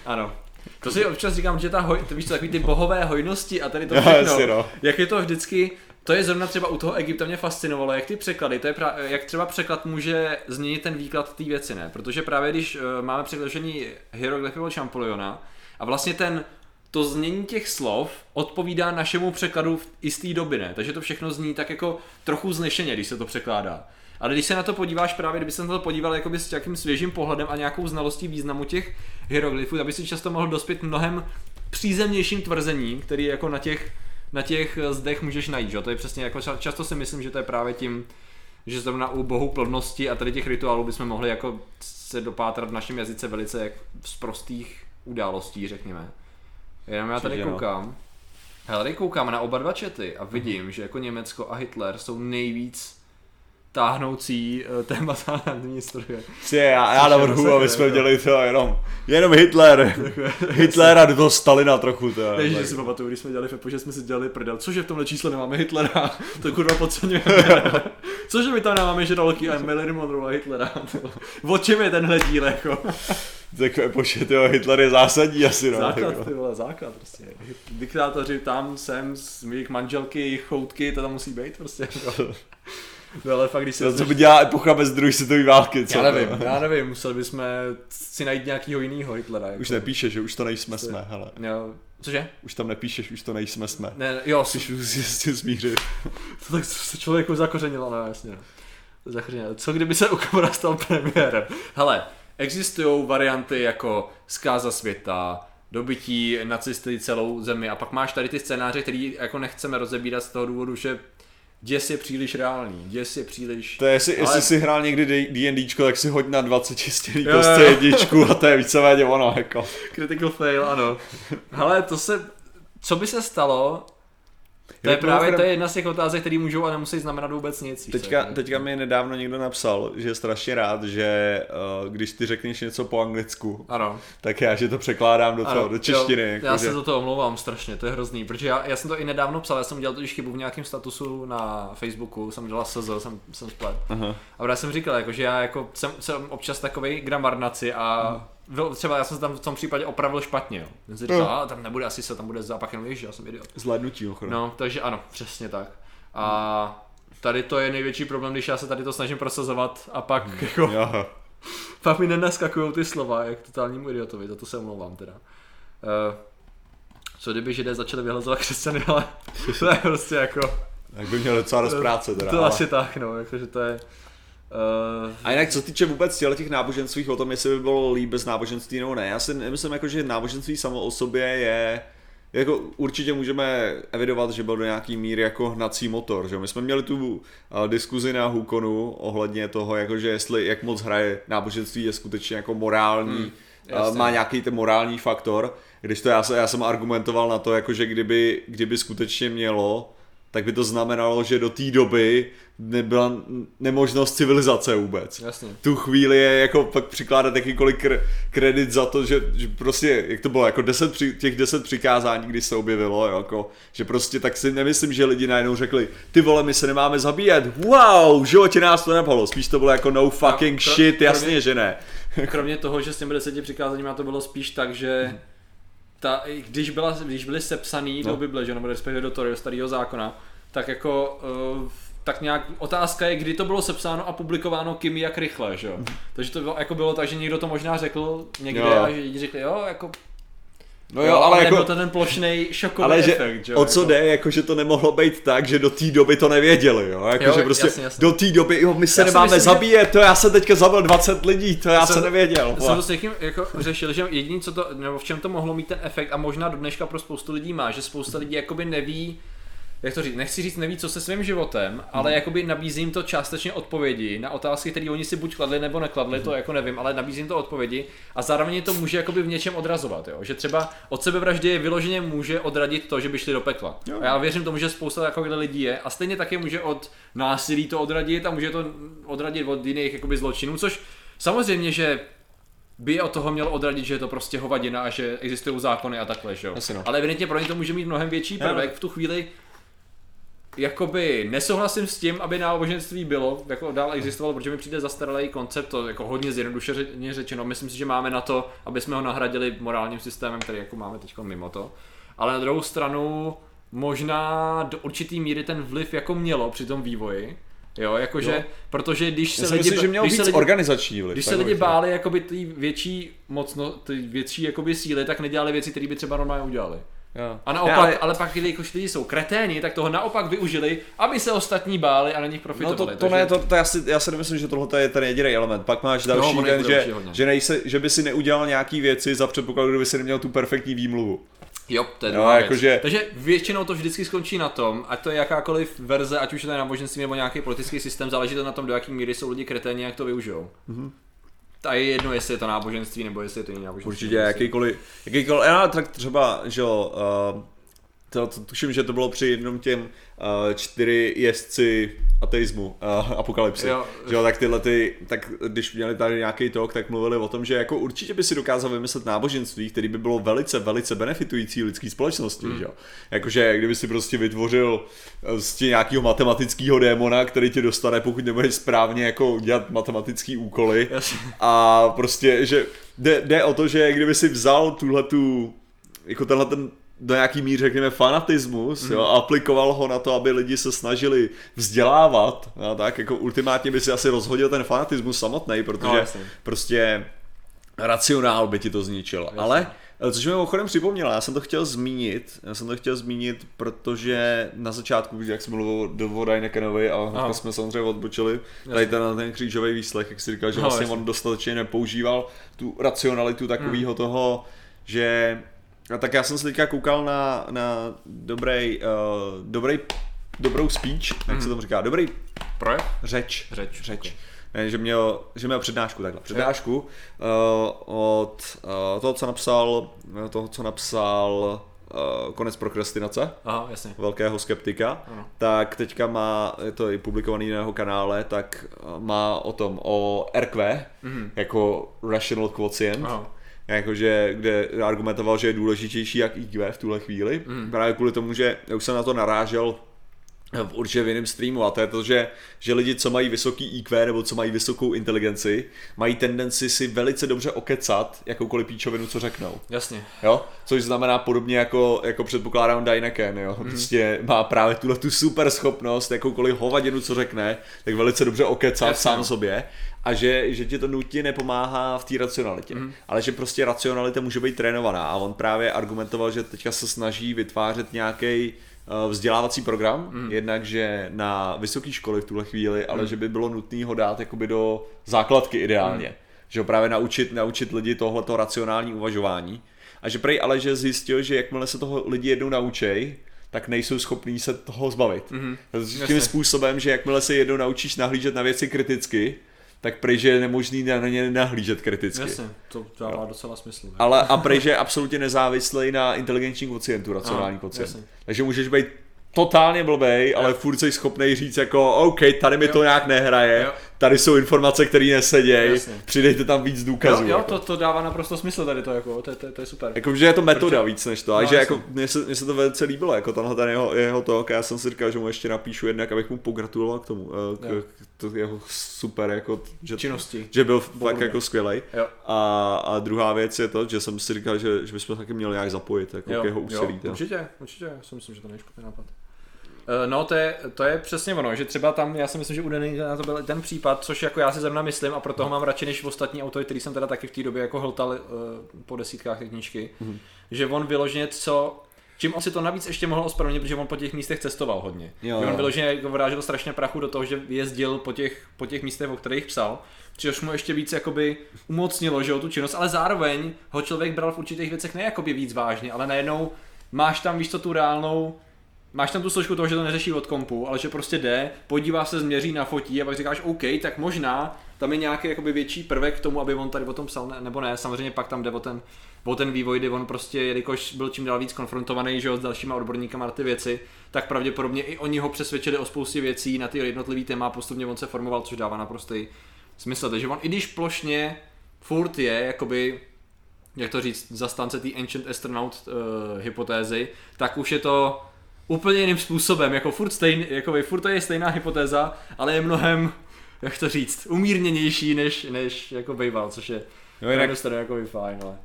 Speaker 2: ano. To si občas říkám, že ta hoj, to víš co, takový ty bohové hojnosti a tady to <laughs> všechno, no. jak je to vždycky, to je zrovna třeba u toho Egypta mě fascinovalo, jak ty překlady, to je pra, jak třeba překlad může změnit ten výklad té věci, ne? Protože právě když uh, máme předložení hieroglyfy od Champoliona, A vlastně ten, to znění těch slov odpovídá našemu překladu v jistý doby, ne? Takže to všechno zní tak jako trochu znešeně, když se to překládá. Ale když se na to podíváš právě, kdyby se na to podíval jakoby s nějakým svěžím pohledem a nějakou znalostí významu těch hieroglyfů, aby si často mohl dospět mnohem přízemnějším tvrzením, který jako na těch, na těch zdech můžeš najít. Že? To je přesně jako často si myslím, že to je právě tím, že zrovna u bohu plodnosti a tady těch rituálů bychom mohli jako se dopátrat v našem jazyce velice jak z prostých událostí, řekněme. Jenom já tady koukám. Já tady koukám na oba dva čety a vidím, že jako Německo a Hitler jsou nejvíc táhnoucí uh, témata na historie.
Speaker 1: Si já, já navrhu, aby jsme jako... dělali to jenom, jenom Hitler. <laughs> Hitler a do toho Stalina trochu. To,
Speaker 2: že si pamatuju, když jsme dělali FEPO, že jsme si dělali prdel. Cože v tomhle čísle nemáme Hitlera? <laughs> To kurva podceňujeme. <laughs> Cože my tam nemáme žraloky a Marilyn Monroe a Hitlera? o čem je tenhle díl jako?
Speaker 1: tak poště, tyjo, Hitler je zásadní asi,
Speaker 2: no. Základ, ty vole, základ prostě. Diktátoři tam, sem, z mých manželky, jejich choutky, to tam musí být prostě. No ale fakt, když se...
Speaker 1: To, co by dělá epocha bez druhé světové války, co?
Speaker 2: Já nevím, já nevím, museli bychom si najít nějakýho jiného Hitlera. Jako.
Speaker 1: Už nepíše, že už to nejsme jsme, hele.
Speaker 2: Jo, cože?
Speaker 1: Už tam nepíšeš, už to nejsme jsme.
Speaker 2: Ne, jo.
Speaker 1: Jsi už s tím smířit. <laughs>
Speaker 2: to tak se člověku zakořenilo, no jasně. Zakořenilo. Co kdyby se u Kamara stal premiérem? Hele, existují varianty jako zkáza světa, dobytí nacisty celou zemi a pak máš tady ty scénáře, který jako nechceme rozebírat z toho důvodu, že děs je příliš reálný, děs je příliš...
Speaker 1: To je, jestli, ale... jestli si hrál někdy D&Dčko, tak si hoď na 20 čistěný prostě jedničku a to je víceméně ono, jako.
Speaker 2: Critical fail, ano. Ale to se, co by se stalo, to je právě to je jedna z těch otázek, které můžou a nemusí znamenat vůbec nic.
Speaker 1: Teďka, teďka mi nedávno někdo napsal, že je strašně rád, že uh, když ty řekneš něco po anglicku,
Speaker 2: ano.
Speaker 1: tak já že to překládám do, toho, do češtiny. Jo,
Speaker 2: jako já že... se za to omlouvám strašně, to je hrozný, protože já, já jsem to i nedávno psal, já jsem dělal totiž chybu v nějakém statusu na Facebooku, jsem dělal SZ, jsem, jsem splet. Uh-huh. A já jsem říkal, jako, že já jako jsem, jsem občas takový gramarnaci a uh-huh třeba já jsem se tam v tom případě opravil špatně, jo. Jsem si říkal, no. tam nebude asi se, tam bude zápach jenom ježiš, já jsem idiot.
Speaker 1: Zhlédnutí,
Speaker 2: ochranu. No, takže ano, přesně tak. A tady to je největší problém, když já se tady to snažím prosazovat a pak hmm. jako... Jo. <laughs> Pak mi nenaskakují ty slova, jak totálnímu idiotovi, za to se omlouvám teda. Uh, co kdyby židé začali vyhlazovat křesťany, <laughs> ale to je prostě jako...
Speaker 1: Tak by měl docela dost práce teda.
Speaker 2: To ale... asi tak, no, jakože to je...
Speaker 1: Uh, a jinak co týče vůbec těch náboženství, o tom, jestli by bylo líp bez náboženství nebo ne, já si nemyslím, jako, že náboženství samo o sobě je jako určitě můžeme evidovat, že byl do nějaký míry jako hnací motor. Že? My jsme měli tu uh, diskuzi na Hukonu ohledně toho, jako, že jestli jak moc hraje náboženství je skutečně jako morální, hmm, uh, má nějaký ten morální faktor, když to já, já jsem argumentoval na to, jako, že kdyby, kdyby skutečně mělo, tak by to znamenalo, že do té doby nebyla nemožnost civilizace vůbec.
Speaker 2: Jasně.
Speaker 1: Tu chvíli je jako pak přikládat jakýkoliv kredit za to, že, že prostě, jak to bylo, jako deset, těch deset přikázání, když se objevilo, jo, jako, že prostě tak si nemyslím, že lidi najednou řekli, ty vole, my se nemáme zabíjet, wow, v životě nás to nepohlo, spíš to bylo jako no fucking no, shit, jasně, kromě, že ne.
Speaker 2: kromě toho, že s těmi deseti přikázáními to bylo spíš tak, že ta, když, byla, když byly sepsaný no. do Bible, že, nebo respektive do toho starého zákona, tak jako uh, tak nějak otázka je, kdy to bylo sepsáno a publikováno kým jak rychle, že jo. Mhm. Takže to bylo, jako bylo tak, že někdo to možná řekl někde jo. a že lidi řekli, jo, jako
Speaker 1: No jo, ale, ale jako,
Speaker 2: to ten plošný šokový
Speaker 1: ale že,
Speaker 2: efekt, že
Speaker 1: O co jako. jde, jako že to nemohlo být tak, že do té doby to nevěděli, jo, jako jo, že prostě jasně, jasně. do té doby, jo, my se já nemáme myslím, zabíjet, že... to já jsem teďka zabil 20 lidí, to já jsem, jsem nevěděl.
Speaker 2: Jsem to s někým jako řešil, že jediný, co to, nebo v čem to mohlo mít ten efekt a možná do dneška pro spoustu lidí má, že spousta lidí jakoby neví, jak to říct, nechci říct neví co se svým životem, hmm. ale jakoby nabízím to částečně odpovědi na otázky, které oni si buď kladli nebo nekladli, hmm. to jako nevím, ale nabízím to odpovědi a zároveň to může jakoby v něčem odrazovat, jo? že třeba od sebevraždy vyloženě může odradit to, že by šli do pekla. Jo. A já věřím tomu, že spousta takových lidí je a stejně také může od násilí to odradit a může to odradit od jiných jakoby zločinů, což samozřejmě, že by od toho mělo odradit, že je to prostě hovadina a že existují zákony a takhle, že jo. No. Ale evidentně pro ně to může mít mnohem větší prvek v tu chvíli, jakoby nesouhlasím s tím, aby náboženství bylo, jako dál existovalo, protože mi přijde zastaralý koncept, to jako hodně zjednodušeně řečeno. Myslím si, že máme na to, aby jsme ho nahradili morálním systémem, který jako máme teď mimo to. Ale na druhou stranu možná do určitý míry ten vliv jako mělo při tom vývoji, Jo, jakože, protože když se
Speaker 1: Já
Speaker 2: lidi,
Speaker 1: myslím, že měl
Speaker 2: když se lidi,
Speaker 1: organizační vliv.
Speaker 2: když se lidi báli jakoby ty větší mocno, ty větší jakoby síly, tak nedělali věci, které by třeba normálně udělali.
Speaker 1: Jo.
Speaker 2: A naopak,
Speaker 1: ale-
Speaker 2: ale, ale pak, když lidi jsou kreténi, tak toho naopak využili, aby se ostatní báli a na nich
Speaker 1: No
Speaker 2: profitovali.
Speaker 1: to, to
Speaker 2: takže-
Speaker 1: ne, to, to já, si, já si nemyslím, že tohle je ten jediný element. Pak máš další ten,
Speaker 2: jich
Speaker 1: že, že, nejse, že by si neudělal nějaký věci za předpokladu, kdyby si neměl tu perfektní výmluvu.
Speaker 2: Jo, to je
Speaker 1: Jo,
Speaker 2: druhá věc.
Speaker 1: jakože-
Speaker 2: Takže většinou to vždycky skončí na tom, ať to je jakákoliv verze, ať už je to náboženství nebo nějaký politický systém, záleží to na tom, do jaký míry jsou lidi kreténi, jak to využijou. Mm-hmm. A je jedno, jestli je to náboženství nebo jestli je to jiný náboženství.
Speaker 1: Určitě jakýkoliv, jakýkoliv, já tak třeba, že jo, uh, to, to, tuším, že to bylo při jednom těm čtyři jezdci ateismu, uh, apokalypsy.
Speaker 2: Jo.
Speaker 1: Že jo, tak tyhle ty, tak když měli tady nějaký talk, tak mluvili o tom, že jako určitě by si dokázal vymyslet náboženství, který by bylo velice, velice benefitující lidské společnosti, mm. že jo. Jakože kdyby si prostě vytvořil prostě nějakého matematického démona, který tě dostane, pokud nebudeš správně jako dělat matematický úkoly.
Speaker 2: Jasně.
Speaker 1: A prostě, že jde, jde o to, že kdyby si vzal tuhle tu, jako tenhle ten do nějaký míry, řekněme, fanatismus, mm. jo, a aplikoval ho na to, aby lidi se snažili vzdělávat, a tak jako ultimátně by si asi rozhodil ten fanatismus samotný, protože
Speaker 2: No,
Speaker 1: prostě racionál by ti to zničil. Ale eh, Což mi mimochodem připomněla, já jsem to chtěl zmínit, já jsem to chtěl zmínit, protože na začátku, jak jsem mluvil o Dynekenovi a hnedka
Speaker 2: Aha.
Speaker 1: jsme samozřejmě odbočili, tady ten, ten křížový výslech, jak jsi říkal, že
Speaker 2: No,
Speaker 1: vlastně
Speaker 2: jasně.
Speaker 1: on dostatečně nepoužíval tu racionalitu takového
Speaker 2: Hmm.
Speaker 1: toho, že a tak já jsem se teďka koukal na, na dobrý, uh, dobrý, dobrou speech, jak se tomu říká, dobrý
Speaker 2: Projev?
Speaker 1: řeč,
Speaker 2: Řeč,
Speaker 1: řeč. Ne, že měl, že měl přednášku takhle, přednášku uh, od uh, toho, co napsal, toho, co napsal uh, Konec prokrastinace,
Speaker 2: Aha, jasně.
Speaker 1: velkého skeptika,
Speaker 2: Ano.
Speaker 1: tak teďka má, je to i publikovaný na jeho kanále, tak má o tom, o RQ,
Speaker 2: Mhm.
Speaker 1: jako Rational Quotient,
Speaker 2: Aha.
Speaker 1: Jakože, kde argumentoval, že je důležitější jak IQ v tuhle chvíli, mm. právě kvůli tomu, že já už jsem na to narážel v určitě v jiném streamu a to je to, že, že lidi, co mají vysoký IQ nebo co mají vysokou inteligenci, mají tendenci si velice dobře okecat jakoukoliv píčovinu, co řeknou.
Speaker 2: Jasně.
Speaker 1: Jo? Což znamená podobně jako, jako předpokládám Dyneken, jo?
Speaker 2: Mhm.
Speaker 1: Prostě má právě tuhle tu super schopnost, jakoukoliv hovadinu, co řekne, tak velice dobře okecat
Speaker 2: Jasně.
Speaker 1: sám sobě a že, že ti to nutně nepomáhá v té racionalitě.
Speaker 2: Mhm.
Speaker 1: Ale že prostě racionalita může být trénovaná a on právě argumentoval, že teďka se snaží vytvářet nějaký vzdělávací program,
Speaker 2: Mhm.
Speaker 1: jednak, že na vysoké školy v tuhle chvíli, ale že by bylo nutné ho dát jakoby do základky ideálně.
Speaker 2: Mhm.
Speaker 1: Že ho právě naučit, naučit lidi tohleto racionální uvažování. A že prej ale, že zjistil, že jakmile se toho lidi jednou naučej, tak nejsou schopní se toho zbavit.
Speaker 2: Mhm.
Speaker 1: Mm-hmm. Tím
Speaker 2: Jasně.
Speaker 1: způsobem, že jakmile se jednou naučíš nahlížet na věci kriticky, tak prej, že je nemožný na ně nahlížet kriticky.
Speaker 2: Jasně, to dává docela smysl. ne?
Speaker 1: Ale a prej, že je absolutně nezávislý na inteligenčním kocientu, racionální
Speaker 2: jasně.
Speaker 1: Takže můžeš být totálně blbej, ale furt jsi schopný říct jako OK, tady mi to nějak nehraje,
Speaker 2: Jo.
Speaker 1: Tady jsou informace, které nesedějí, přidejte tam víc důkazů.
Speaker 2: Jo, jo
Speaker 1: jako.
Speaker 2: to, to dává naprosto smysl tady to, jako, to, je- to, to je super.
Speaker 1: Jako, že je to metoda
Speaker 2: Protože-
Speaker 1: víc než to, a
Speaker 2: No,
Speaker 1: že jako, mně se, mně se to velice líbilo, jako tenhle ten jeho, jeho talk, já jsem si říkal, že mu ještě napíšu jednak, abych mu pogratuloval k tomu, eh,
Speaker 2: Jo.
Speaker 1: k, k to jeho super, jako, že,
Speaker 2: Činnosti.
Speaker 1: že byl fakt
Speaker 2: Bohudně.
Speaker 1: jako skvělej.
Speaker 2: Jo.
Speaker 1: A, a druhá věc je to, že jsem si říkal, že, že bychom taky měli nějak zapojit jako k jeho úsilí.
Speaker 2: jo, určitě, určitě, já si myslím, že to není špatný nápad. Eh, No, to je, to je přesně ono, že třeba tam, já si myslím, že u Denny na to byl ten případ, což jako já si zrovna myslím a proto ho mám radši než ostatní autory, který jsem teda taky v té době jako hltal uh, po desítkách té knížky, mm-hmm. že on vyloženě co, čím on si to navíc ještě mohl ospravedlnit, protože on po těch místech cestoval hodně.
Speaker 1: Jo,
Speaker 2: že on
Speaker 1: jo.
Speaker 2: vyloženě jako vrážel strašně prachu do toho, že jezdil po těch, po těch místech, o kterých psal, což mu ještě víc jakoby umocnilo, že jo, tu činnost, ale zároveň ho člověk bral v určitých věcech ne jakoby víc vážně, ale najednou máš tam, víš co, tu reálnou Máš tam tu složku toho, že to neřeší od kompu, ale že prostě jde, podívá se, změří na fotí a pak říkáš OK, tak možná tam je nějaký jakoby větší prvek k tomu, aby on tady o tom psal, ne, nebo ne, samozřejmě pak tam jde o ten, o ten vývoj, kdy on prostě, jelikož byl čím dál víc konfrontovaný, že s dalšíma odborníkama na ty věci, tak pravděpodobně i oni ho přesvědčili o spoustě věcí na ty jednotlivý téma, postupně on se formoval, což dává naprostý smysl. Takže on, i když plošně furt je, jakoby, jak to říct, zastánce té Ancient Astronaut uh, hypotézy, tak už je to úplně jiným způsobem, jako furt, stejný, jako furt to je stejná hypotéza, ale je mnohem, jak to říct, umírněnější než, než jako býval, což je na
Speaker 1: jinak-
Speaker 2: jednu stranu jako fajn, ale...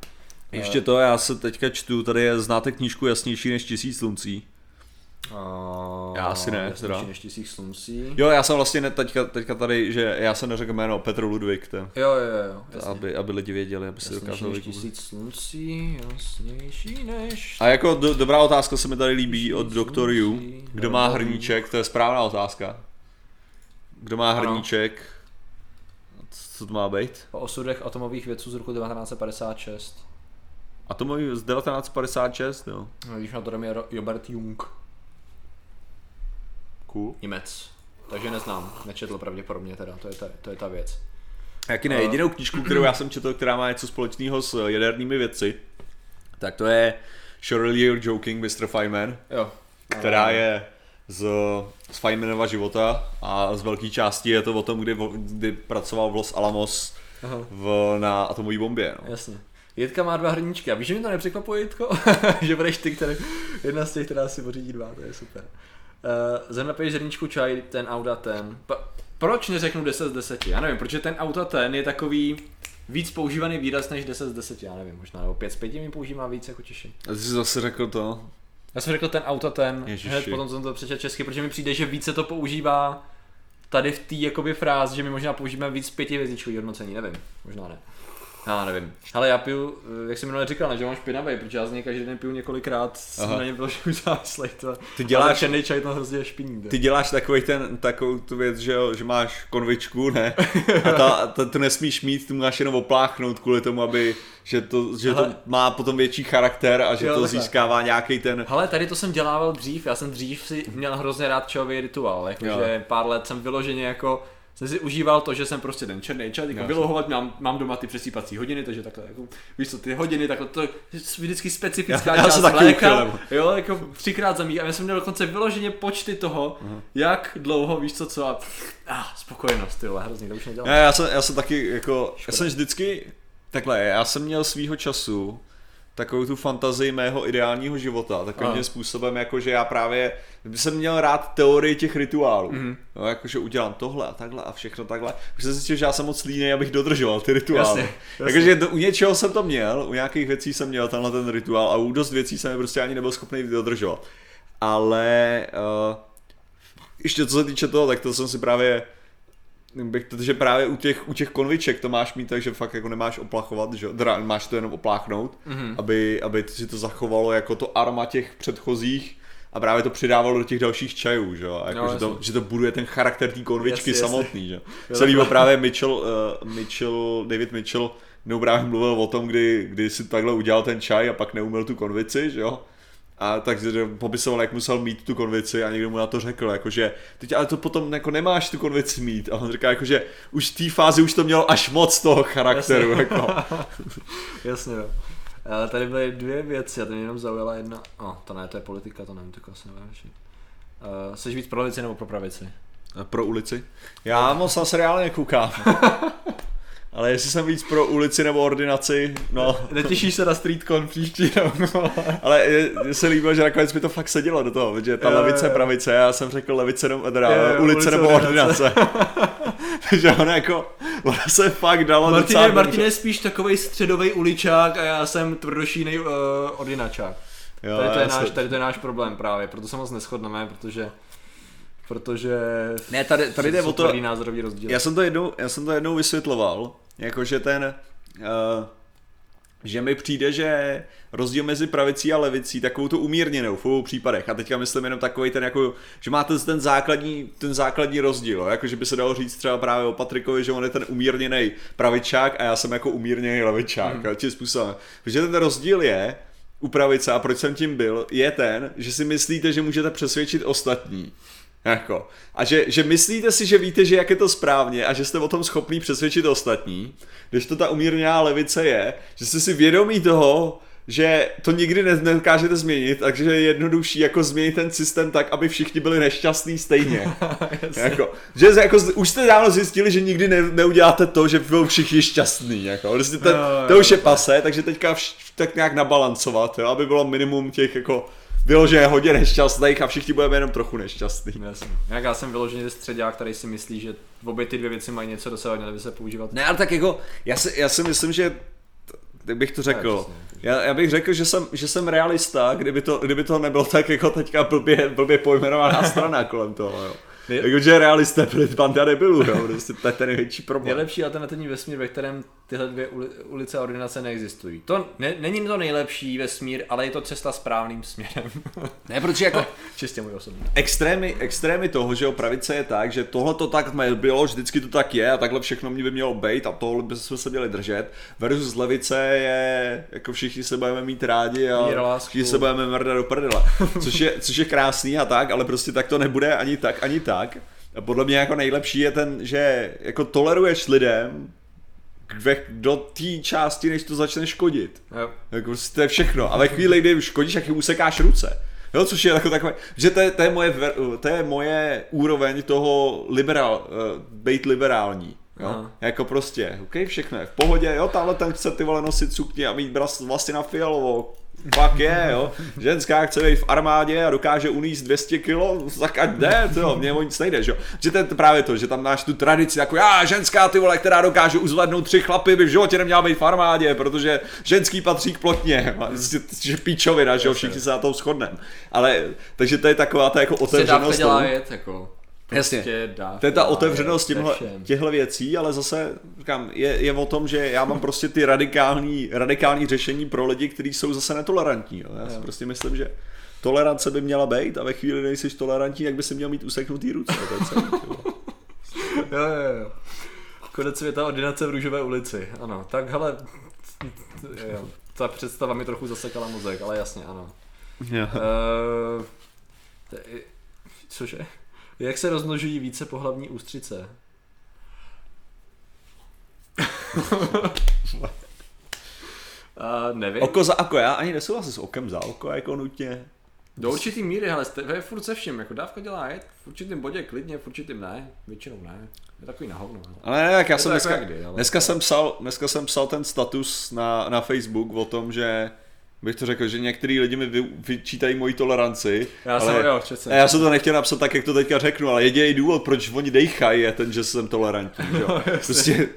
Speaker 1: Ještě to, já se teďka čtu, tady je, znáte knížku Jasnější než tisíc sluncí.
Speaker 2: Uh,
Speaker 1: Já asi ne, teda.
Speaker 2: než tisíc sluncí.
Speaker 1: Jo, já jsem vlastně ne, teďka, teďka tady, že já jsem neřekl jméno Petr Ludvík, to,
Speaker 2: Jo, jo, jo, jasně.
Speaker 1: aby, aby lidi věděli, aby si dokázali
Speaker 2: než tisíc sluncí, jasnější než...
Speaker 1: A jako do, dobrá otázka se mi tady líbí od Dr. Yu. Kdo má hrníček, to je správná otázka. Kdo má hrníček? Co to má být?
Speaker 2: O osudech atomových vědců z roku 1956.
Speaker 1: A to mají z 1956, jo.
Speaker 2: Když autorem je Ro- Robert Jung,
Speaker 1: Cool.
Speaker 2: Němec. Takže neznám, nečetl pravděpodobně teda, to je ta, to je ta věc.
Speaker 1: Jaký ne,
Speaker 2: A-
Speaker 1: jedinou knížku, kterou já <clears throat> jsem četl, která má něco společného s jadernými věci, tak to je Surely You're Joking, Mr. Feynman,
Speaker 2: Jo.
Speaker 1: která je z, z Feynmanova života a z velké části je to o tom, kdy, kdy pracoval v Los Alamos
Speaker 2: Aha.
Speaker 1: v, na atomové bombě. No.
Speaker 2: Jasně. Jitka má dva hrníčky a víš, že mi to nepřekvapuje, Jitko? <laughs> že budeš ty, který, jedna z těch, která si pořídí dva, to je super. Uh, zem napiješ hrníčku čaj, ten auta ten. Pa, proč neřeknu 10 z 10? Já nevím, protože ten auta ten je takový víc používaný výraz než 10 z 10, já nevím, možná, nebo 5 z 5 mi používá víc jako Češi.
Speaker 1: A ty jsi zase řekl to.
Speaker 2: Já jsem řekl ten auta ten,
Speaker 1: Ježiši.
Speaker 2: hned potom jsem to přečetl česky, protože mi přijde, že více to používá tady v té jakoby frázi, že my možná použijeme víc pětihvězdičkový hodnocení, nevím, možná ne. Já nevím. Ale já piju, eh, jak jsem minule říkal, ne, že mám špinavý, protože já z něj každý den piju několikrát, jsem na ně byl závislý. To.
Speaker 1: Ty děláš-
Speaker 2: černý čaj to hrozně špiní.
Speaker 1: Ty děláš takový ten, takovou tu věc, že, jo, že máš konvičku, ne? A ta, ta, to nesmíš mít, tu máš jenom opláchnout kvůli tomu, aby, že to, že to
Speaker 2: Hele.
Speaker 1: má potom větší charakter a že
Speaker 2: Jo,
Speaker 1: to
Speaker 2: takhle.
Speaker 1: získává nějaký ten...
Speaker 2: Ale tady to jsem dělával dřív, já jsem dřív si měl hrozně rád čajový rituál, jakože pár let jsem vyloženě jako jsem si užíval to, že jsem prostě ten černý čaj, jako vylohovat, mám, mám doma ty přesýpací hodiny, takže takhle, jako, víš co, ty hodiny, takhle, to je vždycky specifická
Speaker 1: Já- já
Speaker 2: část
Speaker 1: taky uchylem.
Speaker 2: jo, jako třikrát za mý, a já jsem měl dokonce vyloženě počty toho, jak dlouho, víš co, co a, ah, spokojenost, vole, hrozně, to už nedělám.
Speaker 1: Já, já, jsem, já jsem taky jako, já jsem vždycky, takhle, já jsem měl svýho času takovou tu fantazii mého ideálního života, takovým tím způsobem, jako že já právě jsem měl rád teorii těch rituálů. Mm-hmm. No, jako, že udělám tohle a takhle a všechno takhle. Už jsem zjistil, že já jsem moc línej, abych dodržoval ty rituály.
Speaker 2: Jasně, jasně.
Speaker 1: Takže do- u něčeho jsem to měl, u nějakých věcí jsem měl tenhle ten rituál a u dost věcí jsem je prostě ani nebyl schopný dodržovat. Ale uh, ještě co se týče toho, tak to jsem si právě bych, protože právě u těch, u těch konviček to máš mít tak, že fakt jako nemáš oplachovat, že teda máš to jenom opláchnout, mm-hmm. aby, aby si to zachovalo jako to arma těch předchozích a právě to přidávalo do těch dalších čajů, že? A Jako,
Speaker 2: No,
Speaker 1: že, to, že to buduje ten charakter té konvičky
Speaker 2: jasně.
Speaker 1: samotný, že jo? Se líbilo právě Mitchell, uh, Mitchell, David Mitchell, jednou právě mluvil o tom, kdy, kdy si takhle udělal ten čaj a pak neumil tu konvici, že jo? A takže popisoval, jak musel mít tu konvici a někdo mu na to řekl, jakože teď ale to potom jako nemáš tu konvici mít. A on říká, jakože už v té fázi už to mělo až moc toho charakteru.
Speaker 2: Jasně.
Speaker 1: Jako. <laughs>
Speaker 2: Jasně, jo. Ale tady byly dvě věci a to mě jenom zaujala jedna. O, to ne, to je politika, to nevím, tak asi nevím. Uh, jsi víc pro levici nebo pro pravici?
Speaker 1: Pro ulici. Já moc na seriály nekoukám. <laughs> Ale jestli jsem víc pro ulici nebo ordinaci, no.
Speaker 2: Netěšíš se na StreetCon příští rok?
Speaker 1: Ale je- se líbilo, že nakonec mi to fakt sedělo do toho, že ta
Speaker 2: Jo,
Speaker 1: levice,
Speaker 2: jo.
Speaker 1: pravice, já jsem řekl levice nebo, teda,
Speaker 2: Jo,
Speaker 1: ulice,
Speaker 2: ulice,
Speaker 1: nebo
Speaker 2: ordinace.
Speaker 1: ordinace. <laughs> že ono jako, ono se fakt dalo
Speaker 2: Martin
Speaker 1: docela.
Speaker 2: Martin je spíš takový středový uličák a já jsem tvrdošínej uh, ordinačák.
Speaker 1: Jo,
Speaker 2: Tady to, je náš, tady to je náš problém právě, proto se moc neschodneme, protože protože
Speaker 1: Ne, tady, tady jde o to,
Speaker 2: názorový rozdíl.
Speaker 1: já jsem to jednou, já jsem to jednou vysvětloval, jakože ten, uh, že mi přijde, že rozdíl mezi pravicí a levicí, takovou tu umírněnou v obou případech, a teďka myslím jenom takový ten, jako, že máte ten základní, ten základní rozdíl, jako že by se dalo říct třeba právě o Patrikovi, že on je ten umírněný pravičák a já jsem jako umírněný levičák,
Speaker 2: Hmm.
Speaker 1: mm. tím způsobem. Protože ten rozdíl je, u pravice, a proč jsem tím byl, je ten, že si myslíte, že můžete přesvědčit ostatní. Jako. A že, že myslíte si, že víte, že jak je to správně a že jste o tom schopný přesvědčit ostatní, když to ta umírněná levice je, že jste si vědomí toho, že to nikdy ne- nedokážete změnit, takže je jednodušší jako změnit ten systém tak, aby všichni byli nešťastní stejně. <laughs> jako, že jako, už jste dávno zjistili, že nikdy ne, neuděláte to, že budou všichni šťastní. Jako. Prostě ten,
Speaker 2: Jo, jo,
Speaker 1: to už je pase, takže teďka vš, tak nějak nabalancovat, jo, aby bylo minimum těch jako vyloženě hodně nešťastných a všichni budeme jenom trochu nešťastní.
Speaker 2: Jasně. Jak já jsem vyloženě středák, který si myslí, že obě ty dvě věci mají něco dosahovat, měly by se používat.
Speaker 1: Ne, ale tak jako, já si, já si myslím, že t- jak bych to řekl, já, já bych řekl, že jsem, že jsem realista, kdyby to, kdyby to nebylo tak jako teďka blbě, blbě pojmenovaná <laughs> strana kolem toho, jo. Jakože realisté byli banda debilů, jo, prostě to je ten největší problém.
Speaker 2: Nejlepší alternativní vesmír, ve kterém tyhle dvě ulice a ordinace neexistují. To ne, není to nejlepší vesmír, ale je to cesta správným směrem.
Speaker 1: ne, protože jako... <laughs>
Speaker 2: Čistě můj osobní.
Speaker 1: Extrémy, extrémy toho, že o pravice je tak, že tohle to tak bylo, vždycky to tak je a takhle všechno mě by mělo být a tohle by jsme se měli držet. Versus levice je, jako všichni se budeme mít rádi a všichni se budeme mrdat do prdela. Což je, což je krásný a tak, ale prostě tak to nebude ani tak, ani tak. A podle mě jako nejlepší je ten, že jako toleruješ lidem, do té části, než to začne škodit. Jo. Jako prostě to je všechno. A ve chvíli, kdy škodíš, jak usekáš ruce. Jo, což je jako takové, že to je, to je, moje, to je moje úroveň toho liberál, uh, být liberální. Jo? Aha. Jako prostě, ok, všechno je v pohodě, jo, tamhle ten chce ty vole nosit sukni a mít vlastně na fialovou, pak je, jo. Ženská chce být v armádě a dokáže uníst 200 kilo, tak ať jde, to jo, mě o nic nejde, že jo. Že to je právě to, že tam máš tu tradici, jako já, ženská ty vole, která dokáže uzvednout tři chlapy, by v životě neměla být v armádě, protože ženský patří k plotně, že píčovina, že jo, všichni se na tom shodneme. Ale, takže to je taková ta jako otevřenost.
Speaker 2: dělá jet, jako.
Speaker 1: Jasně, prostě to je ta otevřenost těchto věcí, ale zase říkám, je, je o tom, že já mám prostě ty radikální, radikální řešení pro lidi, kteří jsou zase netolerantní. Jo. Já si prostě myslím, že tolerance by měla být a ve chvíli, kdy jsi tolerantní, jak by si měl mít useknutý ruce. To je celý, <laughs>
Speaker 2: jo, jo, jo. Konec světa ordinace v Růžové ulici, ano. Tak hele, jo, ta představa mi trochu zasekala mozek, ale jasně, ano.
Speaker 1: Jo. Uh,
Speaker 2: cože? Jak se rozmnožují více pohlavní ústřice? <laughs> uh, nevím.
Speaker 1: Oko za oko, já ani nesouhlasím s okem za oko, jako nutně.
Speaker 2: Do určitý míry, ale to je furt se vším, jako dávka dělá jet, v určitém bodě klidně, v určitým ne, většinou ne. Je takový na hovno.
Speaker 1: Ale ne, jak já jsem dneska, jako kdy, ale... dneska, jsem psal, dneska jsem psal ten status na, na Facebook o tom, že bych to řekl, že některý lidi mi vy, vyčítají moji toleranci.
Speaker 2: Já ale, jsem, jo,
Speaker 1: já jsem to nechtěl napsat tak, jak to teďka řeknu, ale jediný důvod, proč oni dejchají, je ten, že jsem tolerantní. Jo? <laughs> prostě,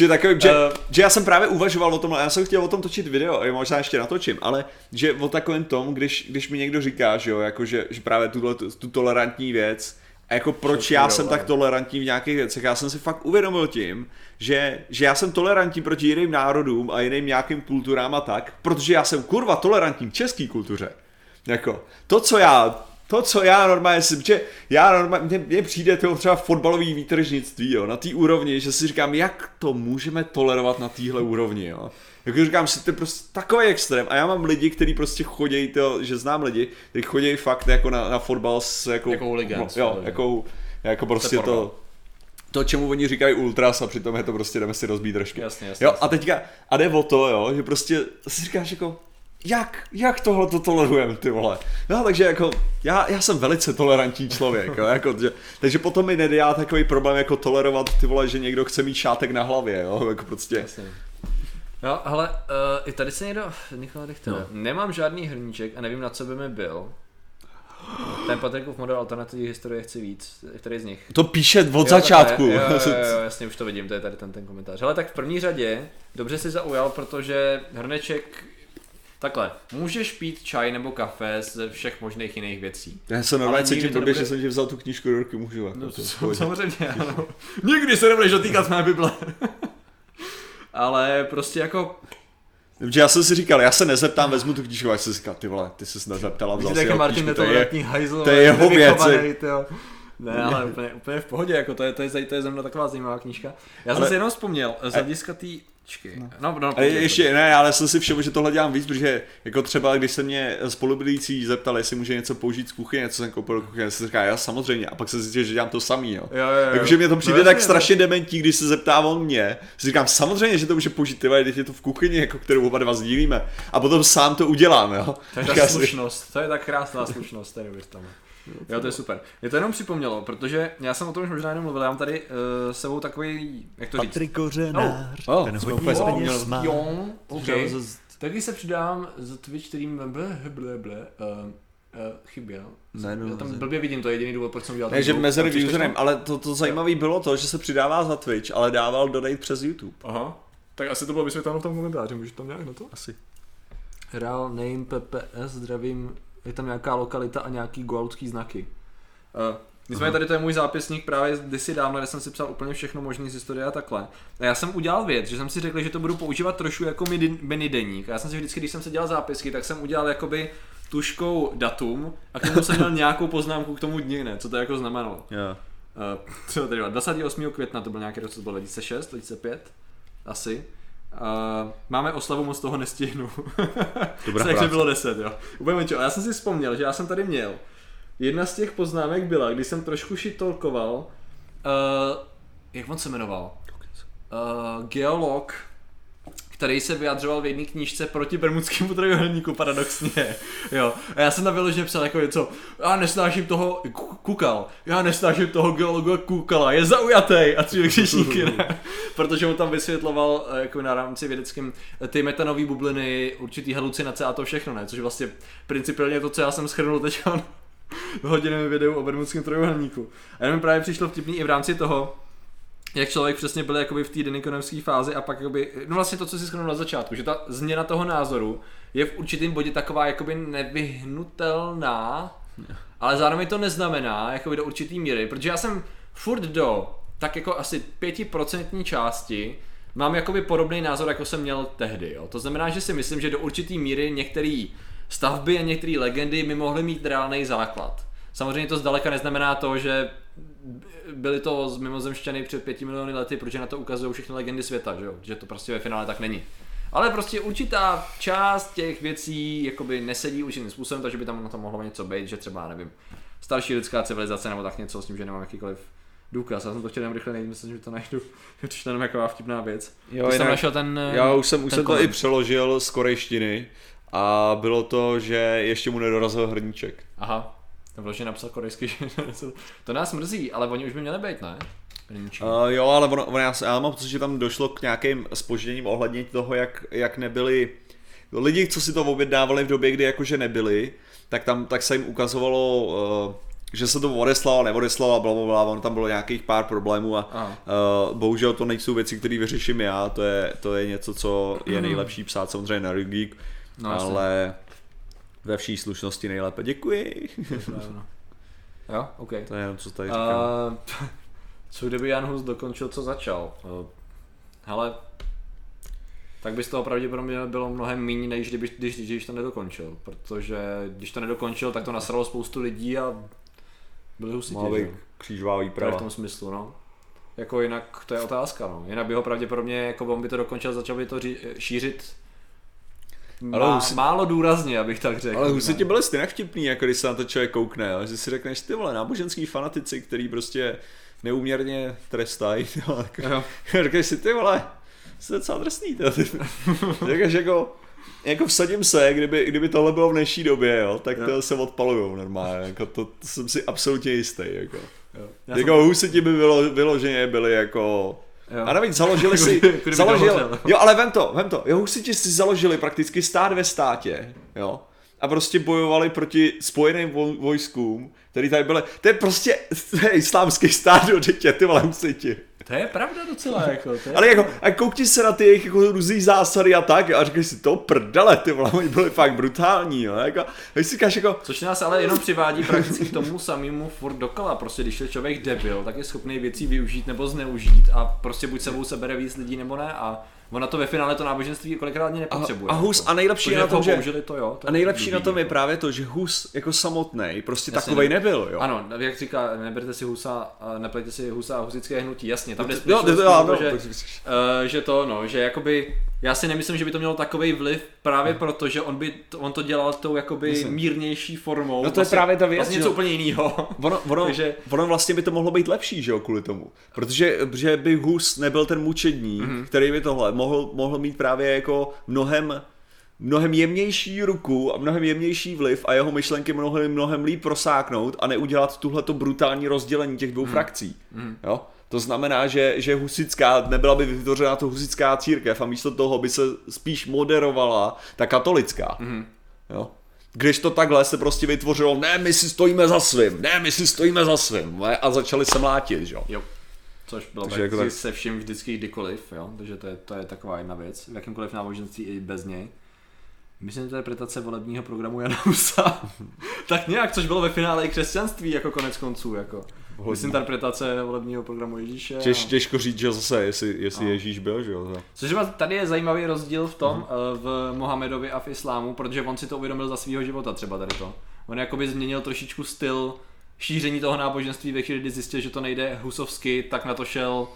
Speaker 1: je takový, že, uh, že, já jsem právě uvažoval o tom, já jsem chtěl o tom točit video, a možná ještě natočím, ale že o takovém tom, když, když mi někdo říká, že jo, jako že, že právě tuhle, tu, tu tolerantní věc, a jako proč já jsem tak tolerantní v nějakých věcech, já jsem si fakt uvědomil tím, že, že já jsem tolerantní proti jiným národům a jiným nějakým kulturám a tak, protože já jsem kurva tolerantní v české kultuře. Jako, to, co já to, co já normálně si, že já normálně, mně, mně přijde to třeba fotbalový výtržnictví, jo, na té úrovni, že si říkám, jak to můžeme tolerovat na téhle úrovni, jo. Jako říkám si, to je prostě takový extrém. A já mám lidi, kteří prostě chodí, to, že znám lidi, kteří chodí fakt jako na, na fotbal s jako...
Speaker 2: Jako hooligans.
Speaker 1: No, jo, jako, jako prostě to, to, čemu oni říkají ultras a přitom je to prostě jdeme si rozbít držky.
Speaker 2: Jasně, jasně,
Speaker 1: jo, a teďka, a jde o to, jo, že prostě si říkáš jako, jak, jak tohle to tolerujeme, ty vole. No, takže jako, já, já jsem velice tolerantní člověk, jo, jako, že, takže potom mi nedělá takový problém jako tolerovat, ty vole, že někdo chce mít šátek na hlavě, jo, jako prostě. Jasně.
Speaker 2: No, ale uh, i tady se někdo, Nikola Richter, no. nemám žádný hrníček a nevím, na co by mi byl. Ten Patrikův model alternativní historie chci víc, který z nich.
Speaker 1: To píše od jo, začátku.
Speaker 2: Jo, jo, <laughs> jo, jo, jasně, už to vidím, to je tady ten, ten komentář. Ale tak v první řadě dobře si zaujal, protože hrneček Takhle, můžeš pít čaj nebo kafe ze všech možných jiných věcí.
Speaker 1: Já se normálně cítím blbě, že jsem ti vzal tu knížku do ruky, můžu. Jako
Speaker 2: no, to, samozřejmě, <laughs> ano. Nikdy se nebudeš dotýkat mé Bible. Ale prostě jako
Speaker 1: já jsem si říkal, já se nezeptám, vezmu tu knížku, a jsem si říkal, ty vole, ty jsi nezeptala,
Speaker 2: vzal si Martin
Speaker 1: to
Speaker 2: je, hajzl,
Speaker 1: to je jeho věc.
Speaker 2: Ne, <laughs> ale úplně, úplně v pohodě, jako to je, to je, to je, to je zrovna taková zajímavá knížka. Já ale, jsem si jenom vzpomněl, z hlediska té Počkej. No, no, no
Speaker 1: a ještě, ne, ale jsem si všiml, že tohle dělám víc, protože jako třeba, když se mě spolubydlící zeptal, jestli může něco použít z kuchyně, co jsem koupil do kuchyně, jsem říkal, já samozřejmě, a pak se zjistil, že dělám to samý, jo.
Speaker 2: jo, jo, jo.
Speaker 1: Takže mě to přijde no, tak jasně, strašně dementí, když se zeptá on mě, si říkám, samozřejmě, že to může použít, ty když je to v kuchyni, jako kterou oba dva sdílíme, a potom sám to udělám, jo.
Speaker 2: To je ta slušnost, to je tak krásná slušnost, tady tam. Jo, to je super. Mě to jenom připomnělo, protože já jsem o tom už možná jenom mluvil, já mám tady uh, sebou takový, jak to říct?
Speaker 4: Patrik Kořenář,
Speaker 1: oh. ten hodně
Speaker 2: má. Jo, okay. Taky se přidám za Twitch, kterým ble, ble, ble, uh, uh, chyběl. Ne, no, já tam blbě vidím, to je jediný důvod, proč jsem udělal
Speaker 1: Ne, že mezery v username, ale to, to zajímavé bylo to, že se přidává za Twitch, ale dával donate přes YouTube.
Speaker 2: Aha. Tak asi to bylo vysvětleno v tom komentáři, můžeš tam nějak na to?
Speaker 4: Asi.
Speaker 2: Real name PPS, zdravím, je tam nějaká lokalita a nějaký goalský znaky. Uh, Nicméně tady to je můj zápisník právě kdysi dávno, kde jsem si psal úplně všechno možné z historie a takhle. A já jsem udělal věc, že jsem si řekl, že to budu používat trošku jako mini deník. A já jsem si vždycky, když jsem se dělal zápisky, tak jsem udělal jakoby tuškou datum a k tomu jsem měl nějakou poznámku k tomu dni, ne? Co to jako znamenalo.
Speaker 4: Yeah.
Speaker 2: Uh, co tady 28. května, to byl nějaký rok, co to bylo 2006, 2005, asi. Uh, máme oslavu, moc toho nestihnu. <laughs>
Speaker 4: Dobrá
Speaker 2: Takže bylo 10, jo. Úplně čo, a já jsem si vzpomněl, že já jsem tady měl. Jedna z těch poznámek byla, když jsem trošku šitolkoval, uh, jak on se jmenoval? Uh, geolog, který se vyjadřoval v jedné knížce proti bermudskému trojuhelníku, paradoxně. Jo. A já jsem tam vyloženě psal jako něco, já nesnáším toho, kukal, já nesnáším toho geologa kukala, je zaujatý a tři vykřičníky, ne? <laughs> Protože on tam vysvětloval eh, jako na rámci vědeckým eh, ty metanové bubliny, určitý halucinace a to všechno, ne? Což vlastně principiálně to, co já jsem schrnul teď <laughs> v hodinovém videu o bermudském trojuhelníku. A jenom právě přišlo vtipný i v rámci toho, jak člověk přesně byl jakoby v té denikonovské fázi a pak jakoby, no vlastně to, co si schrnul na začátku, že ta změna toho názoru je v určitým bodě taková jakoby nevyhnutelná, ale zároveň to neznamená jakoby do určitý míry, protože já jsem furt do tak jako asi pětiprocentní části mám jakoby podobný názor, jako jsem měl tehdy. Jo. To znamená, že si myslím, že do určitý míry některé stavby a některé legendy by mohly mít reálný základ. Samozřejmě to zdaleka neznamená to, že byly to z mimozemšťany před pěti miliony lety, protože na to ukazují všechny legendy světa, že, jo? že to prostě ve finále tak není. Ale prostě určitá část těch věcí jakoby nesedí určitým způsobem, takže by tam na to mohlo něco být, že třeba, nevím, starší lidská civilizace nebo tak něco s tím, že nemám jakýkoliv důkaz. Já jsem to chtěl jenom rychle najít, myslím, že to najdu. <laughs> Je to jenom jako vtipná věc.
Speaker 1: Jo, jsem našel ten, já už jsem, už jsem to i přeložil z korejštiny a bylo to, že ještě mu nedorazil hrníček.
Speaker 2: Aha, vlastně napsal korejsky, <laughs> že to nás mrzí, ale oni už by měli být, ne?
Speaker 1: Uh, jo, ale ono, ono, já, já mám pocit, že tam došlo k nějakým spožděním ohledně toho, jak, jak nebyli lidi, co si to objednávali v době, kdy jakože nebyli, tak tam tak se jim ukazovalo, uh, že se to odeslalo, neodeslalo, bla, bla, bla, ono tam bylo nějakých pár problémů a uh, bohužel to nejsou věci, které vyřeším já, to je, to je něco, co je nejlepší psát samozřejmě na Geek, no, ale jasně. Ve vší slušnosti nejlépe. Děkuji. <laughs>
Speaker 2: jo, OK.
Speaker 1: To je jenom, co tady říkám.
Speaker 2: Uh, <laughs> co kdyby Jan Hus dokončil, co začal? Uh, hele, tak by z toho pravděpodobně bylo mnohem méně, než kdyby, když, když to nedokončil. Protože když to nedokončil, tak to nasralo spoustu lidí a byli husitě. Má
Speaker 1: křížová výprava.
Speaker 2: v tom smyslu, no. Jako jinak to je otázka, no. Jinak by ho pravděpodobně, jako on by to dokončil, začal by to ří, šířit ale má, husi... málo důrazně, abych tak řekl.
Speaker 1: Ale husitě byly stejně vtipný, jako když se na to člověk koukne, ale že si řekneš, ty vole, náboženský fanatici, který prostě neuměrně trestají, <laughs> <laughs> řekneš si, ty vole, jsi docela drsný, <laughs> řekneš jako, jako vsadím se, kdyby, kdyby tohle bylo v dnešní době, jo, tak to se odpalujou normálně, jako to, to jsem si absolutně jistý, jako. Jo. Jako jsem... husiti by bylo, vyloženě byli jako Jo. A navíc založili si, založil, jo ale vem to, vem to, jo husiti si založili prakticky stát ve státě, jo, a prostě bojovali proti spojeným vojskům, který tady byly, to je prostě, to je islámský stát do dítě, ty vole husiti.
Speaker 2: To je pravda docela, jako. To je
Speaker 1: Ale jako, a koukni se na ty jejich jako různý zásady a tak, a říkáš si, to prdele, ty vole, oni byli fakt brutální, jo, jako, a si říkáš, jako...
Speaker 2: Což nás ale jenom přivádí prakticky k tomu samému furt dokola, prostě když je člověk debil, tak je schopný věcí využít nebo zneužít a prostě buď sebou sebere víc lidí nebo ne a Ona to ve finále to náboženství kolikrát ani nepotřebuje.
Speaker 1: A, a Hus, a nejlepší na tom, že,
Speaker 2: to, jo,
Speaker 1: to a nejlepší na tom je právě to, že Hus jako samotný prostě jasně, takovej nebyl, jo.
Speaker 2: Ano, jak říká, neberte si Husa, neplejte si Husa a husické hnutí, jasně, tam jde
Speaker 1: jo, to, jo, no,
Speaker 2: že, uh, že to, no, že jakoby, já si nemyslím, že by to mělo takový vliv právě proto, že on by, on to dělal tou jakoby Myslím. mírnější formou.
Speaker 1: No to je vlastně, právě ta věc.
Speaker 2: Vlastně něco úplně jiného. <laughs>
Speaker 1: Ono, ono, Takže... ono vlastně by to mohlo být lepší, že jo, kvůli tomu. Protože, že by Hus nebyl ten mučedník, mm-hmm. který by tohle mohl, mohl mít právě jako mnohem mnohem jemnější ruku a mnohem jemnější vliv a jeho myšlenky mohly mnohem líp prosáknout a neudělat tuhleto brutální rozdělení těch dvou mm. frakcí. Mm. Jo? To znamená, že, že husická, nebyla by vytvořena to husická církev a místo toho by se spíš moderovala ta katolická. Mm. Jo? Když to takhle se prostě vytvořilo, ne, my si stojíme za svým, ne, my si stojíme za svým, a začali se mlátit, jo. jo.
Speaker 2: Což bylo takže jako tak... se vším vždycky kdykoliv, jo? takže to je, to je taková jedna věc, v jakémkoliv náboženství i bez něj. Myslím, že interpretace volebního programu Jana Husa. <laughs> tak nějak, což bylo ve finále i křesťanství, jako konec konců. Jako. Myslím, interpretace volebního programu Ježíše.
Speaker 1: Těž, těžko říct, že zase, jestli, jestli no. Ježíš byl, že jo.
Speaker 2: Což tady je zajímavý rozdíl v tom, uh-huh. v Mohamedovi a v islámu, protože on si to uvědomil za svého života třeba tady to. On jakoby změnil trošičku styl šíření toho náboženství ve chvíli, kdy zjistil, že to nejde husovsky, tak na to šel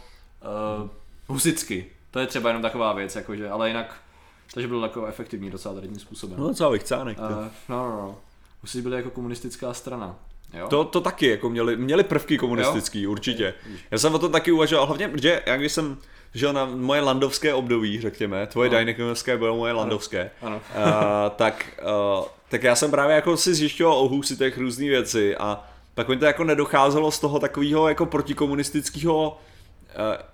Speaker 2: uh, husicky. To je třeba jenom taková věc, jakože, ale jinak takže byl jako efektivní docela tady tím způsobem.
Speaker 1: No docela vychcánek. Uh,
Speaker 2: no, no, no. Už byli jako komunistická strana. Jo?
Speaker 1: To, to taky, jako měli, měli prvky komunistický, jo? určitě. Já jsem o tom taky uvažoval, hlavně, protože já když jsem žil na moje landovské období, řekněme, tvoje no. bylo moje landovské, ano. ano. Uh, tak, uh, tak já jsem právě jako si zjišťoval o těch různých věcí a tak mi to jako nedocházelo z toho takového jako protikomunistického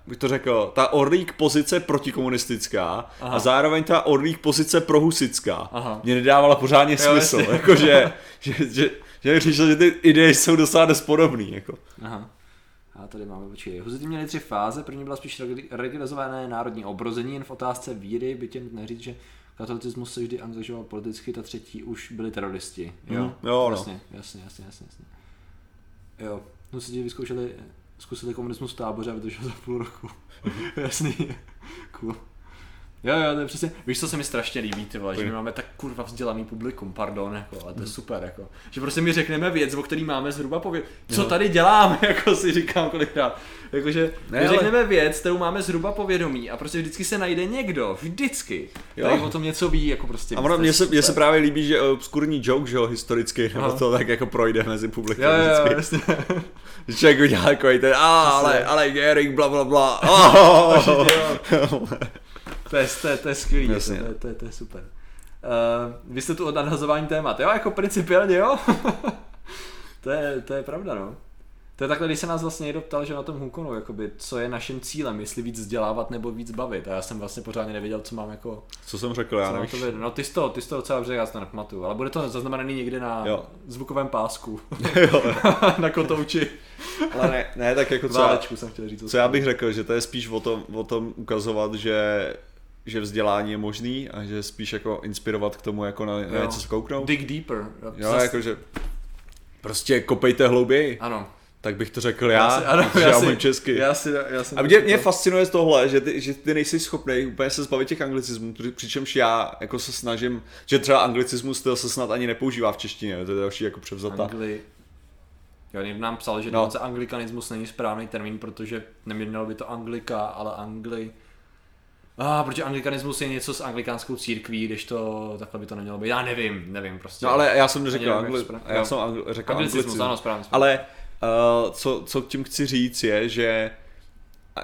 Speaker 1: bych to řekl, ta orlík pozice protikomunistická Aha. a zároveň ta orlík pozice prohusická Aha. mě nedávala pořádně smysl, jakože, <laughs> že, že, že, že, že ty ideje jsou docela nespodobný, jako.
Speaker 2: Aha. A tady máme, počkej, Huzity měli tři fáze, první byla spíš regionalizované národní obrození, jen v otázce víry, by tě neříct, že katolicismus se vždy angažoval politicky, ta třetí už byli teroristi. Jo,
Speaker 1: mm, jo
Speaker 2: no. jasně, jasně, jasně, jasně, jasně. Jo, Huzity vyzkoušeli zkusili komunismus v táboře a vydržel za půl roku. <laughs> Jasný. cool. Jo, jo, to je přesně, víš, co se mi strašně líbí, ty vole, že my máme tak kurva vzdělaný publikum, pardon, jako, ale to je super, jako, že prostě mi řekneme věc, o který máme zhruba povědět, co tady děláme, <laughs> jako si říkám kolikrát, jakože ne, my ale... řekneme věc, kterou máme zhruba povědomí a prostě vždycky se najde někdo, vždycky, jo. který o tom něco ví, jako prostě.
Speaker 1: A mně se, mně se právě líbí, že obskurní joke, že jo, historicky, nebo to tak jako projde mezi publikem
Speaker 2: jo, jo, jo, vždycky. <laughs>
Speaker 1: Že člověk udělá takový ten, ale, ale Gering, bla, bla, bla. <laughs> Oh,
Speaker 2: to je, to je, to je skvělý, Jasně. to, je, to, je, to je super. Uh, vy jste tu od nadhazování témat, jo, jako principiálně jo. <laughs> to, je, to je pravda, no. To je takhle, když se nás vlastně někdo ptal, že na tom Hukonu, jakoby, co je naším cílem, jestli víc vzdělávat nebo víc bavit. A já jsem vlastně pořádně nevěděl, co mám jako...
Speaker 1: Co jsem řekl, já nevím.
Speaker 2: To no ty jsi to, ty jsi to docela dobře, já to nepamatuju, ale bude to zaznamenaný někde na jo. zvukovém pásku. <laughs> jo. na kotouči.
Speaker 1: ale ne, ne, tak jako <laughs> co, já, jsem chtěl říct, co já bych řekl, že to je spíš o tom, o tom ukazovat, že že vzdělání je možný a že spíš jako inspirovat k tomu jako na, na něco skouknout.
Speaker 2: Dig deeper.
Speaker 1: Jo, jakože prostě kopejte hlouběji.
Speaker 2: Ano.
Speaker 1: Tak bych to řekl já, já, si, ano, já, já si, česky.
Speaker 2: Já si, já
Speaker 1: a mě, mě fascinuje tohle, že ty, že ty nejsi schopný úplně se zbavit těch anglicismů, přičemž já jako se snažím, že třeba anglicismus styl se snad ani nepoužívá v češtině, to je další jako převzata. Angli...
Speaker 2: Jo, někdo nám psal, že no. dokonce anglikanismus není správný termín, protože nemělo by to anglika, ale angli... Ah, protože anglikanismus je něco s anglikánskou církví, když to takhle by to nemělo být. Já nevím, nevím prostě.
Speaker 1: No ale já jsem neřekl angli, já jsem angli, řekl anglicismus,
Speaker 2: ano, správně.
Speaker 1: Ale Uh, co, co tím chci říct je, že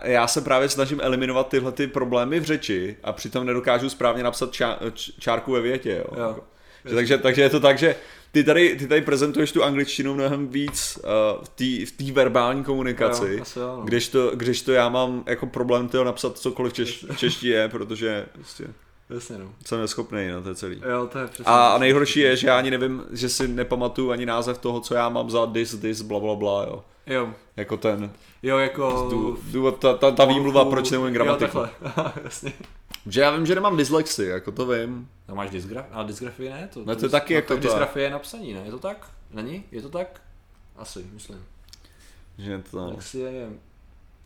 Speaker 1: já se právě snažím eliminovat tyhle ty problémy v řeči a přitom nedokážu správně napsat čá, čárku ve větě. Jo. Jo. Jako. Že, takže, takže je to tak, že ty tady, ty tady prezentuješ tu angličtinu mnohem víc uh, v té v verbální komunikaci, jo, jo, no. když, to, když to já mám jako problém tyho napsat cokoliv češ, češtině, protože prostě
Speaker 2: Jasně, no.
Speaker 1: Jsem neschopný, no, to je celý.
Speaker 2: Jo, to je přesně.
Speaker 1: A nejhorší je, že já ani nevím, že si nepamatuju ani název toho, co já mám za this, this, bla, bla, bla, jo.
Speaker 2: Jo.
Speaker 1: Jako ten.
Speaker 2: Jo, jako...
Speaker 1: Důvod, ta, ta, ta výmluva, proč nemůžu gramatiku.
Speaker 2: Jo, takhle, <laughs> jasně.
Speaker 1: Že já vím, že nemám dyslexy, jako to vím.
Speaker 2: No máš dysgraf, ale dysgrafie ne? To,
Speaker 1: no to, je taky no, jako
Speaker 2: to. Dysgrafie je napsaní, ne? Je to tak? Není? Je to tak? Asi, myslím.
Speaker 1: Že to...
Speaker 2: Dyslexie je...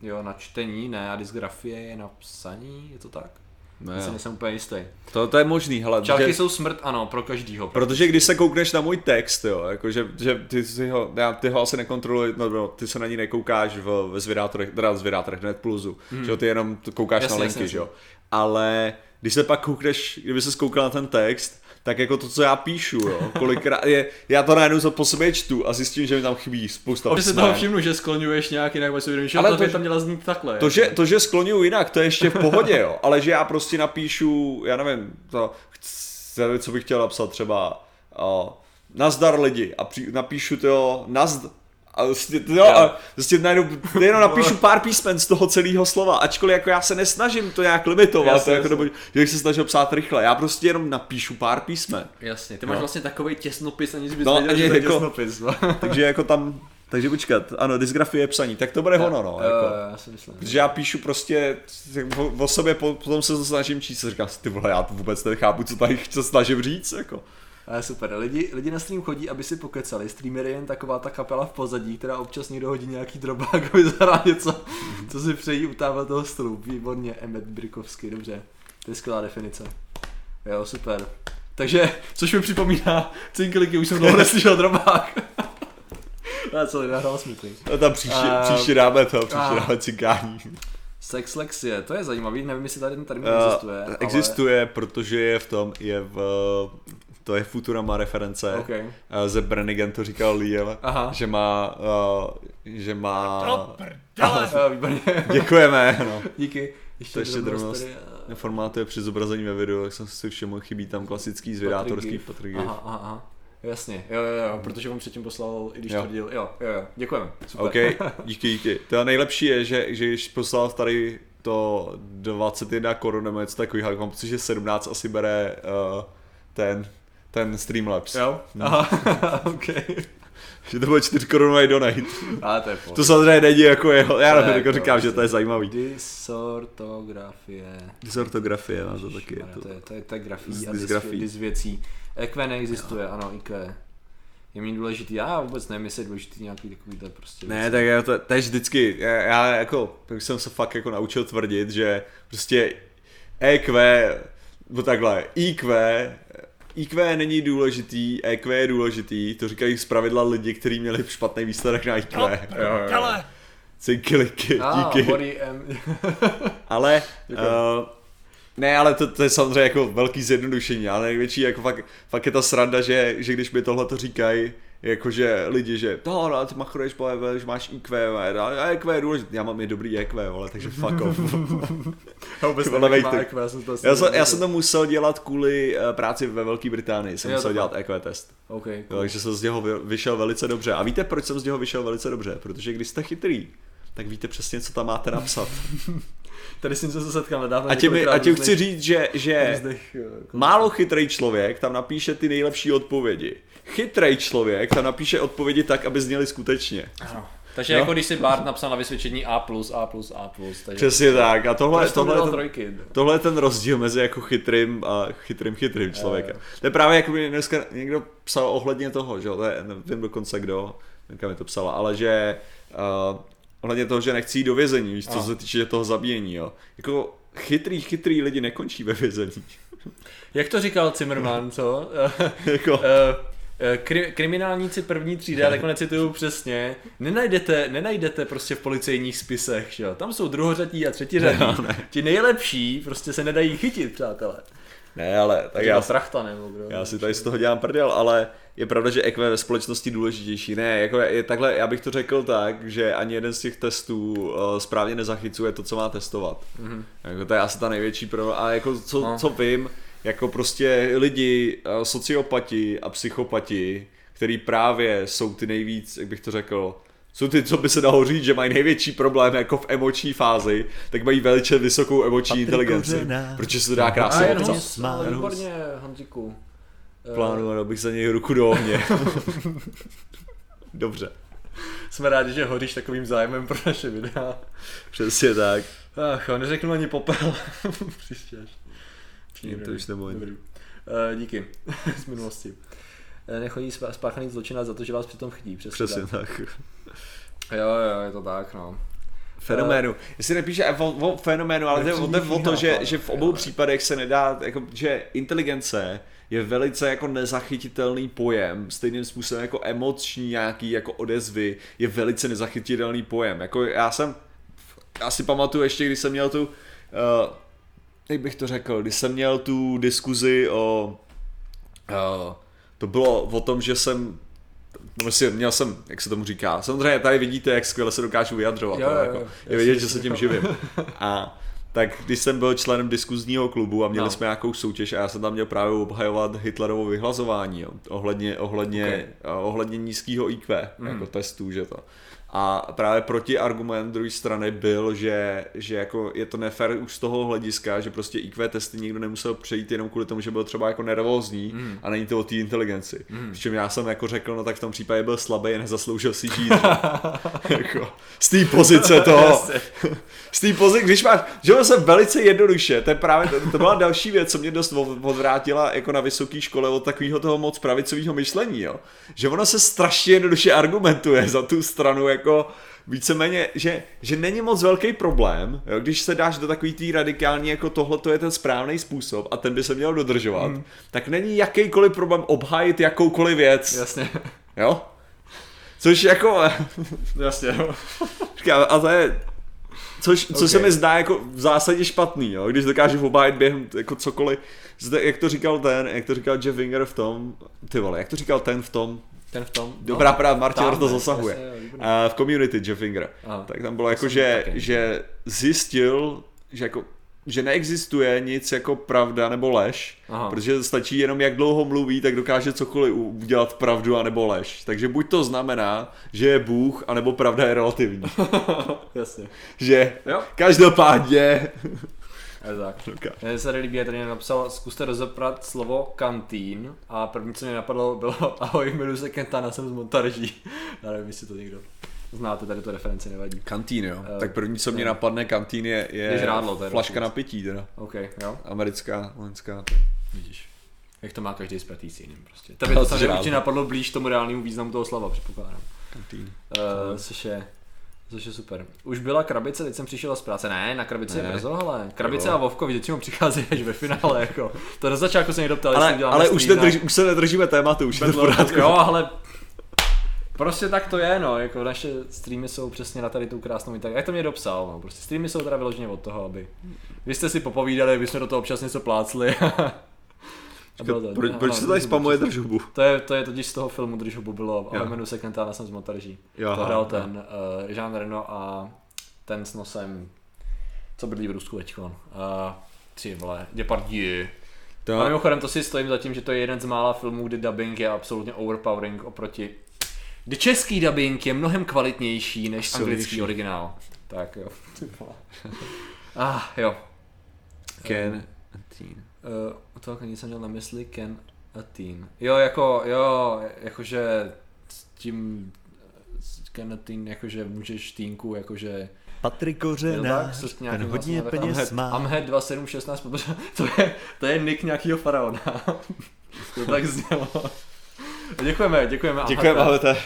Speaker 2: Jo, na čtení, ne, a dysgrafie je napsaní, je to tak?
Speaker 1: Ne,
Speaker 2: já nejsem úplně jistý.
Speaker 1: To, to je možný, hele.
Speaker 2: Čárky že, jsou smrt, ano, pro každýho.
Speaker 1: Protože když se koukneš na můj text, jo, jako že, že ty, si ho, já, ty ho asi nekontroluješ, no, no, ty se na ní nekoukáš v, ve zvědátorech, teda v zvědátorech, Net Plusu, hmm. že jo, ty jenom koukáš jasně, na linky, jasně, že jo. Ale když se pak koukneš, kdyby se koukal na ten text, tak jako to, co já píšu, jo, kolikrát je, já to najednou po sobě čtu a zjistím, že mi tam chybí spousta
Speaker 2: Když se toho všimnu, že skloňuješ nějak jinak, si ale to, to, tam měla znít takhle.
Speaker 1: To, že, to, že skloňuju jinak, to je ještě v pohodě, jo, ale že já prostě napíšu, já nevím, to, co bych chtěl napsat třeba, o, nazdar lidi a při, napíšu to, nazd, a vlastně, jo, a vlastně najednou jenom <laughs> napíšu pár písmen z toho celého slova, ačkoliv jako já se nesnažím to nějak limitovat, jasně, to jako že bych se snažil psát rychle, já prostě jenom napíšu pár písmen.
Speaker 2: Jasně, ty máš no. vlastně takový těsnopis, aniž bys no, věděl, že to jako, těsnopis. No. <laughs>
Speaker 1: takže jako tam Takže počkat, ano, dysgrafie je psaní, tak to bude ono, no. Jako.
Speaker 2: Uh, já si myslím.
Speaker 1: Protože já píšu prostě o, o sobě, po- potom se snažím číst říkám si, ty vole, já to vůbec nechápu, co tady se snažím říct, jako.
Speaker 2: Ale super, lidi, lidi na stream chodí, aby si pokecali. Streamer je jen taková ta kapela v pozadí, která občas někdo hodí nějaký drobák, <laughs> aby zahrál něco, co si přejí u toho stolu. Výborně, Emmet Brikovský, dobře. To je skvělá definice. Jo, super. Takže, což mi připomíná, cinkliky, už jsem dlouho neslyšel drobák. <laughs> Ale co, nahrál smutný.
Speaker 1: A tam příště,
Speaker 2: A-
Speaker 1: příště dáme to, příště
Speaker 2: a-
Speaker 1: dáme cikání.
Speaker 2: Sex Lexie, to je zajímavý, nevím, jestli tady ten termín
Speaker 1: Uh,
Speaker 2: existuje.
Speaker 1: existuje, protože je v tom, je v, to je Futurama reference.
Speaker 2: Okay.
Speaker 1: Uh, Ze Brannigan to říkal Liel,
Speaker 2: Aha.
Speaker 1: že má, uh, že má...
Speaker 2: Uh, výborně, <laughs>
Speaker 1: Děkujeme, no.
Speaker 2: díky. Ještě,
Speaker 1: To ještě drobnost.
Speaker 2: tady, uh,
Speaker 1: Formátuje při zobrazení ve videu, jak jsem si všiml, chybí tam klasický zvědátorský
Speaker 2: Patrik Aha, aha, aha. Jasně, jo, jo, jo, protože on předtím poslal, i když
Speaker 1: Jo.
Speaker 2: tvrdil, jo, jo, jo, děkujeme, super.
Speaker 1: OK, <laughs> díky, díky. To nejlepší je, že, že když poslal tady to 21 korun nebo něco takového, tak mám pocit, že 17 asi bere uh, ten, ten Streamlabs.
Speaker 2: Jo,
Speaker 1: Hmm.
Speaker 2: aha, <laughs> OK. <laughs>
Speaker 1: Že to bude 4 korunový donate. <laughs>
Speaker 2: Ale to je pohodě.
Speaker 1: To samozřejmě není jako jeho, já nevím, jako říkám, že to je zajímavý.
Speaker 2: Dysortografie.
Speaker 1: Dysortografie, no to taky je to.
Speaker 2: To je, to je, to je grafí
Speaker 1: Z-
Speaker 2: a dys,
Speaker 1: dysgrafí.
Speaker 2: dys věcí. EQ neexistuje, ano, IQ. Je mi důležitý, já vůbec nevím, jestli je důležitý nějaký takovýhle prostě
Speaker 1: Ne, tak já to, to je vždycky, já, já jako, tak jsem se fakt jako naučil tvrdit, že prostě EQ, nebo takhle, IQ, IQ není důležitý, EQ je důležitý, to říkají z pravidla lidi, kteří měli špatný výsledek na IQ.
Speaker 2: Jo, jo, jo.
Speaker 1: Cinkiliky,
Speaker 2: Ah,
Speaker 1: díky.
Speaker 2: body M. <laughs>
Speaker 1: Ale, uh, ne, ale to, to, je samozřejmě jako velký zjednodušení, ale největší jako fakt, fakt je ta sranda, že, že když mi tohle to říkají, jakože lidi, že no, no ty machruješ po EV, že máš IQ, a IQ je důležitý, já mám i dobrý EQ, ale takže fuck off. <laughs>
Speaker 2: Já vůbec nevím, EQ, já jsem to
Speaker 1: já, jsem, já jsem to musel dělat kvůli uh, práci ve Velké Británii, jsem
Speaker 2: Jo,
Speaker 1: musel dělat EQ test.
Speaker 2: OK,
Speaker 1: Jo,
Speaker 2: cool.
Speaker 1: takže jsem z něho vy- vyšel velice dobře. A víte, proč jsem z něho vyšel velice dobře? Protože když jste chytrý, tak víte přesně, co tam máte napsat. <laughs>
Speaker 2: Tady jsem se setkal nedávno.
Speaker 1: A tím,
Speaker 2: několikrát
Speaker 1: a tím chci říct, že, že
Speaker 2: různých, eh,
Speaker 1: málo chytrý člověk tam napíše ty nejlepší odpovědi. Chytrý člověk tam napíše odpovědi tak, aby zněly skutečně.
Speaker 5: Ano. Takže
Speaker 1: No.
Speaker 5: jako když si Bart napsal na vysvědčení A+, A+, A+, takže...
Speaker 1: Přesně tak. A tohle, tohle, ten,
Speaker 2: trojky?
Speaker 1: tohle je ten rozdíl mezi jako chytrým a chytrým chytrým člověkem. To je právě jako mi dneska někdo psal ohledně toho, že jo, to je, nevím dokonce kdo, Lenka mi to psala, ale že uh, ohledně toho, že nechci jít do vězení, víš, co se týče toho zabíjení, jo. Jako chytrý, chytrý lidi nekončí ve vězení.
Speaker 2: Jak to říkal Zimmerman, co? <laughs>
Speaker 1: jako,
Speaker 2: Eh, eh, kri- kriminálníci první třídy, já takhle necituju přesně, nenajdete, nenajdete prostě v policejních spisech, že jo? Tam jsou druhořadí a třetiřadí.
Speaker 1: Ne,
Speaker 2: Ti nejlepší prostě se nedají chytit, přátelé.
Speaker 1: ne, ale tak
Speaker 2: Já
Speaker 1: já,
Speaker 2: Trachta nebo kdo.
Speaker 1: já si tady z toho dělám prdel, ale je pravda, že EQ ve společnosti důležitější. Ne, jako je, je takhle, já bych to řekl tak, že ani jeden z těch testů uh, správně nezachycuje to, co má testovat.
Speaker 2: Mhm.
Speaker 1: Jako to je asi ta největší problém. A jako co,
Speaker 2: No.
Speaker 1: co vím, jako prostě lidi, eh, sociopati a psychopati, který právě jsou ty nejvíc, jak bych to řekl, jsou ty, co by se dalo říct, že mají největší problém jako v emoční fázi, tak mají velice vysokou emoční inteligenci,
Speaker 6: Kořená.
Speaker 1: protože se to dá
Speaker 2: A
Speaker 1: krásně
Speaker 2: hus. výborně, Honziku. Eh,
Speaker 1: Plánoval bych za něj ruku do ohně. <laughs> Dobře,
Speaker 2: Jsme rádi, že hodíš takovým zájmem pro naše videa.
Speaker 1: přesně tak.
Speaker 2: Ach, jo, neřeknu ani popel. <laughs> Příště až.
Speaker 1: Jim to už nebojím.
Speaker 2: Dobrý. Uh, díky <laughs> z minulosti. Eh, Nechodí spá- spáchaný zločinec za to, že vás přitom chytí. Přesně,
Speaker 1: Přesně
Speaker 2: tak.
Speaker 1: tak.
Speaker 2: Jo, jo, je to tak, no.
Speaker 1: Fenoménu. Jestli nepíše o, o fenoménu, ale jde, o- jde o to, že, že v obou případech se nedá, jako, že inteligence je velice jako nezachytitelný pojem, stejným způsobem jako emoční nějaký jako odezvy je velice nezachytitelný pojem. Jako já jsem, já si pamatuju ještě, když jsem měl tu, uh, jak bych to řekl, když jsem měl tu diskuzi o, uh, to bylo o tom, že jsem No vlastně měl jsem, jak se tomu říká, samozřejmě tady vidíte, jak skvěle se dokážu vyjadřovat,
Speaker 2: Jo,
Speaker 1: jo,
Speaker 2: jo,
Speaker 1: jako, je vidět, že se tím živím. <laughs> A tak když jsem byl členem diskuzního klubu a měli
Speaker 2: No.
Speaker 1: jsme nějakou soutěž a já jsem tam měl právě obhajovat Hitlerovo vyhlazování, jo, ohledně, ohledně,
Speaker 2: Okay.
Speaker 1: okay. ohledně nízkého IQ, mm. jako testů, že to. A právě proti argument druhé strany byl, že, že jako je to nefér už z toho hlediska, že prostě IQ testy nikdo nemusel přejít jenom kvůli tomu, že byl třeba jako nervózní mm. a není to o té inteligenci. Mm. Přičem já jsem jako řekl, no tak v tom případě byl slabý a nezasloužil si žít. <laughs> jako, z té pozice toho. <laughs> z té pozice, když máš, že se velice jednoduše, to je právě, to, to byla další věc, co mě dost odvrátila jako na vysoké škole od takového toho moc pravicového myšlení, jo. Že ono se strašně jednoduše argumentuje za tu stranu, jako víceméně, že, že není moc velký problém, jo, když se dáš do takový tý radikální, jako tohle to je ten správný způsob a ten by se měl dodržovat, mm. tak není jakýkoliv problém obhájit jakoukoliv věc.
Speaker 2: Jasně.
Speaker 1: Jo? Což jako...
Speaker 2: Jasně, jo.
Speaker 1: a to je... Což, co okay. se mi zdá jako v zásadě špatný, jo? když dokážeš obhájit během jako cokoliv. Zde, jak to říkal ten, jak to říkal Jeff Winger v tom, ty vole, jak to říkal ten v tom,
Speaker 2: ten v tom.
Speaker 1: Dobrá no, právě, Martin to zasahuje. Jasně, uh, v Community Jeff Winger. Aha. Tak tam bylo jako, že, že zjistil, že jako že neexistuje nic jako pravda nebo lež, Aha. protože stačí jenom jak dlouho mluví, tak dokáže cokoliv udělat pravdu a nebo lež. Takže buď to znamená, že je Bůh, anebo pravda je relativní. <laughs>
Speaker 2: Jasně.
Speaker 1: Že jo? každopádně
Speaker 2: tak. Mně se líbí, je tady napsal, zkuste rozeprat slovo kantín a první, co mě napadlo, bylo <laughs> ahoj, jmenuji se Kentana, jsem z Montarží. Já nevím, jestli to někdo znáte, tady to referenci nevadí.
Speaker 1: Kantín, jo. Uh, tak první, co mě napadne, kantín je, je žrádlo, teda, flaška na pití, teda.
Speaker 2: OK, jo.
Speaker 1: Americká, vojenská.
Speaker 2: Vidíš. Jak to má každý s jiným prostě. Tebe to <laughs> samozřejmě napadlo blíž tomu reálnému významu toho slova, předpokládám.
Speaker 1: Kantín.
Speaker 2: Uh, což je Což je super. Už byla krabice, teď jsem přišel z práce. Ne, na krabici ne. je brzo, ale krabice jo. a Vovko většinou přichází až ve finále. Jako. To na začátku se někdo ptal,
Speaker 1: ale, jestli ale už, nedrž, už se nedržíme tématu, už je to pořádku.
Speaker 2: Jo, ale Prostě tak to je, no, jako naše streamy jsou přesně na tady tu krásnou tak, jak to mě dopsal, no, prostě streamy jsou teda vyloženě od toho, aby vy jste si popovídali, vy jsme do toho občas něco plácli <laughs>
Speaker 1: to, proč, proč se tady spamuje Držhubu?
Speaker 2: To je, to je totiž z toho filmu Držhubu bylo, ale jmenuji se Kentána jsem z Montarží. To hrál ten uh, Jean Reno a ten s nosem, co bydlí v Rusku teďkon. Uh, tři vole, Depardieu. To... A mimochodem to si stojím za tím, že to je jeden z mála filmů, kdy dubbing je absolutně overpowering oproti kdy český dubbing je mnohem kvalitnější než Silnější. anglický originál. Tak jo. <laughs> ah, jo.
Speaker 1: Ken Teen.
Speaker 2: Uh, ani jsem měl na mysli Ken a Teen. Jo, jako, jo, jakože s tím Ken a Teen, jakože můžeš týnku, jakože
Speaker 1: Patrik Kořenář, ten hodně peněz má.
Speaker 2: Amhead 2716, protože <laughs> to je, to je nick nějakého faraona. <laughs> to tak znělo. Děkujeme, děkujeme.
Speaker 1: Děkujeme, Amhete.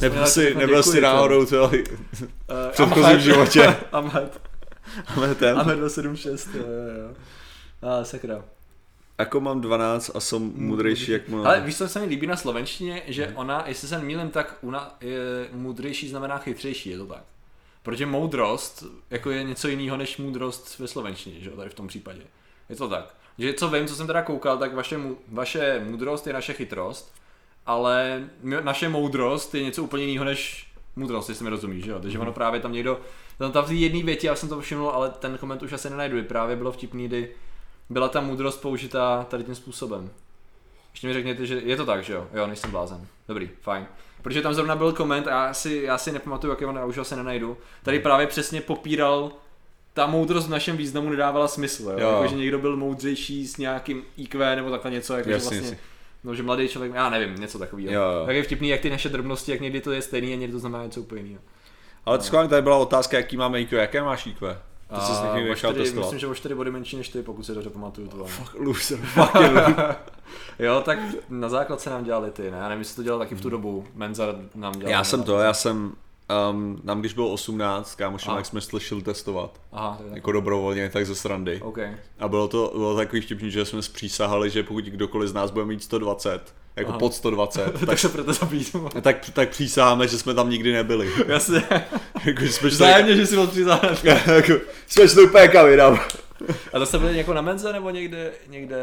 Speaker 1: Nebyl si, nebyl si náhodou to v předchozím životě.
Speaker 2: Amhed.
Speaker 1: Amhed
Speaker 2: Amhed 276, jo, jo, jo. A sakra.
Speaker 1: Jako mám 12 a jsem mm, mudrejší, jak
Speaker 2: mu... Ale víš, co se mi líbí na slovenštině, že mm. ona, jestli se mýlím, tak ona je mudrejší znamená chytřejší, je to tak. Protože moudrost jako je něco jiného než moudrost ve slovenštině, že jo, tady v tom případě. Je to tak. Že co vím, co jsem teda koukal, tak vaše, vaše moudrost je naše chytrost, ale naše moudrost je něco úplně jiného než moudrost, jestli mi rozumíš, že jo. Takže mm. ono právě tam někdo, tam, tam v té jedné větě, já jsem to všiml, ale ten koment už asi nenajdu, právě bylo vtipný, kdy byla ta moudrost použitá tady tím způsobem. Ještě mi řekněte, že je to tak, že jo? Jo, nejsem blázen. Dobrý, fajn. Protože tam zrovna byl koment a já si, já si nepamatuju, jak je on, já už ho se nenajdu. Tady právě přesně popíral ta moudrost v našem významu nedávala smysl, jo? jo. Jako, že někdo byl moudřejší s nějakým IQ nebo takhle něco, jako jasně, že vlastně, jasně. no, že mladý člověk, já nevím, něco takového. Jo, jo. Tak je vtipný, jak ty naše drobnosti, jak někdy to je stejný a někdy to znamená něco úplně jiného.
Speaker 1: Ale no. tady byla otázka, jaký máme IQ, jaké máš IQ?
Speaker 2: To se s někým nechal testovat. Myslím, že o 4 body menší než ty, pokud se dobře pamatuju to. <laughs>
Speaker 1: Fuck loser, fucking <laughs>
Speaker 2: Jo, tak na základce nám dělali ty, ne? Já nevím, jestli to dělal taky v tu dobu. Menza nám dělal.
Speaker 1: Já jsem to, já jsem Um, nám když bylo 18, kámoš, tak jsme šli testovat.
Speaker 2: Aha,
Speaker 1: jako dobrovolně, tak ze srandy.
Speaker 2: Okay.
Speaker 1: A bylo to bylo takový vtipný, že jsme zpřísahali, že pokud kdokoliv z nás bude mít 120, jako Aha. pod 120. <laughs>
Speaker 2: tak, tak se proto zabít.
Speaker 1: tak, tak přísaháme, že jsme tam nikdy nebyli.
Speaker 2: Jasně.
Speaker 1: jako, že jsme. <laughs>
Speaker 2: Zájemně, že si byl přísaháme. <laughs>
Speaker 1: jako, jsme šli úplně kam jinam.
Speaker 2: A to jste byli jako na menze nebo někde, někde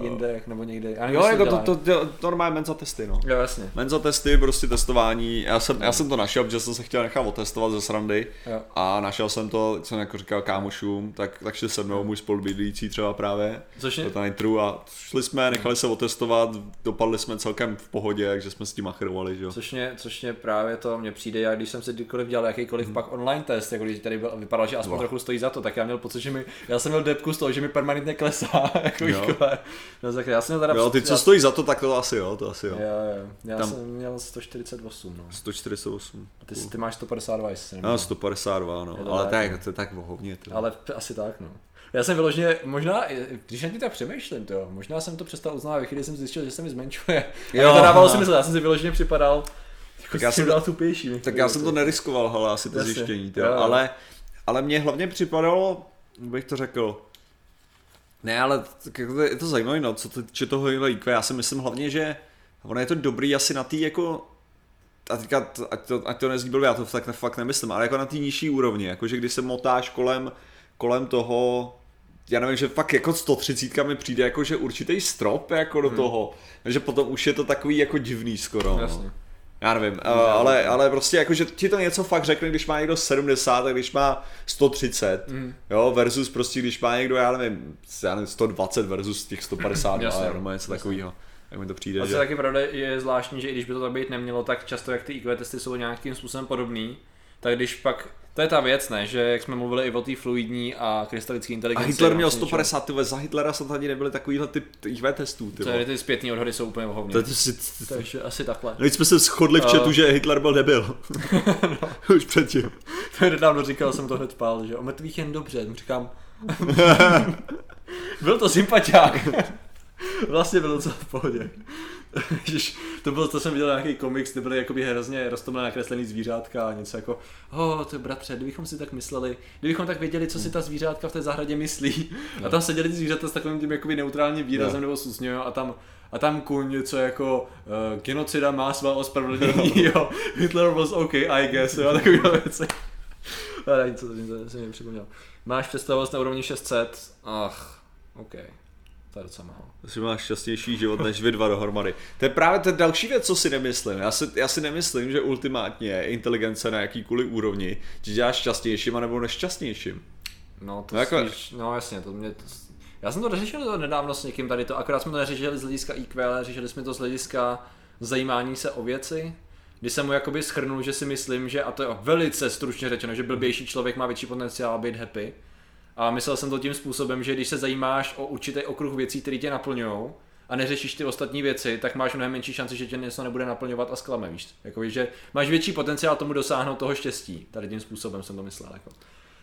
Speaker 2: jinde, nebo někde, já nevím,
Speaker 1: Jo, jako to, to, to, to normálně menza testy, no.
Speaker 2: Jo, jasně.
Speaker 1: Menza testy, prostě testování, já jsem, já jsem to našel, protože jsem se chtěl nechat otestovat ze srandy
Speaker 2: Jo.
Speaker 1: a našel jsem to, co jsem jako říkal kámošům, tak, tak šli se mnou můj spolubydlící třeba právě,
Speaker 2: Což je,
Speaker 1: Nitru a šli jsme, nechali se otestovat, dopadli jsme celkem v pohodě, takže jsme s tím machrovali, že jo.
Speaker 2: Což mě, což mě právě to mě přijde, já když jsem si kdykoliv dělal jakýkoliv
Speaker 1: Mhm.
Speaker 2: pak online test, jako když tady byl, vypadal, že aspoň
Speaker 1: Dva.
Speaker 2: trochu stojí za to, tak já měl pocit, že mi, já jsem měl depku z toho, že mi permanentně klesá, <laughs> jako
Speaker 1: Jo.
Speaker 2: No tak já jsem teda...
Speaker 1: Jo, ty co
Speaker 2: já,
Speaker 1: stojí za to, tak to asi jo, to asi jo.
Speaker 2: Jo, jo, já
Speaker 1: Tam-
Speaker 2: jsem měl 148, no.
Speaker 1: 148.
Speaker 2: A ty, ty máš 152, jestli
Speaker 1: No,
Speaker 2: nemýlím.
Speaker 1: 152, no, ale
Speaker 2: tak,
Speaker 1: tak,
Speaker 2: no.
Speaker 1: to je tak vohovně. To.
Speaker 2: Ale asi tak, no. Já jsem vyloženě, možná, když na tím tak přemýšlím, to, možná jsem to přestal uznávat, ve chvíli kdy jsem zjistil, že se mi zmenšuje.
Speaker 1: Jo,
Speaker 2: to dávalo si
Speaker 1: aha.
Speaker 2: mysl, já jsem si vyloženě připadal, jako
Speaker 1: Tak já
Speaker 2: já jsem
Speaker 1: jsem-
Speaker 2: dal tupější.
Speaker 1: Tak já jsem to neriskoval, ale asi to
Speaker 2: Jasně.
Speaker 1: zjištění.
Speaker 2: Jo, jo.
Speaker 1: ale, ale mě hlavně připadalo, bych to řekl, ne, ale jako je, to zajímavé, no, co to týče toho IQ, já si myslím hlavně, že ono je to dobrý asi na té jako, a teďka, ať to, ať to nezní blbě, já to tak ne, fakt nemyslím, ale jako na té nižší úrovni, jakože když se motáš kolem, kolem toho, já nevím, že fakt jako 130 mi přijde jako, že určitý strop jako do toho, že potom už je to takový jako divný skoro. No. Já nevím, uh, ale, ale prostě jako, že ti to něco fakt řekne, když má někdo 70 a když má 130,
Speaker 2: Mm.
Speaker 1: jo, versus prostě když má někdo, já nevím, já nevím 120 versus těch 150,
Speaker 2: Jasně,
Speaker 1: nebo něco takového. Tak mi to přijde,
Speaker 2: A co
Speaker 1: že...
Speaker 2: taky pravda je zvláštní, že i když by to tak být nemělo, tak často jak ty IQ testy jsou nějakým způsobem podobný, tak když pak, to je ta věc, ne, že jak jsme mluvili i o té fluidní a krystalické
Speaker 1: A
Speaker 2: inteligenci.
Speaker 1: Hitler měl
Speaker 2: vlastně něčeho-
Speaker 1: 150, ty za Hitlera snad ani nebyly takovýhle typ IQ testů, ty
Speaker 2: To ty zpětný odhady jsou úplně
Speaker 1: si...
Speaker 2: Takže asi takhle.
Speaker 1: No, jsme se shodli v
Speaker 2: Uh.
Speaker 1: chatu, že Hitler byl debil. <laughs> Už předtím.
Speaker 2: To nedávno říkal, jsem to hned pál, že o mrtvých jen dobře, říkám. <laughs> byl to sympatiák. <laughs> vlastně bylo docela v pohodě. <laughs> Ježiš, to bylo, to jsem viděl nějaký komiks, kde byly jakoby hrozně roztomilé nakreslený zvířátka a něco jako, oh, to je bratře, kdybychom si tak mysleli, kdybychom tak věděli, co si ta zvířátka v té zahradě myslí. A tam seděli ty zvířata s takovým tím jakoby neutrálním výrazem
Speaker 1: No.
Speaker 2: nebo s úsměvem a tam a tam kuň něco jako uh, genocida má svá ospravedlnění, <laughs> jo, Hitler was okay, I guess, jo, a takovýhle věci. Ale <laughs> něco, to jsem- to jsem mi připomněl. Máš představost na úrovni 600? Ach, OK. To je docela málo.
Speaker 1: Že máš šťastnější život než vy dva dohromady. To je právě ta další věc, co si nemyslím. Já si, já si nemyslím, že ultimátně inteligence na jakýkoliv úrovni ti dělá šťastnějším anebo nešťastnějším.
Speaker 2: No, to
Speaker 1: No jako-
Speaker 2: spíš, no jasně, to mě... To, já jsem to řešil to nedávno s někým tady to, akorát jsme to neřešili z hlediska IQ, ale řešili jsme to z hlediska zajímání se o věci, kdy jsem mu jakoby schrnul, že si myslím, že, a to je velice stručně řečeno, že blbější člověk má větší potenciál být happy. A myslel jsem to tím způsobem, že když se zajímáš o určitý okruh věcí, které tě naplňují, a neřešíš ty ostatní věci, tak máš mnohem menší šanci, že tě něco nebude naplňovat a zklame, víš. Jako, že máš větší potenciál tomu dosáhnout toho štěstí. Tady tím způsobem jsem to myslel. Jako.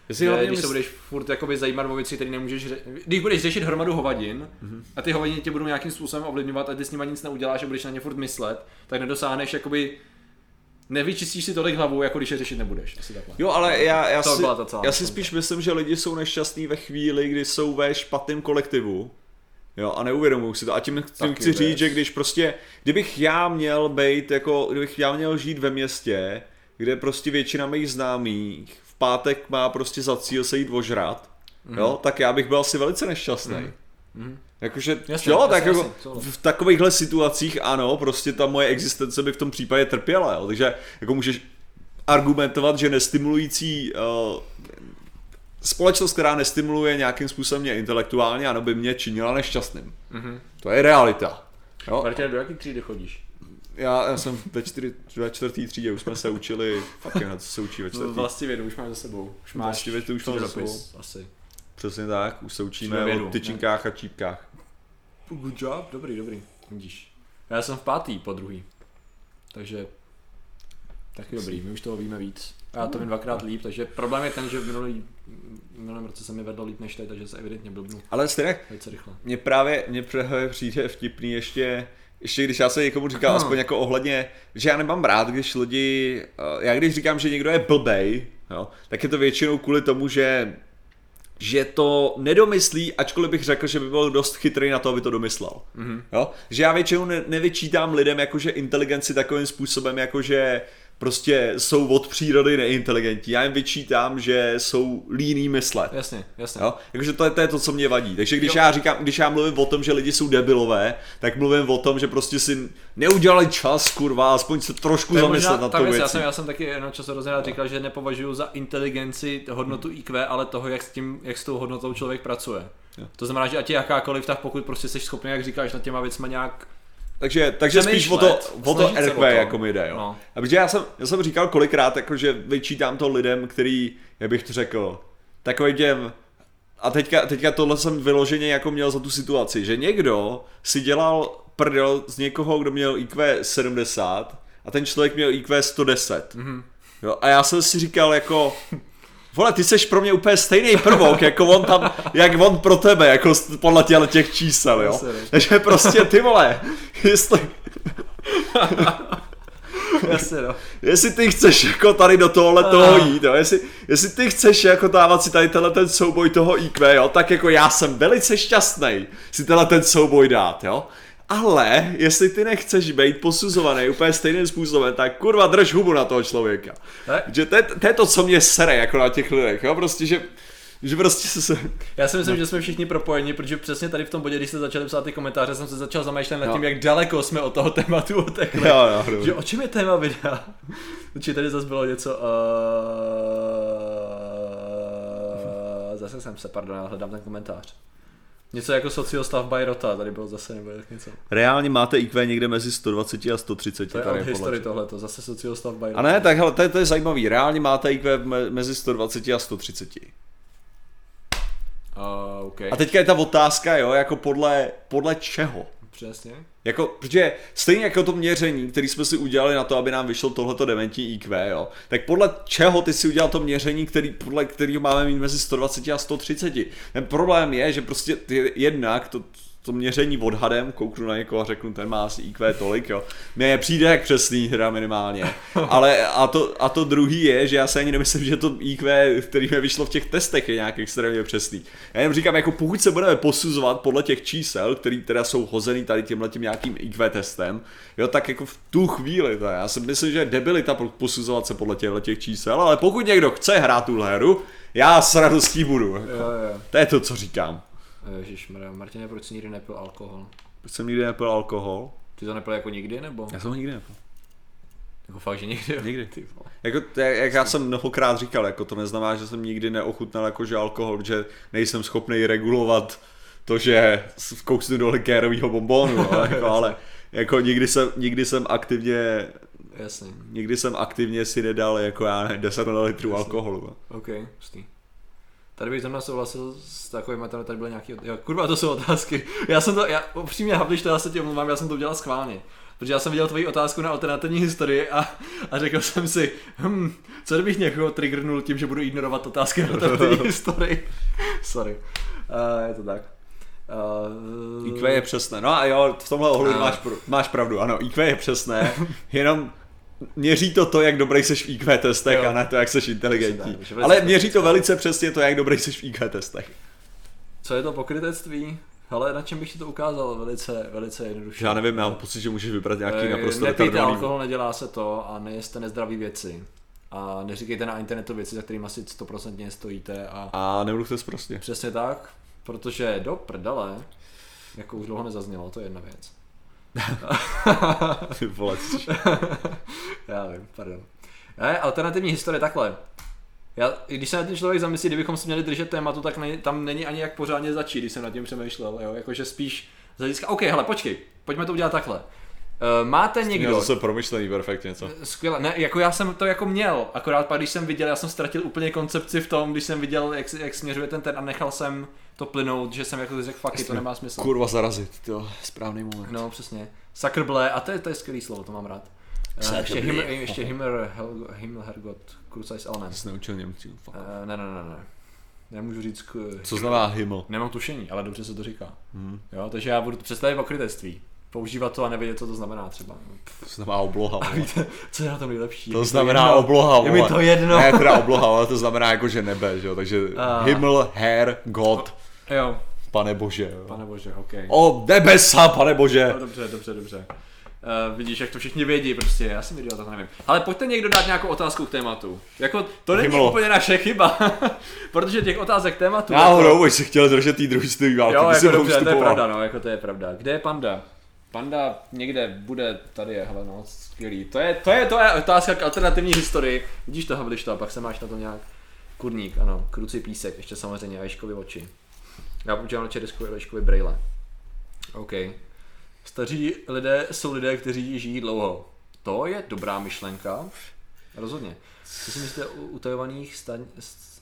Speaker 1: Jestli
Speaker 2: Že, když se
Speaker 1: mysl...
Speaker 2: budeš furt jakoby zajímat o věci, které nemůžeš ře... Když budeš řešit hromadu hovadin
Speaker 1: Mhm.
Speaker 2: a ty hovadiny tě budou nějakým způsobem ovlivňovat a ty s nimi nic neuděláš a budeš na ně furt myslet, tak nedosáhneš jakoby nevyčistíš si tolik hlavu, jako když je řešit nebudeš. Asi takhle.
Speaker 1: Jo, ale já, já,
Speaker 2: To
Speaker 1: si,
Speaker 2: byla ta celá
Speaker 1: já si spíš myslím, že lidi jsou nešťastní ve chvíli, kdy jsou ve špatném kolektivu. Jo, a neuvědomují si to. A tím, tím chci říct, že když prostě, kdybych já měl být, jako, kdybych já měl žít ve městě, kde prostě většina mých známých v pátek má prostě za cíl se jít ožrat, jo, tak já bych byl asi velice nešťastný.
Speaker 2: Mhm.
Speaker 1: Jakože,
Speaker 2: Jasně,
Speaker 1: jo,
Speaker 2: jasně,
Speaker 1: tak jako
Speaker 2: jasně, souhlas.
Speaker 1: v takovýchhle situacích ano, prostě ta moje existence by v tom případě trpěla, jo. takže jako můžeš argumentovat, že nestimulující uh, společnost, která nestimuluje nějakým způsobem mě intelektuálně, ano, by mě činila nešťastným.
Speaker 2: Mhm.
Speaker 1: To je realita. Jo?
Speaker 2: Martin, do jaký třídy chodíš?
Speaker 1: Já, já jsem ve, čtyři, ve čtvrtý třídě, už jsme se učili, fucking hell, co se učí ve čtvrtý.
Speaker 2: Vlastně vědu, už máš za sebou. Už máš
Speaker 1: Vlastivědu už mám za
Speaker 2: přírodopis, Asi.
Speaker 1: Přesně tak, už se učíme o tyčinkách a čípkách.
Speaker 2: Good job, dobrý, dobrý. Vidíš. Já jsem v pátý po druhý. Takže taky dobrý, my už toho víme víc. A já to vím dvakrát líp, takže problém je ten, že v minulý, v minulém roce se mi vedlo líp než teď, takže se evidentně blbnu
Speaker 1: Ale stejně,
Speaker 2: velice rychle.
Speaker 1: Mně právě, mně právě přijde vtipný ještě, ještě když já se někomu říkám, aspoň jako ohledně, že já nemám rád, když lidi, eh, já když říkám, že někdo je blbej, jo, tak je to většinou kvůli tomu, že že to nedomyslí, ačkoliv bych řekl, že by byl dost chytrý na to, aby to domyslel.
Speaker 2: Mhm.
Speaker 1: Jo? Že já většinou ne, nevyčítám lidem jakože inteligenci takovým způsobem, jakože prostě jsou od přírody neinteligentní. Já jim vyčítám, že jsou líný myslet.
Speaker 2: Jasně, jasně.
Speaker 1: Jo? Jakože to je, to je to, co mě vadí. Takže když jo. já říkám, když já mluvím o tom, že lidi jsou debilové, tak mluvím o tom, že prostě si neudělali čas, kurva, aspoň se trošku zamyslet na to věc.
Speaker 2: Já jsem, já jsem taky jenom čas hrozně říkal, že nepovažuji za inteligenci hodnotu IQ, ale toho, jak s, tím, jak s tou hodnotou člověk pracuje. Jo. To znamená, že ať je jakákoliv, tak pokud prostě jsi schopný, jak říkáš, na těma věcma nějak
Speaker 1: takže, takže spíš o to, o to RQ jako mi jde, jo. No. A protože já jsem, já jsem říkal kolikrát, jako, že vyčítám to lidem, který, jak bych to řekl, takový těm, a teďka, teďka tohle jsem vyloženě jako měl za tu situaci, že někdo si dělal prdel z někoho, kdo měl IQ 70 a ten člověk měl IQ 110. Mm-hmm. Jo, a já jsem si říkal jako, Vole, ty seš pro mě úplně stejný prvok, jako on tam, jak on pro tebe, jako podle těle těch čísel, jo. Takže prostě ty vole, jestli...
Speaker 2: Jasně, no.
Speaker 1: Jestli ty chceš jako tady do tohohle toho jít, jo, jestli, jestli ty chceš jako dávat si tady tenhle ten souboj toho IQ, jo, tak jako já jsem velice šťastný si tenhle ten souboj dát, jo. Ale jestli ty nechceš být posuzovaný úplně stejným způsobem, tak kurva drž hubu na toho člověka. Že to je, to je to, co mě sere jako na těch lidech, jo? prostě, že že prostě se...
Speaker 2: Já si myslím, no. že jsme všichni propojeni, protože přesně tady v tom bodě, když jste začali psát ty komentáře, jsem se začal zamýšlet nad tím, no. jak daleko jsme od toho tématu otekli.
Speaker 1: Jo, jo,
Speaker 2: že o čem je téma videa? Určitě tady zase bylo něco... Uh... Zase jsem se, pardon, já hledám ten komentář. Něco jako sociostavba Rota, tady bylo zase nebo jak něco.
Speaker 1: Reálně máte IQ někde mezi 120 a 130.
Speaker 2: To je
Speaker 1: tady
Speaker 2: od historii tohleto, zase sociostavba
Speaker 1: Rota. A ne, tak hele, to je, to je zajímavý. Reálně máte IQ mezi 120 a 130.
Speaker 2: Uh, okay.
Speaker 1: A teďka je ta otázka, jo, jako podle, podle čeho?
Speaker 2: Přesně.
Speaker 1: Jako, protože stejně jako to měření, který jsme si udělali na to, aby nám vyšlo tohleto dementní IQ, jo, tak podle čeho ty si udělal to měření, který, podle kterého máme mít mezi 120 a 130. Ten problém je, že prostě jednak to, to měření odhadem, kouknu na někoho a řeknu, ten má asi IQ tolik, jo. Mně přijde jak přesný hra minimálně. <laughs> Ale a to, a to druhý je, že já se ani nemyslím, že to IQ, který mi vyšlo v těch testech, je nějak extrémně přesný. Já jenom říkám, jako pokud se budeme posuzovat podle těch čísel, který teda jsou hozený tady tímhle tím nějakým IQ testem, jo, tak jako v tu chvíli, to já si myslím, že je debilita posuzovat se podle těchto těch čísel, ale pokud někdo chce hrát tu hru, já s radostí budu. Jako. Jo, jo. To je to, co říkám.
Speaker 2: Ježíš, Martine, proč jsi nikdy nepil alkohol?
Speaker 1: Proč jsem nikdy nepil alkohol?
Speaker 2: Ty to nepil jako nikdy, nebo?
Speaker 1: Já jsem ho nikdy nepil.
Speaker 2: Jako fakt, že nikdy?
Speaker 1: Nikdy. Ty jako, jak já jsem mnohokrát říkal, jako to neznamená, že jsem nikdy neochutnal jakože alkohol, že nejsem schopný regulovat to, že kousnu do likérového bombónu, no, <laughs> jako, ale jako nikdy jsem, nikdy jsem aktivně
Speaker 2: Jasně.
Speaker 1: Nikdy jsem aktivně si nedal jako já ne, 10 ml alkoholu.
Speaker 2: Ok, pustý. Tady bych zrovna souhlasil s takovými, tady, tady byly nějaký, jo, kurva, to jsou otázky. Já jsem to, já upřímně, Havliš, to já se tě omlouvám, já jsem to udělal schválně. Protože já jsem viděl tvoji otázku na alternativní historii a, a řekl jsem si, hm, co kdybych někoho triggernul tím, že budu ignorovat otázky na alternativní <laughs> historii. Sorry. Uh, je to tak.
Speaker 1: Uh, IQ je přesné. No a jo, v tomhle ohledu máš, máš pravdu. Ano, IQ je přesné, jenom měří to to, jak dobrý jsi v IQ testech jo. a ne to, jak jsi inteligentní. Ale měří to velice přesně to, jak dobrý jsi v IQ testech.
Speaker 2: Co je to pokrytectví? Ale na čem bych ti to ukázal velice, velice jednoduše.
Speaker 1: Já nevím, já mám pocit, že můžeš vybrat nějaký
Speaker 2: e,
Speaker 1: naprosto
Speaker 2: Nepijte alkohol, nedělá se to a nejeste nezdraví věci. A neříkejte na internetu věci, za kterými asi 100% stojíte. A,
Speaker 1: a nemluvte prostě.
Speaker 2: Přesně tak, protože do prdele, jako už dlouho nezaznělo, to je jedna věc. <laughs>
Speaker 1: Ty vole, <laughs>
Speaker 2: Já vím, pardon. Ne, alternativní historie takhle. Já, když se na tím člověk zamyslí, kdybychom se měli držet tématu, tak ne, tam není ani jak pořádně začít, když jsem nad tím přemýšlel, jo? jakože spíš z hlediska, OK, hele, počkej, pojďme to udělat takhle. Uh, máte někdo...
Speaker 1: Já zase promyšlený perfektně, co?
Speaker 2: Skvěle, ne, jako já jsem to jako měl, akorát pak když jsem viděl, já jsem ztratil úplně koncepci v tom, když jsem viděl, jak, jak směřuje ten ten a nechal jsem to plynout, že jsem jako řekl, fuck, to nemá smysl.
Speaker 1: Kurva zarazit, to správný moment.
Speaker 2: No, přesně. Sakrble, a to je, to je skvělý slovo, to mám rád. Uh, ještě, Him, ještě Himmler, Himmler, Hergot, Krusajs Elnem.
Speaker 1: Jsi neučil Němců,
Speaker 2: uh, ne, ne, ne, ne. Nemůžu říct... K...
Speaker 1: Co znamená Himmel?
Speaker 2: Nemám tušení, ale dobře se to říká. Hmm. Jo, takže já budu představit pokrytectví. Používat to a nevědět, co to znamená třeba.
Speaker 1: To znamená obloha.
Speaker 2: A víte, co je na tom nejlepší?
Speaker 1: To znamená to obloha.
Speaker 2: Je mi to jedno.
Speaker 1: Ne, teda obloha, ale to znamená jako, že nebe, že jo? Takže <laughs> uh. Himmel, Herr, God.
Speaker 2: Jo.
Speaker 1: Pane bože. Jo.
Speaker 2: Pane bože, ok.
Speaker 1: O nebesa, pane bože.
Speaker 2: No, dobře, dobře, dobře. Uh, vidíš, jak to všichni vědí, prostě, já jsem viděl, tak nevím. Ale pojďte někdo dát nějakou otázku k tématu. Jako, to není
Speaker 1: Hymlo.
Speaker 2: úplně naše chyba, <laughs> protože těch otázek k tématu...
Speaker 1: Náhodou, jako... se chtěl držet tý druhý světový války.
Speaker 2: Jo, jako dobře, to je pravda, no, jako to je pravda. Kde je panda? Panda někde bude, tady je, hele no, skvělý. To je, to je, to je otázka k alternativní historii. Vidíš to, Havliš to, a pak se máš na to nějak kurník, ano, kruci písek, ještě samozřejmě, a Ješkovi oči. Já používám na Česku Ješkovi brejle. OK. Staří lidé jsou lidé, kteří žijí dlouho. To je dobrá myšlenka. Rozhodně. Co si myslíte o utajovaných stan,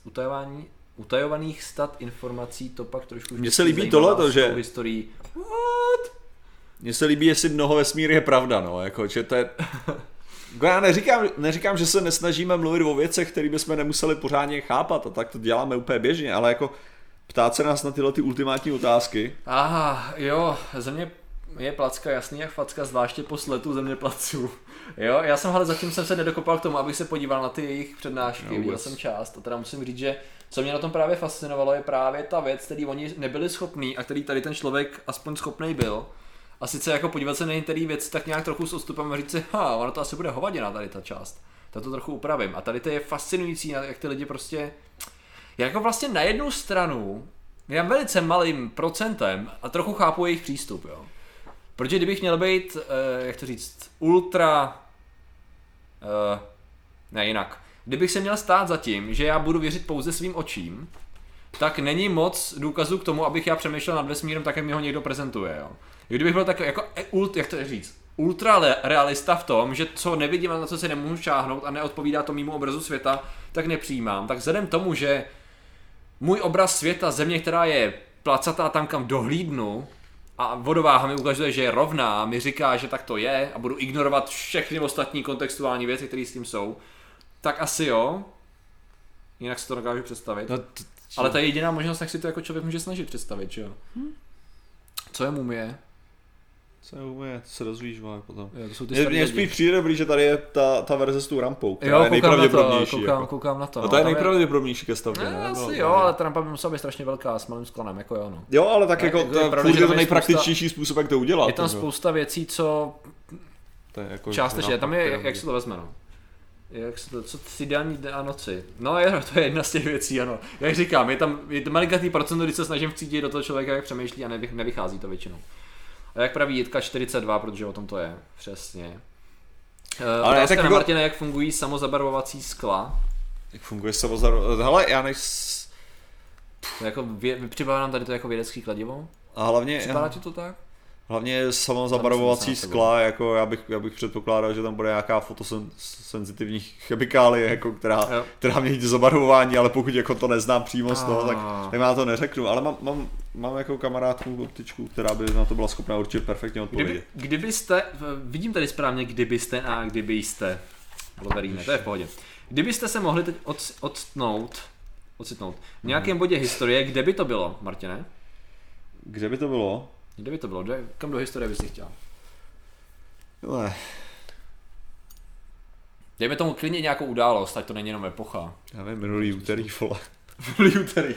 Speaker 2: utajování, utajovaných stat informací, to pak trošku
Speaker 1: Mně se líbí
Speaker 2: s
Speaker 1: že-
Speaker 2: tou historií. What?
Speaker 1: Mně se líbí, jestli mnoho vesmír je pravda, no, jako, že to je... Jako já neříkám, neříkám, že se nesnažíme mluvit o věcech, které bychom nemuseli pořádně chápat a tak to děláme úplně běžně, ale jako ptát se nás na tyhle ty ultimátní otázky.
Speaker 2: Aha, jo, země je placka jasný jak facka, zvláště po sletu země placů. Jo, já jsem ale zatím jsem se nedokopal k tomu, abych se podíval na ty jejich přednášky,
Speaker 1: No,
Speaker 2: viděl jsem část a teda musím říct, že co mě na tom právě fascinovalo je právě ta věc, který oni nebyli schopní a který tady ten člověk aspoň schopný byl. A sice jako podívat se na některé věci tak nějak trochu s odstupem a říct si, ha, ono to asi bude hovadina tady ta část. Tak to trochu upravím. A tady to je fascinující, jak ty lidi prostě jako vlastně na jednu stranu, já velice malým procentem a trochu chápu jejich přístup, jo. Protože kdybych měl být, eh, jak to říct, ultra, eh, ne jinak, kdybych se měl stát za tím, že já budu věřit pouze svým očím, tak není moc důkazů k tomu, abych já přemýšlel nad vesmírem tak, jak mi ho někdo prezentuje, jo. Kdybych byl tak jako, eh, ult, jak to říct, ultra realista v tom, že co nevidím a na co si nemůžu šáhnout a neodpovídá to mýmu obrazu světa, tak nepřijímám. Tak vzhledem tomu, že můj obraz světa, země, která je placatá tam, kam dohlídnu, a vodováha mi ukazuje, že je rovná, mi říká, že tak to je a budu ignorovat všechny ostatní kontextuální věci, které s tím jsou, tak asi jo. Jinak si to dokážu představit.
Speaker 1: No, t-
Speaker 2: Ale ta je jediná možnost, jak si to jako člověk může snažit představit, že jo? Co je mumie?
Speaker 1: Co je umě, to se dozvíš, vole, potom.
Speaker 2: Jo, to jsou ty
Speaker 1: mně
Speaker 2: lidi.
Speaker 1: spíš přijde dobrý, že tady je ta, ta verze s tou rampou, která
Speaker 2: Jo,
Speaker 1: je
Speaker 2: koukám na to,
Speaker 1: nejpravděpodobnější.
Speaker 2: koukám,
Speaker 1: jako.
Speaker 2: koukám na to.
Speaker 1: A
Speaker 2: no,
Speaker 1: to je nejpravděpodobnější ke stavbě,
Speaker 2: Ne, asi
Speaker 1: No,
Speaker 2: jo,
Speaker 1: no.
Speaker 2: ale ta rampa by musela být strašně velká s malým sklonem, jako jo, no.
Speaker 1: Jo, ale tak
Speaker 2: Ne,
Speaker 1: jako,
Speaker 2: jako
Speaker 1: to
Speaker 2: je
Speaker 1: je
Speaker 2: pravda,
Speaker 1: to nejpraktičtější způsob, jak to udělat.
Speaker 2: Je tam spousta věcí, co
Speaker 1: To je jako
Speaker 2: částečně, tam je, jak, se to vezme, no. Jak se to, co si dne a noci. No je, to je jedna z těch věcí, ano. Jak říkám, je tam je to malinkatý procento, když se snažím vcítit do toho člověka, jak přemýšlí a nevy, nevychází to většinou. A jak praví Jitka 42, protože o tom to je, přesně.
Speaker 1: Ale
Speaker 2: Ale
Speaker 1: tak
Speaker 2: tak na
Speaker 1: jako-
Speaker 2: Martina, jak fungují samozabarvovací skla.
Speaker 1: Jak funguje samozar... Hele, já než...
Speaker 2: Jako vě, připadá nám tady to jako vědecký kladivo?
Speaker 1: A hlavně,
Speaker 2: Připadá ti to tak?
Speaker 1: Hlavně
Speaker 2: nad sebou.
Speaker 1: skla, jako já bych, já bych předpokládal, že tam bude nějaká fotosenzitivní chemikálie, jako která,
Speaker 2: Jo.
Speaker 1: která mění zabarvování, ale pokud jako to neznám přímo z toho, tak,
Speaker 2: Ah.
Speaker 1: tak já to neřeknu. Ale mám, mám, mám jako kamarádku optičku, která by na to byla schopná určitě perfektně odpovědět.
Speaker 2: Kdyby, kdybyste, vidím tady správně, kdybyste a tady jiné, to je v pohodě. Kdybyste se mohli teď od, odstnout, ocitnout v nějakém bodě historie, kde by to bylo, Martine?
Speaker 1: Kde by to bylo?
Speaker 2: Kde by to bylo? Kde, kam do historie bys chtěl?
Speaker 1: Ne,
Speaker 2: Dejme tomu klidně nějakou událost, ať to není jenom epocha.
Speaker 1: já nevím, minulý úterý, vole. <laughs>
Speaker 2: Minulý úterý.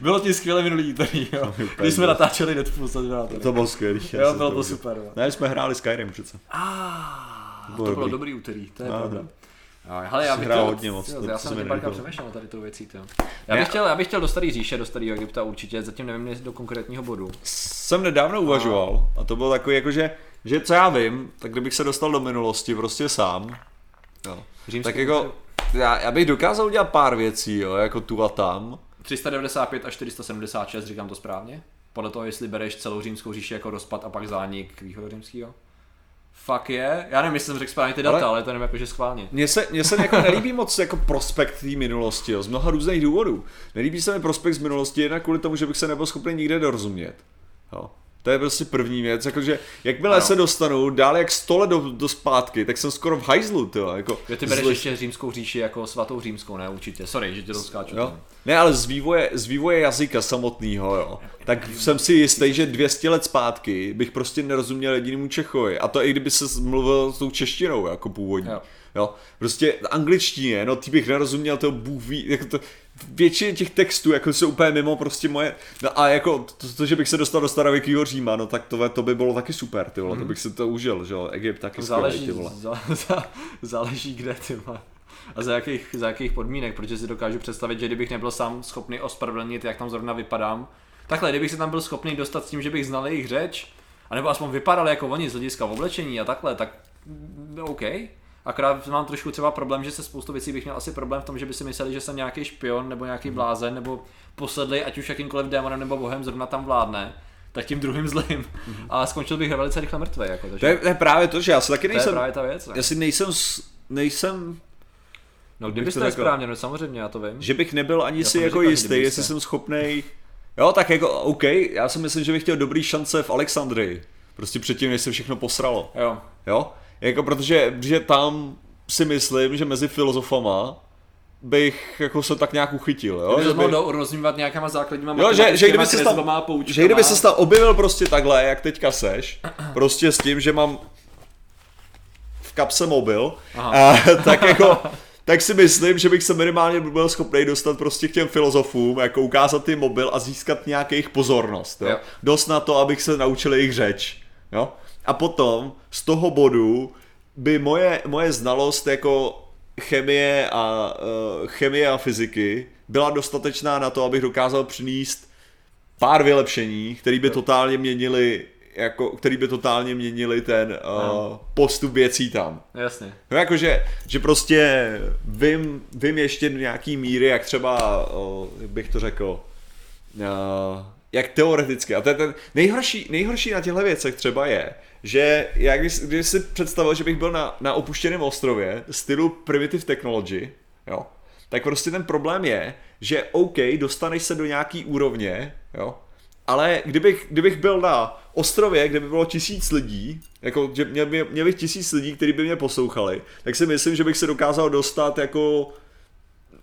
Speaker 2: Bylo ti skvěle minulý úterý, jo. Když jsme natáčeli Deadpool za Deadpool.
Speaker 1: To bylo skvělý.
Speaker 2: Jo, bylo
Speaker 1: to
Speaker 2: to super. jo.
Speaker 1: Ne, jsme hráli Skyrim přece.
Speaker 2: Ah, to
Speaker 1: Bylo
Speaker 2: bylo
Speaker 1: dobrý.
Speaker 2: úterý, to je
Speaker 1: No,
Speaker 2: pravda.
Speaker 1: No.
Speaker 2: Jo, Hele, já bych chtěl,
Speaker 1: hodně moc,
Speaker 2: jo, já jsem párkrát
Speaker 1: nelíbilo.
Speaker 2: přemýšlel tady tu věcí, jo. Já bych, chtěl, já bych chtěl do starý říše, do starého Egypta určitě, zatím nevím jestli do konkrétního bodu.
Speaker 1: Jsem nedávno uvažoval a to bylo takový jako, že, co já vím, tak kdybych se dostal do minulosti prostě sám, jo, tak jako já, já bych dokázal udělat pár věcí, jo, jako tu a tam.
Speaker 2: 395 a 476, říkám to správně? Podle toho, jestli bereš celou římskou říši jako rozpad a pak zánik východořímského? Fuck je, já nevím, jestli jsem řekl správně ty data, ale,
Speaker 1: Ale-
Speaker 2: ale to nevím, jakože schválně.
Speaker 1: Mně se, mně se jako nelíbí moc jako prospekt té minulosti, jo, z mnoha různých důvodů. Nelíbí se mi prospekt z minulosti jednak kvůli tomu, že bych se nebyl schopný nikde dorozumět. Jo. To je prostě první věc, jakože jakmile
Speaker 2: Ano.
Speaker 1: se dostanu dál jak 100 let do, do zpátky, tak jsem skoro v hajzlu, tyjo, jako.
Speaker 2: Jo, ty bereš
Speaker 1: zle-
Speaker 2: ještě římskou říši jako svatou římskou, ne určitě. Sorry, že tě to skáču.
Speaker 1: Jo? Ne, ale z vývoje, z vývoje jazyka samotného, jo. Tak jsem si jistý, že 200 let zpátky bych prostě nerozuměl jedinému Čechovi. A to i kdyby se mluvil s tou češtinou, jako původní.
Speaker 2: Jo.
Speaker 1: Jo. jo. Prostě angličtině, no ty bych nerozuměl toho Bůh ví, jako to, většině těch textů jako jsou úplně mimo prostě moje, no a jako to, to že bych se dostal do starověkého Říma, no tak to, to by bylo taky super, ty vole, mm. to bych si to užil, že jo, Egypt taky
Speaker 2: záleží, skvělý,
Speaker 1: ty vole.
Speaker 2: Za, za, záleží kde, ty vole. A za jakých, za jakých podmínek, protože si dokážu představit, že kdybych nebyl sám schopný ospravedlnit, jak tam zrovna vypadám, takhle, kdybych se tam byl schopný dostat s tím, že bych znal jejich řeč, anebo aspoň vypadal jako oni z hlediska oblečení a takhle, tak mm, OK. Akorát mám trošku třeba problém, že se spoustu věcí bych měl asi problém v tom, že by si mysleli, že jsem nějaký špion nebo nějaký mhm. blázen nebo posedlý, ať už jakýmkoliv démonem nebo bohem zrovna tam vládne tak tím druhým zlým. Mm-hmm. A skončil bych velice rychle mrtvý. Jako,
Speaker 1: takže... to, je, to, je, právě to, že já si taky nejsem.
Speaker 2: To je právě ta věc.
Speaker 1: Ne? Já si nejsem, nejsem
Speaker 2: No kdybyste to správně, no samozřejmě, já to vím.
Speaker 1: Že bych nebyl ani já si jako jistý, jestli jsem schopný. Jo, tak jako, OK, já si myslím, že bych chtěl dobrý šance v Alexandrii. Prostě předtím, než se všechno posralo.
Speaker 2: Jo.
Speaker 1: Jo? Jako protože že tam si myslím, že mezi filozofama bych jako se tak nějak uchytil, jo?
Speaker 2: Kdyby že by... rozmívat nějakýma základníma
Speaker 1: jo, že, že kdyby se tam, že kdyby se tam objevil prostě takhle, jak teďka seš, <clears throat> prostě s tím, že mám v kapse mobil, a, <laughs> tak jako tak si myslím, že bych se minimálně byl schopný dostat prostě k těm filozofům, jako ukázat ty mobil a získat nějakých pozornost. Jo? Jo. Dost na to, abych se naučil jejich řeč. Jo? A potom z toho bodu by moje, moje znalost jako chemie a, uh, chemie a fyziky byla dostatečná na to, abych dokázal přinést pár vylepšení, které by totálně měnili jako, který by totálně měnili ten uh, postup věcí tam.
Speaker 2: Jasně.
Speaker 1: No jakože, že prostě vím, vím ještě do nějaký míry, jak třeba, uh, jak bych to řekl, uh, jak teoreticky. A to je ten nejhorší, nejhorší na těchto věcech třeba je, že já když, když si představil, že bych byl na, na opuštěném ostrově stylu Primitive Technology, jo, tak prostě ten problém je, že OK, dostaneš se do nějaký úrovně, jo, ale kdybych, kdybych byl na ostrově, kde by bylo tisíc lidí, jako že měl, by, měl bych tisíc lidí, kteří by mě poslouchali, tak si myslím, že bych se dokázal dostat jako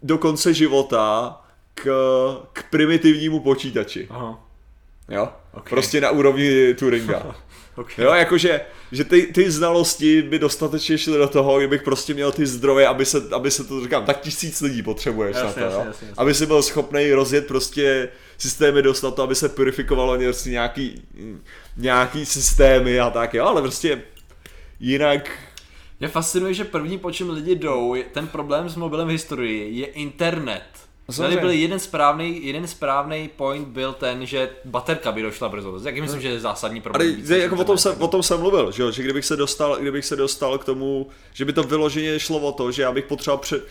Speaker 1: do konce života k, k primitivnímu počítači. Aha. Jo? Okay. Prostě na úrovni Turinga. <laughs> okay. Jo, jakože že ty, ty znalosti by dostatečně šly do toho, kdybych prostě měl ty zdroje, aby se, aby se to říkám, tak tisíc lidí potřebuješ jasně, na to, jasně, jo? Jasně, jasně. aby si byl schopný rozjet prostě systémy dost na to, aby se purifikovalo nějaký, nějaký systémy a tak, jo, ale prostě jinak
Speaker 2: mě fascinuje, že první, po čem lidi jdou, ten problém s mobilem v historii je internet. Tady byl jeden správný, jeden správný point byl ten, že baterka by došla brzo. Jak myslím, že je zásadní problém.
Speaker 1: Ale jako o tom, jsem, o tom jsem mluvil, že, že kdybych se dostal, kdybych se dostal k tomu, že by to vyloženě šlo o to, že já bych potřeboval před,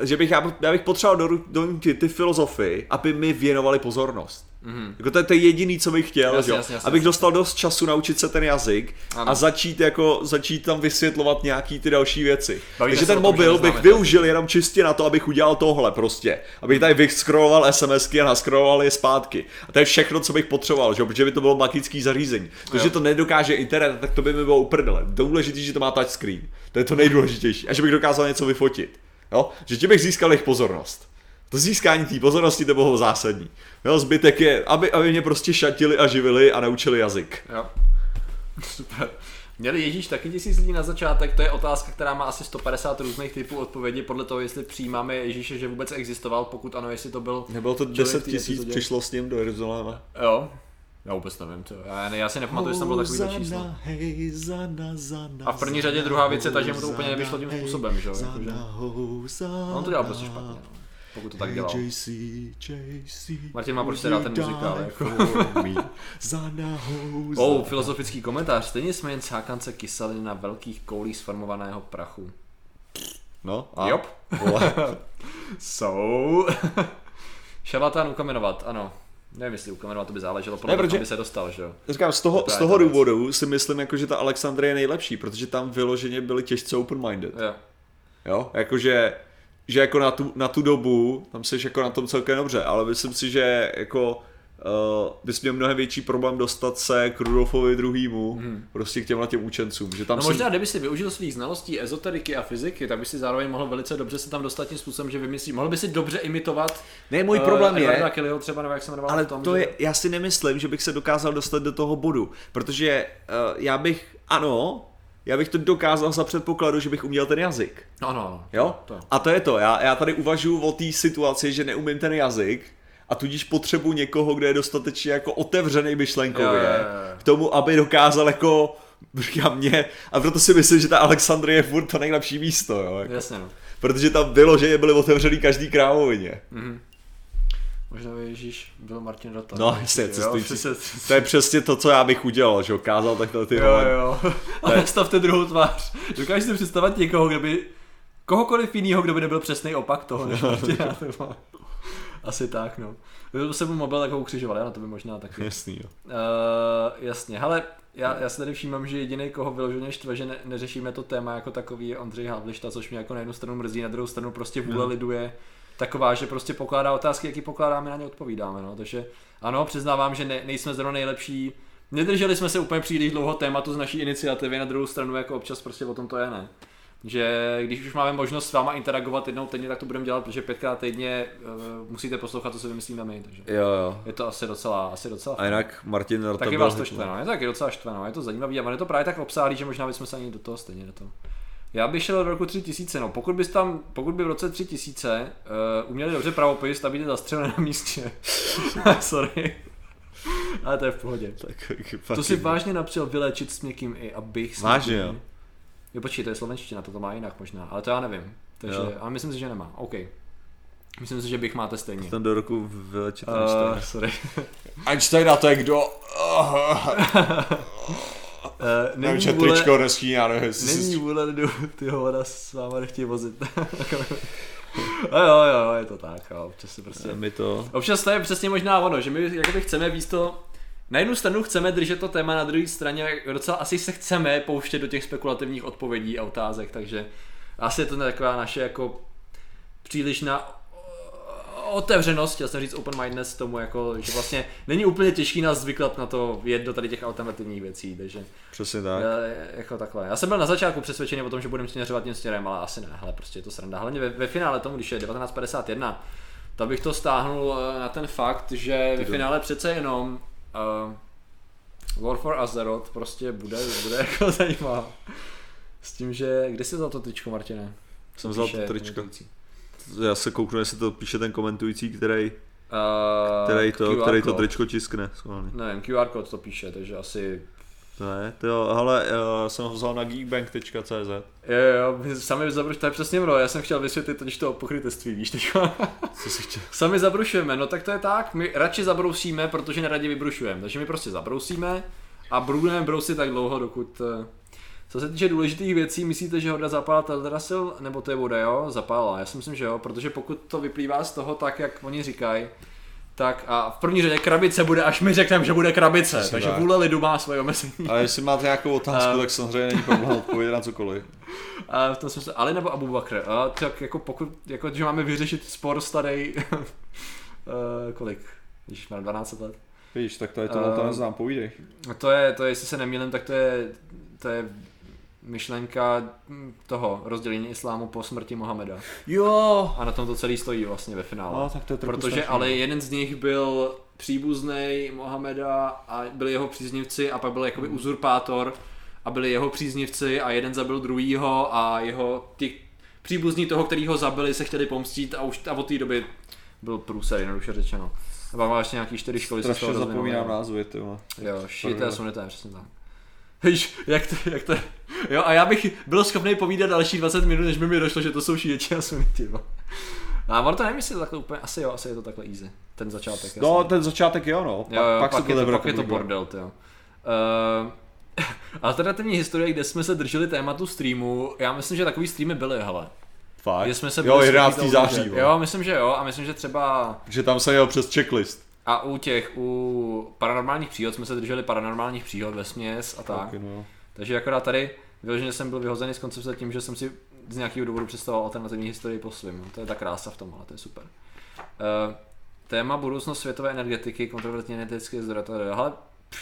Speaker 1: že bych, já, já bych potřeboval donutit ty filozofy, aby mi věnovali pozornost. Mm-hmm. Jako to je to jediný, co bych chtěl, jasně, jasně, jasně, abych dostal dost času naučit se ten jazyk ano. a začít jako začít tam vysvětlovat nějaký ty další věci. Bavíme Takže ten mobil bych využil jenom čistě na to, abych udělal tohle prostě. Abych tady vyskroloval SMSky a naskroloval je zpátky. A to je všechno, co bych potřeboval, že? protože by to bylo magický zařízení. Protože to nedokáže internet, tak to by mi bylo uprdele. Důležitý, že to má touchscreen. To je to nejdůležitější. A že bych dokázal něco vyfotit. Jo? Že ti bych získal jejich pozornost. To získání té pozornosti to bylo zásadní. Jo, zbytek je, aby, aby mě prostě šatili a živili a naučili jazyk.
Speaker 2: Jo. <laughs> Super. Měli Ježíš taky tisíc lidí na začátek, to je otázka, která má asi 150 různých typů odpovědi podle toho, jestli přijímáme Ježíše, že vůbec existoval, pokud ano, jestli to byl...
Speaker 1: Nebylo to 10 tisíc, přišlo s ním do Jeruzaléma.
Speaker 2: Jo, já vůbec nevím, to. Já, ne, já si nepamatuju, jestli tam bylo takový číslo. A v první řadě druhá věc je ta, že mu to úplně nevyšlo tím způsobem, že jo? On to dělal prostě špatně. No pokud to tak dělal. JC, JC, Martin má prostě rád ten muzikál. Jako. oh, filozofický komentář. Stejně jsme jen cákance kyseliny na velkých koulích sformovaného prachu.
Speaker 1: No
Speaker 2: a? Jop. <laughs> so. <laughs> Šarlatán ukamenovat, ano. Nevím, jestli ukamenovat to by záleželo, podle ne, protože, by se dostal, že jo?
Speaker 1: Říkám, z toho, z toho důvodu si myslím, jako, že ta Alexandrie je nejlepší, protože tam vyloženě byli těžce open-minded.
Speaker 2: Jo.
Speaker 1: Jo, jakože že jako na tu, na tu dobu, tam jsi jako na tom celkem dobře, ale myslím si, že jako uh, bys měl mnohem větší problém dostat se k Rudolfovi druhýmu, hmm. prostě k těmhle těm učencům. Že tam
Speaker 2: no si... možná, kdyby si využil svých znalostí ezoteriky a fyziky, tak by si zároveň mohl velice dobře se tam dostat tím způsobem, že vymyslí, mohl by si dobře imitovat.
Speaker 1: Ne, můj uh, problém je,
Speaker 2: Kellyho třeba, nebo jak se
Speaker 1: jmenoval ale tom, to že... je, já si nemyslím, že bych se dokázal dostat do toho bodu, protože uh, já bych, ano, já bych to dokázal za předpokladu, že bych uměl ten jazyk.
Speaker 2: No, no,
Speaker 1: Jo?
Speaker 2: To.
Speaker 1: A to je to, já, já tady uvažuji o té situaci, že neumím ten jazyk a tudíž potřebuji někoho, kdo je dostatečně jako otevřený myšlenkově
Speaker 2: Jo, jo, jo.
Speaker 1: k tomu, aby dokázal jako <laughs> říkám mě, a proto si myslím, že ta Alexandrie je furt to nejlepší místo, jo, jako.
Speaker 2: Jasně, no.
Speaker 1: protože tam bylo, že je byly otevřený každý krávovině.
Speaker 2: Možná by Ježíš byl Martin Rota.
Speaker 1: No, jasně, cestující. To je přesně to, co já bych udělal, že jo, kázal takhle ty
Speaker 2: Jo,
Speaker 1: vole.
Speaker 2: jo. A nastavte druhou tvář. Dokážeš si představit někoho, kdo by... Kohokoliv jiného, kdo by nebyl přesný opak toho, než <laughs> Martina. Asi tak, no. Kdyby se mu mobil, tak ho ukřižoval, no to by možná taky.
Speaker 1: Jasný, jo.
Speaker 2: Uh, jasně, hele, já, já si tady všímám, že jediný, koho vyloženě štve, že ne, neřešíme to téma jako takový, je Ondřej Havlišta, což mě jako na jednu stranu mrzí, na druhou stranu prostě vůle
Speaker 1: No.
Speaker 2: lidu je taková, že prostě pokládá otázky, jaký pokládáme, na ně odpovídáme, no. Takže ano, přiznávám, že ne, nejsme zrovna nejlepší, nedrželi jsme se úplně příliš dlouho tématu z naší iniciativy, na druhou stranu jako občas prostě o tom to je, ne. Že když už máme možnost s váma interagovat jednou týdně, tak to budeme dělat, protože pětkrát týdně uh, musíte poslouchat, co si vymyslíme my, takže
Speaker 1: Jo, jo.
Speaker 2: je to asi docela, asi docela
Speaker 1: A jinak Martin Rota
Speaker 2: Taky vás to
Speaker 1: Hitler.
Speaker 2: štve, no. Je to taky docela štve, no. Je to zajímavý a je to právě tak obsáhlý, že možná bychom se ani do toho stejně do toho. Já bych šel do roku 3000, no. Pokud bys tam, pokud by v roce 3000 uh, uměli dobře pravopis, tak by tě zastřelili na místě. <laughs> Sorry. Ale to je v pohodě.
Speaker 1: Tak,
Speaker 2: To si vážně napřel vyléčit s někým i, abych s
Speaker 1: Vážně,
Speaker 2: někým-
Speaker 1: jo.
Speaker 2: Jo, počkej, to je slovenština, to to má jinak možná, ale to já nevím. Takže,
Speaker 1: Jo.
Speaker 2: ale myslím si, že nemá. OK. Myslím si, že bych máte stejně.
Speaker 1: Ten do roku vylečit
Speaker 2: Uh, sorry.
Speaker 1: Einsteina to je kdo? <laughs>
Speaker 2: Uh,
Speaker 1: Nevím, že
Speaker 2: není vůle,
Speaker 1: tričko já nevím, jestli
Speaker 2: Není
Speaker 1: si...
Speaker 2: vůle lidu, ty hovada s váma nechtějí vozit. <laughs> a jo, jo, je to tak, jo, občas si prostě...
Speaker 1: Mi to...
Speaker 2: Občas to je přesně možná ono, že my jakoby chceme víc to... Na jednu stranu chceme držet to téma, na druhé straně docela asi se chceme pouštět do těch spekulativních odpovědí a otázek, takže asi je to taková naše jako přílišná otevřenost, chtěl jsem říct open mindedness tomu, jako, že vlastně není úplně těžký nás zvyklat na to jet do tady těch alternativních věcí, takže
Speaker 1: Přesně tak.
Speaker 2: já, jako takhle. Já jsem byl na začátku přesvědčený o tom, že budeme směřovat tím směrem, ale asi ne, hele, prostě je to sranda. Hlavně ve, ve finále tomu, když je 1951, tak bych to stáhnul eh, na ten fakt, že ve finále přece jenom uh, War for Azeroth prostě bude, bude <laughs> jako zajímavá. S tím, že, kde jsi vzal to tričko, Martine?
Speaker 1: Jsem vzal to tričko.
Speaker 2: komentující.
Speaker 1: Já se kouknu, jestli to píše ten komentující, který,
Speaker 2: Uh,
Speaker 1: který, to,
Speaker 2: QR
Speaker 1: který to tričko tiskne. Schválně.
Speaker 2: Nevím, QR kód to píše, takže asi
Speaker 1: Ne, to jo, hele, já jsem ho vzal na geekbank.cz.
Speaker 2: Jo, jo, sami zabrušujeme, to je přesně ono, já jsem chtěl vysvětlit totiž to pokrytectví, víš teďko. <laughs>
Speaker 1: Co si chtěl?
Speaker 2: Sami zabrušujeme, no tak to je tak, my radši zabrousíme, protože neradi vybrušujeme, takže my prostě zabrousíme a budeme brousit tak dlouho, dokud... Co se týče důležitých věcí, myslíte, že Horda zapálila Teldrassil, nebo to je voda, jo? Zapálila, já si myslím, že jo, protože pokud to vyplývá z toho tak, jak oni říkají, tak a v první řadě krabice bude, až my řekneme, že bude krabice,
Speaker 1: Přesně
Speaker 2: takže
Speaker 1: tak.
Speaker 2: vůle lidu má svoje omezení.
Speaker 1: A jestli máte nějakou otázku,
Speaker 2: A-
Speaker 1: tak samozřejmě není problém odpovědět na cokoliv. <laughs>
Speaker 2: A v tom smyslu, Ali nebo Abu Bakr, a tak jako pokud, jako, že máme vyřešit spor starý, uh, <laughs> kolik, když má 12 let.
Speaker 1: Vidíš, tak to je
Speaker 2: to- to
Speaker 1: neznám, povídej.
Speaker 2: A to je, to je, jestli se nemýlím, tak to je, to je myšlenka hm, toho rozdělení islámu po smrti Mohameda.
Speaker 1: Jo!
Speaker 2: A na tom to celý stojí vlastně ve finále.
Speaker 1: No, tak to je
Speaker 2: Protože
Speaker 1: strašný.
Speaker 2: ale jeden z nich byl příbuzný Mohameda a byli jeho příznivci a pak byl jakoby uzurpátor a byli jeho příznivci a jeden zabil druhýho a jeho ty příbuzní toho, který ho zabili, se chtěli pomstít a už a od té doby byl průser, jednoduše řečeno. A pak má ještě nějaký čtyři školy, se z
Speaker 1: Strašně
Speaker 2: toho rozvinuly.
Speaker 1: zapomínám názvy, ty.
Speaker 2: Jo, šité a sunité, přesně tak. Víš, jak to, jak to, jo, a já bych byl schopný povídat další 20 minut, než by mi došlo, že to jsou šíječi a suniti, jo. A ono to nevím, jestli je to takhle úplně, asi jo, asi je to takhle easy, ten začátek.
Speaker 1: No,
Speaker 2: jasně.
Speaker 1: ten začátek jo, no. Pak,
Speaker 2: jo, jo,
Speaker 1: pak,
Speaker 2: pak,
Speaker 1: se
Speaker 2: je, to, pak je to bordel, jo. Uh, <laughs> alternativní historie, kde jsme se drželi tématu streamu, já myslím, že takový streamy byly, hele.
Speaker 1: Fakt?
Speaker 2: Že jsme se
Speaker 1: jo,
Speaker 2: byli
Speaker 1: 11.
Speaker 2: schopni to
Speaker 1: září.
Speaker 2: Jo, myslím, že jo, a myslím, že třeba
Speaker 1: Že tam jsem jel přes checklist.
Speaker 2: A u těch, u paranormálních příhod jsme se drželi paranormálních příhod ve směs a tak.
Speaker 1: Tak, no.
Speaker 2: Takže akorát tady vyloženě jsem byl vyhozený z koncepce tím, že jsem si z nějakého důvodu představoval alternativní historii po svým. To je ta krása v tom, ale to je super. Uh, téma budoucnost světové energetiky, kontroverzní energetické zdroje, to je, ale pff,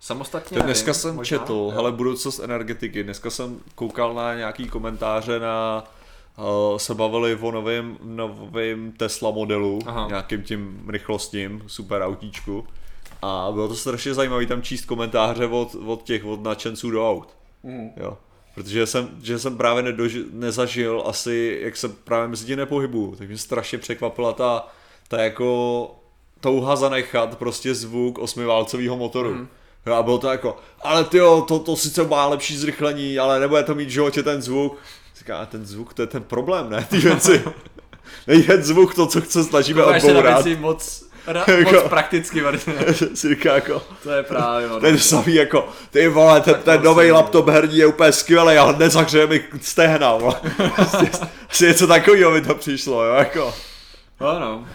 Speaker 2: samostatně nevím,
Speaker 1: dneska jsem
Speaker 2: možná,
Speaker 1: četl,
Speaker 2: jo.
Speaker 1: hele, budoucnost energetiky. Dneska jsem koukal na nějaký komentáře na uh, se bavili o novém, novém Tesla modelu,
Speaker 2: Aha.
Speaker 1: Nějakým tím rychlostním, super autíčku. A bylo to strašně zajímavé tam číst komentáře od, od těch, od nadšenců do aut.
Speaker 2: Mhm.
Speaker 1: Jo. Protože jsem, že jsem právě nedoži, nezažil asi, jak se právě mezi tím nepohybuju, tak mě strašně překvapila ta, ta jako touha zanechat prostě zvuk osmiválcového motoru. Mm. a bylo to jako, ale ty to, to sice má lepší zrychlení, ale nebude to mít v životě ten zvuk. Říká, ten zvuk, to je ten problém, ne, ty věci. <laughs> Ten zvuk to, co se snažíme odbourat.
Speaker 2: moc Ra- <laughs> jako, moc prakticky, <laughs>
Speaker 1: si říká jako,
Speaker 2: to je právě ono.
Speaker 1: Ten samý jako, ty vole, ten, ten nový laptop herní je úplně skvělý, ale nezahřeje mi stehna. Asi něco takového mi to přišlo, jo, jako.
Speaker 2: Ano.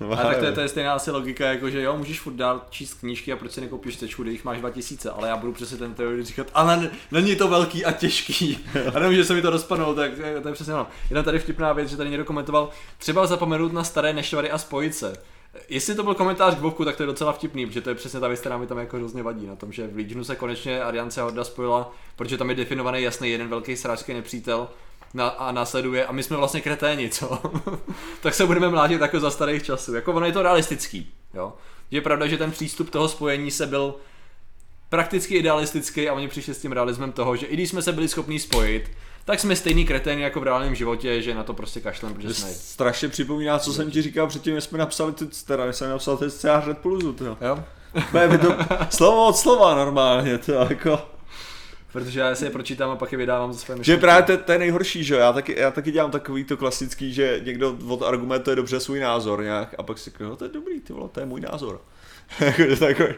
Speaker 2: A tak to je, to je stejná asi logika, jako že jo, můžeš furt dál číst knížky a proč si nekoupíš tečku, když jich máš 2000, ale já budu přesně ten teorii říkat, ale není to velký a těžký. <laughs> a nemůže se mi to rozpadnout, tak to je přesně ono. Jedna tady vtipná věc, že tady někdo komentoval, třeba zapomenout na staré nešvary a spojice. Jestli to byl komentář k Vovku, tak to je docela vtipný, protože to je přesně ta věc, která mi tam jako hrozně vadí na tom, že v Legionu se konečně Ariance a Horda spojila, protože tam je definovaný jasný jeden velký sráčský nepřítel na, a následuje a my jsme vlastně kreténi, co? <laughs> tak se budeme mlátit jako za starých časů. Jako ono je to realistický, jo. Je pravda, že ten přístup toho spojení se byl prakticky idealistický a oni přišli s tím realismem toho, že i když jsme se byli schopni spojit, tak jsme stejný kreténi jako v reálném životě, že na to prostě kašlem, protože jsme...
Speaker 1: Strašně připomíná, co jsem ti říkal předtím, jsme napsali ty, teda jsem napsal ty scénář Red Pulsu,
Speaker 2: jo. Jo?
Speaker 1: to <laughs> slovo od slova normálně, to jako...
Speaker 2: Protože já si je pročítám a pak je vydávám za své
Speaker 1: myšlenky. Že právě to, to, je nejhorší, že já taky, já taky dělám takový to klasický, že někdo od argumentuje dobře svůj názor nějak a pak si říká, no to je dobrý, ty vole, to je můj názor. <laughs> jako, takový,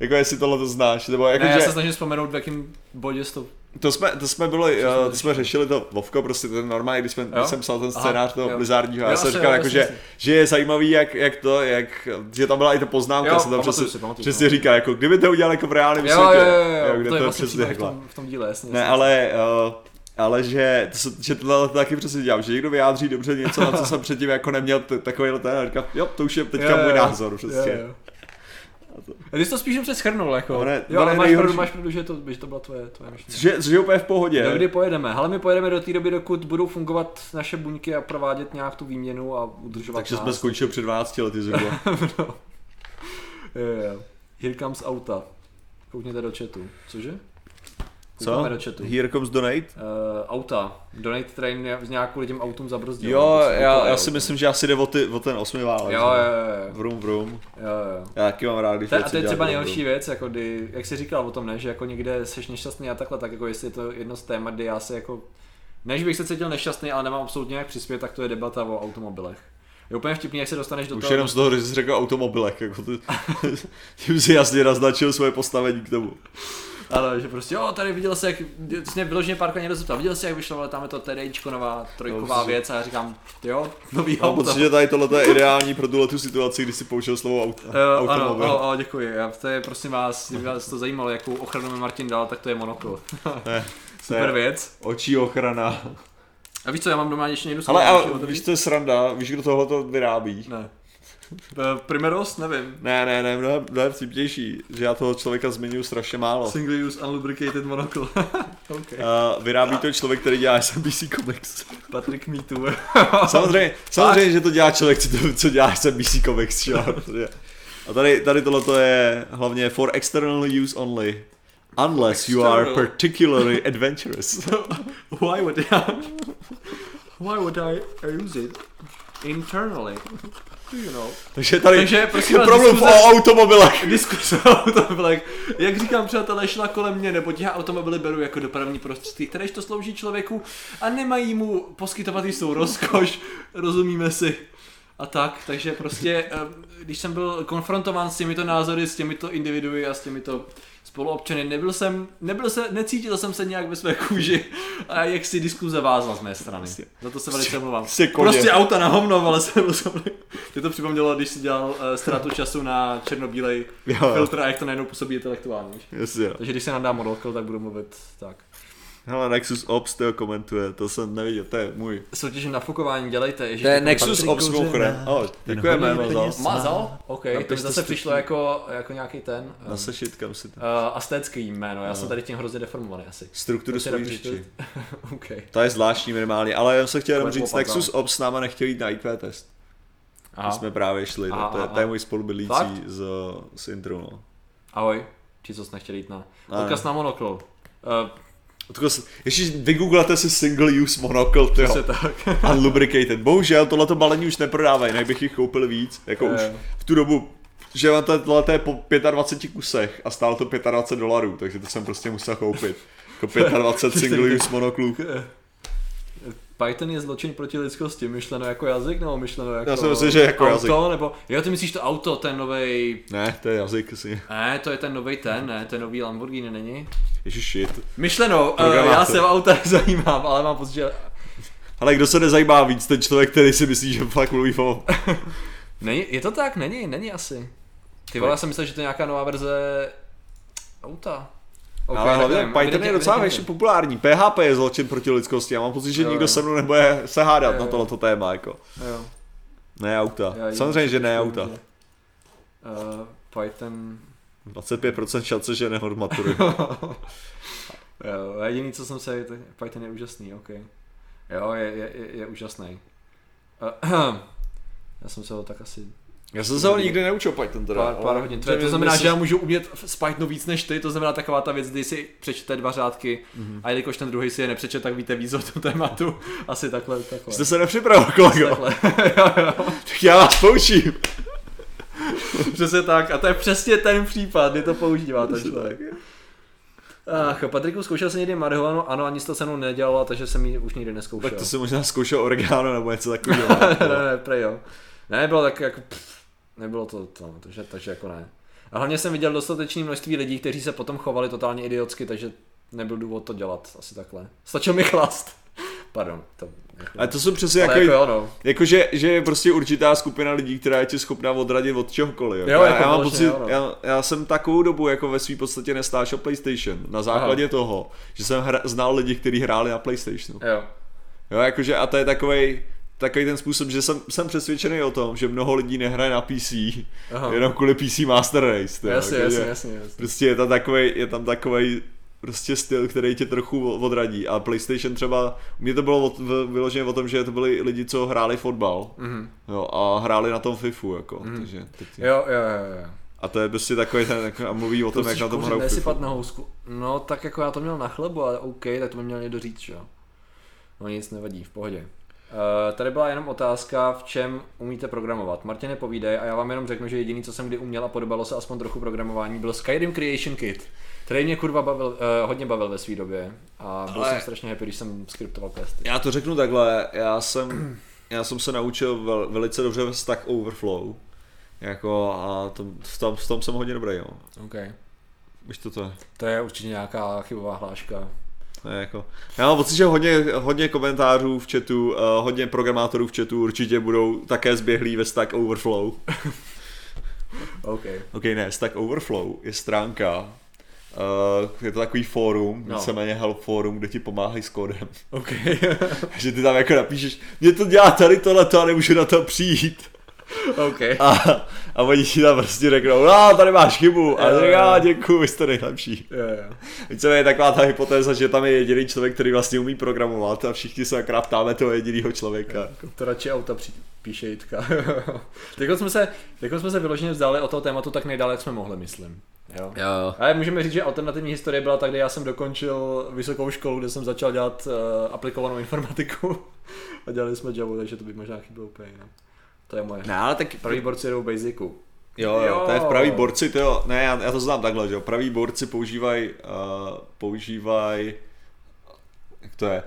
Speaker 1: jako jestli tohle to znáš. Nebo jako,
Speaker 2: ne, že... já se snažím vzpomenout, v jakém bodě to
Speaker 1: to jsme, to jsme byli, uh, to jsme řešili to Vovko, prostě ten normální, když, jsme, když jsem psal ten scénář Aha, toho Blizzardního, já jsem říkal, jako, že, že, je zajímavý, jak, jak to, jak, že tam byla i ta poznámka, jo, se tam přesně, si, přesně říká, jako kdyby to udělal jako v reálném
Speaker 2: světě, jo, jo, jo, jo, kde to, je to vlastně přesně v tom, v tom díle, jasně.
Speaker 1: Ne, ale, uh, ale že, to, že tohle to taky přesně dělám, že někdo vyjádří dobře něco, na co jsem předtím jako neměl takový ten a říkám, jo, to už je teďka můj názor, přesně.
Speaker 2: A ty jsi to spíš dobře schrnul, jako. Ne, jo, ale máš pravdu, máš pravdu, že to, že to byla tvoje, tvoje myšlenka.
Speaker 1: Že, že úplně v pohodě.
Speaker 2: Do kdy pojedeme? Ale my pojedeme do té doby, dokud budou fungovat naše buňky a provádět nějak tu výměnu a udržovat
Speaker 1: Takže nás. jsme skončili před 12 lety zhruba. <laughs> no.
Speaker 2: jo. Here comes auta. Koukněte do chatu. Cože?
Speaker 1: Co? Do chatu. Here comes donate? Uh,
Speaker 2: auta. Donate train z nějakou lidem autům zabrzdil.
Speaker 1: Jo, já, já si myslím, že asi jde o, ty, o ten válek.
Speaker 2: Jo, jo, jo.
Speaker 1: Vrum, vrum.
Speaker 2: Jo, jo.
Speaker 1: Já taky mám rád, když
Speaker 2: A to je třeba nejhorší věc, jako kdy, jak jsi říkal o tom, ne, že jako někde jsi nešťastný a takhle, tak jako jestli je to jedno z témat, kdy já se jako, než bych se cítil nešťastný, ale nemám absolutně jak přispět, tak to je debata o automobilech. Je úplně vtipný, jak se dostaneš do
Speaker 1: Už
Speaker 2: toho. Už
Speaker 1: jenom z toho, že jsi řekl automobilech, jako ty, <laughs> tím si jasně naznačil svoje postavení k tomu.
Speaker 2: Ale že prostě, jo, tady viděl se, jak, jsi vyloženě párkrát někdo zeptal, viděl jsi, jak vyšlo, ale tam je to TDIčko, nová trojková no, věc a já říkám, jo, nový
Speaker 1: no, auto. že tady tohle je ideální pro tuhle tu situaci, kdy si použil slovo auto.
Speaker 2: Uh, ano, ano, ano, děkuji. Já, to je, prosím vás, kdyby vás to zajímalo, jakou ochranu mi Martin dal, tak to je monokl. <laughs> ne, Super věc.
Speaker 1: Očí ochrana.
Speaker 2: A víš co, já mám doma ještě někdo
Speaker 1: Ale a víš, co je sranda? Víš, kdo tohle to vyrábí?
Speaker 2: Ne. Eh, Primeros? Nevím.
Speaker 1: Ne, ne, ne, mnohem, mnohem vtipnější, že já toho člověka zmiňuji strašně málo.
Speaker 2: Single use unlubricated monocle. <laughs>
Speaker 1: okay. uh, vyrábí to člověk, který dělá SMBC Comics.
Speaker 2: Patrick Me Too. <laughs>
Speaker 1: samozřejmě, samozřejmě, že to dělá člověk, co, co dělá SMBC Comics, <laughs> A tady, tady tohle je hlavně for external use only. Unless external. you are particularly adventurous.
Speaker 2: why would I, why would I use it internally? You know.
Speaker 1: Takže tady Takže, prosím vás, problém diskuze, o automobilech.
Speaker 2: Diskuse o automobilech. Jak říkám, přátelé, šla kolem mě, nebo já automobily beru jako dopravní prostředky, kteréž to slouží člověku a nemají mu poskytovat jistou rozkoš, rozumíme si. A tak, takže prostě, eh, když jsem byl konfrontován s těmito názory, s těmito individuy a s těmito spoluobčany. Nebyl jsem, nebyl se, necítil jsem se nějak ve své kůži a jak si diskuze vázla z mé strany. Za to se velice omlouvám. Prostě auta na hovno, ale se Ty <laughs> to připomnělo, když jsi dělal uh, ztrátu času na černobílej filtr a jak to najednou působí intelektuálně.
Speaker 1: Yes,
Speaker 2: Takže když se nám dá modelko, tak budu mluvit tak.
Speaker 1: Hele, Nexus Ops to komentuje, to jsem neviděl, to je můj.
Speaker 2: Soutěž nafukování dělejte.
Speaker 1: Ježiš, to je Nexus Ops mimochodem. Oh, děkujeme, Mazal.
Speaker 2: Mazal? OK, to zase přišlo jako, jako nějaký ten.
Speaker 1: Um, Nasešit, kam si to. Uh,
Speaker 2: astecký jméno, já no. jsem tady tím hrozně deformovaný asi.
Speaker 1: Strukturu svojí řeči. <laughs>
Speaker 2: okay.
Speaker 1: To je zvláštní minimálně, ale já jsem chtěl jenom říct, Nexus Ops s náma nechtěl jít na IQ test. Aha. My jsme právě šli, aha, to, je, to je můj spolubydlící z, z intro. No.
Speaker 2: Ahoj, či co jsi nechtěl jít na. Odkaz na monoklo. Uh,
Speaker 1: Ještě vygooglete si single use monocle, tyjo.
Speaker 2: tak. <laughs>
Speaker 1: Unlubricated. Bohužel tohleto balení už neprodávají, jinak bych jich koupil víc. Jako už v tu dobu, že tohle je po 25 kusech a stálo to 25 dolarů, takže to jsem prostě musel koupit. Jako <laughs> 25 single use monoklů.
Speaker 2: Python je zločin proti lidskosti, myšleno jako jazyk nebo myšleno jako
Speaker 1: Já si myslím, že jako
Speaker 2: auto,
Speaker 1: jazyk.
Speaker 2: nebo, jo, ty myslíš to auto, ten novej,
Speaker 1: Ne, to je jazyk asi.
Speaker 2: ne, to je ten novej ten, ne, ten nový Lamborghini není?
Speaker 1: Ježiš, shit.
Speaker 2: Myšleno, uh, já se o auta <laughs> nezajímám, ale mám pocit, že
Speaker 1: Ale kdo se nezajímá víc, ten člověk, který si myslí, že fakt mluví o... <laughs>
Speaker 2: není, je to tak, není, není asi. Ty vole, já jsem myslel, že to je nějaká nová verze auta.
Speaker 1: Okay,
Speaker 2: Ok,
Speaker 1: ale hlavně
Speaker 2: nevím,
Speaker 1: Python je docela
Speaker 2: evidentně.
Speaker 1: ještě populární. PHP je zločin proti lidskosti. Já mám pocit, že
Speaker 2: Jo,
Speaker 1: nikdo
Speaker 2: jo.
Speaker 1: se mnou nebude se hádat
Speaker 2: Jo,
Speaker 1: na
Speaker 2: jo.
Speaker 1: tohleto téma. Jako.
Speaker 2: Jo.
Speaker 1: Ne auta.
Speaker 2: Jim
Speaker 1: Samozřejmě, že ne auta.
Speaker 2: že- Uh, Python
Speaker 1: 25% šance, že nehodmatury. <laughs>
Speaker 2: Jo, jediný, co jsem se, Python je úžasný, ok. Jo, je, je, je, je úžasný. Uh, <clears throat> já jsem se ho tak asi
Speaker 1: Já jsem se ho nikdy neučil Python teda.
Speaker 2: pár, pár hodin. To, to znamená, že já můžu umět z Pythonu víc než ty, to znamená taková ta věc, kdy si přečte dva řádky
Speaker 1: Mhm.
Speaker 2: a jelikož ten druhý si je nepřečet, tak víte víc o tom tématu. <laughs> Asi takhle, takhle.
Speaker 1: Jste se nepřipravil, kolego.
Speaker 2: Takhle. <laughs> jo, jo.
Speaker 1: Tak já vás poučím. <laughs>
Speaker 2: Přesně tak. A to je přesně ten případ, kdy to používá ten člověk. Ach, Patriku, zkoušel jsi někdy marihuanu? Ano, ani to se mnou nedělala, takže jsem ji už nikdy neskoušel.
Speaker 1: Tak to si možná zkoušel oregano nebo něco takového.
Speaker 2: ne, ne, prej jo. Ne, bylo tak jako, pff, nebylo to to, takže, takže jako ne. A hlavně jsem viděl dostatečné množství lidí, kteří se potom chovali totálně idiotsky, takže nebyl důvod to dělat, asi takhle. Stačil mi chlast. <laughs> Pardon, to...
Speaker 1: A to jsou přesně
Speaker 2: Ale
Speaker 1: jako,
Speaker 2: jako jo, no.
Speaker 1: jako že, že je prostě určitá skupina lidí, která je ti schopná odradit od čehokoliv.
Speaker 2: Jo,
Speaker 1: já,
Speaker 2: jako
Speaker 1: já mám pocit,
Speaker 2: jo, no.
Speaker 1: já, já, jsem takovou dobu jako ve své podstatě nestášel PlayStation na základě
Speaker 2: Aha.
Speaker 1: toho, že jsem hra, znal lidi, kteří hráli na PlayStationu.
Speaker 2: Jo.
Speaker 1: Jo, jakože a to je takovej, takový ten způsob, že jsem, jsem přesvědčený o tom, že mnoho lidí nehraje na PC,
Speaker 2: Aha.
Speaker 1: jenom kvůli PC Master Race.
Speaker 2: Jasně, jasně, jasně, jasně.
Speaker 1: Prostě je tam takový, je tam takový prostě styl, který tě trochu odradí. A PlayStation třeba, mě to bylo od, vyloženě o tom, že to byli lidi, co hráli fotbal.
Speaker 2: Mhm.
Speaker 1: Jo, a hráli na tom FIFU, jako, takže teď,
Speaker 2: Jo, jo, jo, jo.
Speaker 1: A to je prostě takový ten, jako, a mluví o tom, jak na tom hrajou FIFU.
Speaker 2: na housku. No, tak jako já to měl na chlebu, ale OK, tak to by měl někdo říct, že jo. No nic nevadí, v pohodě. Uh, tady byla jenom otázka, v čem umíte programovat. Martin nepovídej a já vám jenom řeknu, že jediný, co jsem kdy uměl a podobalo se aspoň trochu programování, byl Skyrim Creation Kit, který mě kurva bavil, uh, hodně bavil ve své době a byl
Speaker 1: Ale-
Speaker 2: jsem strašně happy, když jsem skriptoval questy.
Speaker 1: Já to řeknu takhle, já jsem, já jsem se naučil vel, velice dobře ve Stack Overflow. Jako a to, v, tom, v tom jsem hodně dobrý, jo.
Speaker 2: OK.
Speaker 1: Víš to to je?
Speaker 2: To je určitě nějaká chybová hláška.
Speaker 1: Je jako, já mám pocit, že hodně, hodně komentářů v chatu, uh, hodně programátorů v chatu určitě budou také zběhlí ve Stack Overflow. <laughs>
Speaker 2: OK.
Speaker 1: Ok, ne, Stack Overflow je stránka, uh, je to takový fórum,
Speaker 2: No.
Speaker 1: víceméně help fórum, kde ti pomáhají s kódem.
Speaker 2: OK. <laughs>
Speaker 1: že ty tam jako napíšeš, mě to dělá tady tohleto a nemůžu na to přijít. <laughs>
Speaker 2: OK.
Speaker 1: A, a oni ti tam prostě řeknou, no tady máš chybu. A
Speaker 2: Jo,
Speaker 1: řekl,
Speaker 2: jo.
Speaker 1: "Ah, děkuju, vy jste nejlepší.
Speaker 2: Jo, jo.
Speaker 1: Víceméně je taková ta hypotéza, že tam je jediný člověk, který vlastně umí programovat a všichni se akorát ptáme toho jediného člověka.
Speaker 2: To radši auta při, píše Jitka. <laughs> teď jsme se, teď jsme se vyloženě vzdali o toho tématu tak nejdál, jak jsme mohli, myslím. Jo.
Speaker 1: Jo.
Speaker 2: Ale můžeme říct, že alternativní historie byla tak, kdy já jsem dokončil vysokou školu, kde jsem začal dělat uh, aplikovanou informatiku <laughs> a dělali jsme Java, takže to by možná chybělo úplně. No. To je moje.
Speaker 1: Ne, ale tak
Speaker 2: První borci jedou Basicu.
Speaker 1: Jo, jo,
Speaker 2: Jo.
Speaker 1: to je v pravý borci, to jo, ne, já, já to znám takhle, že jo, praví borci používají, uh, používají, jak to je,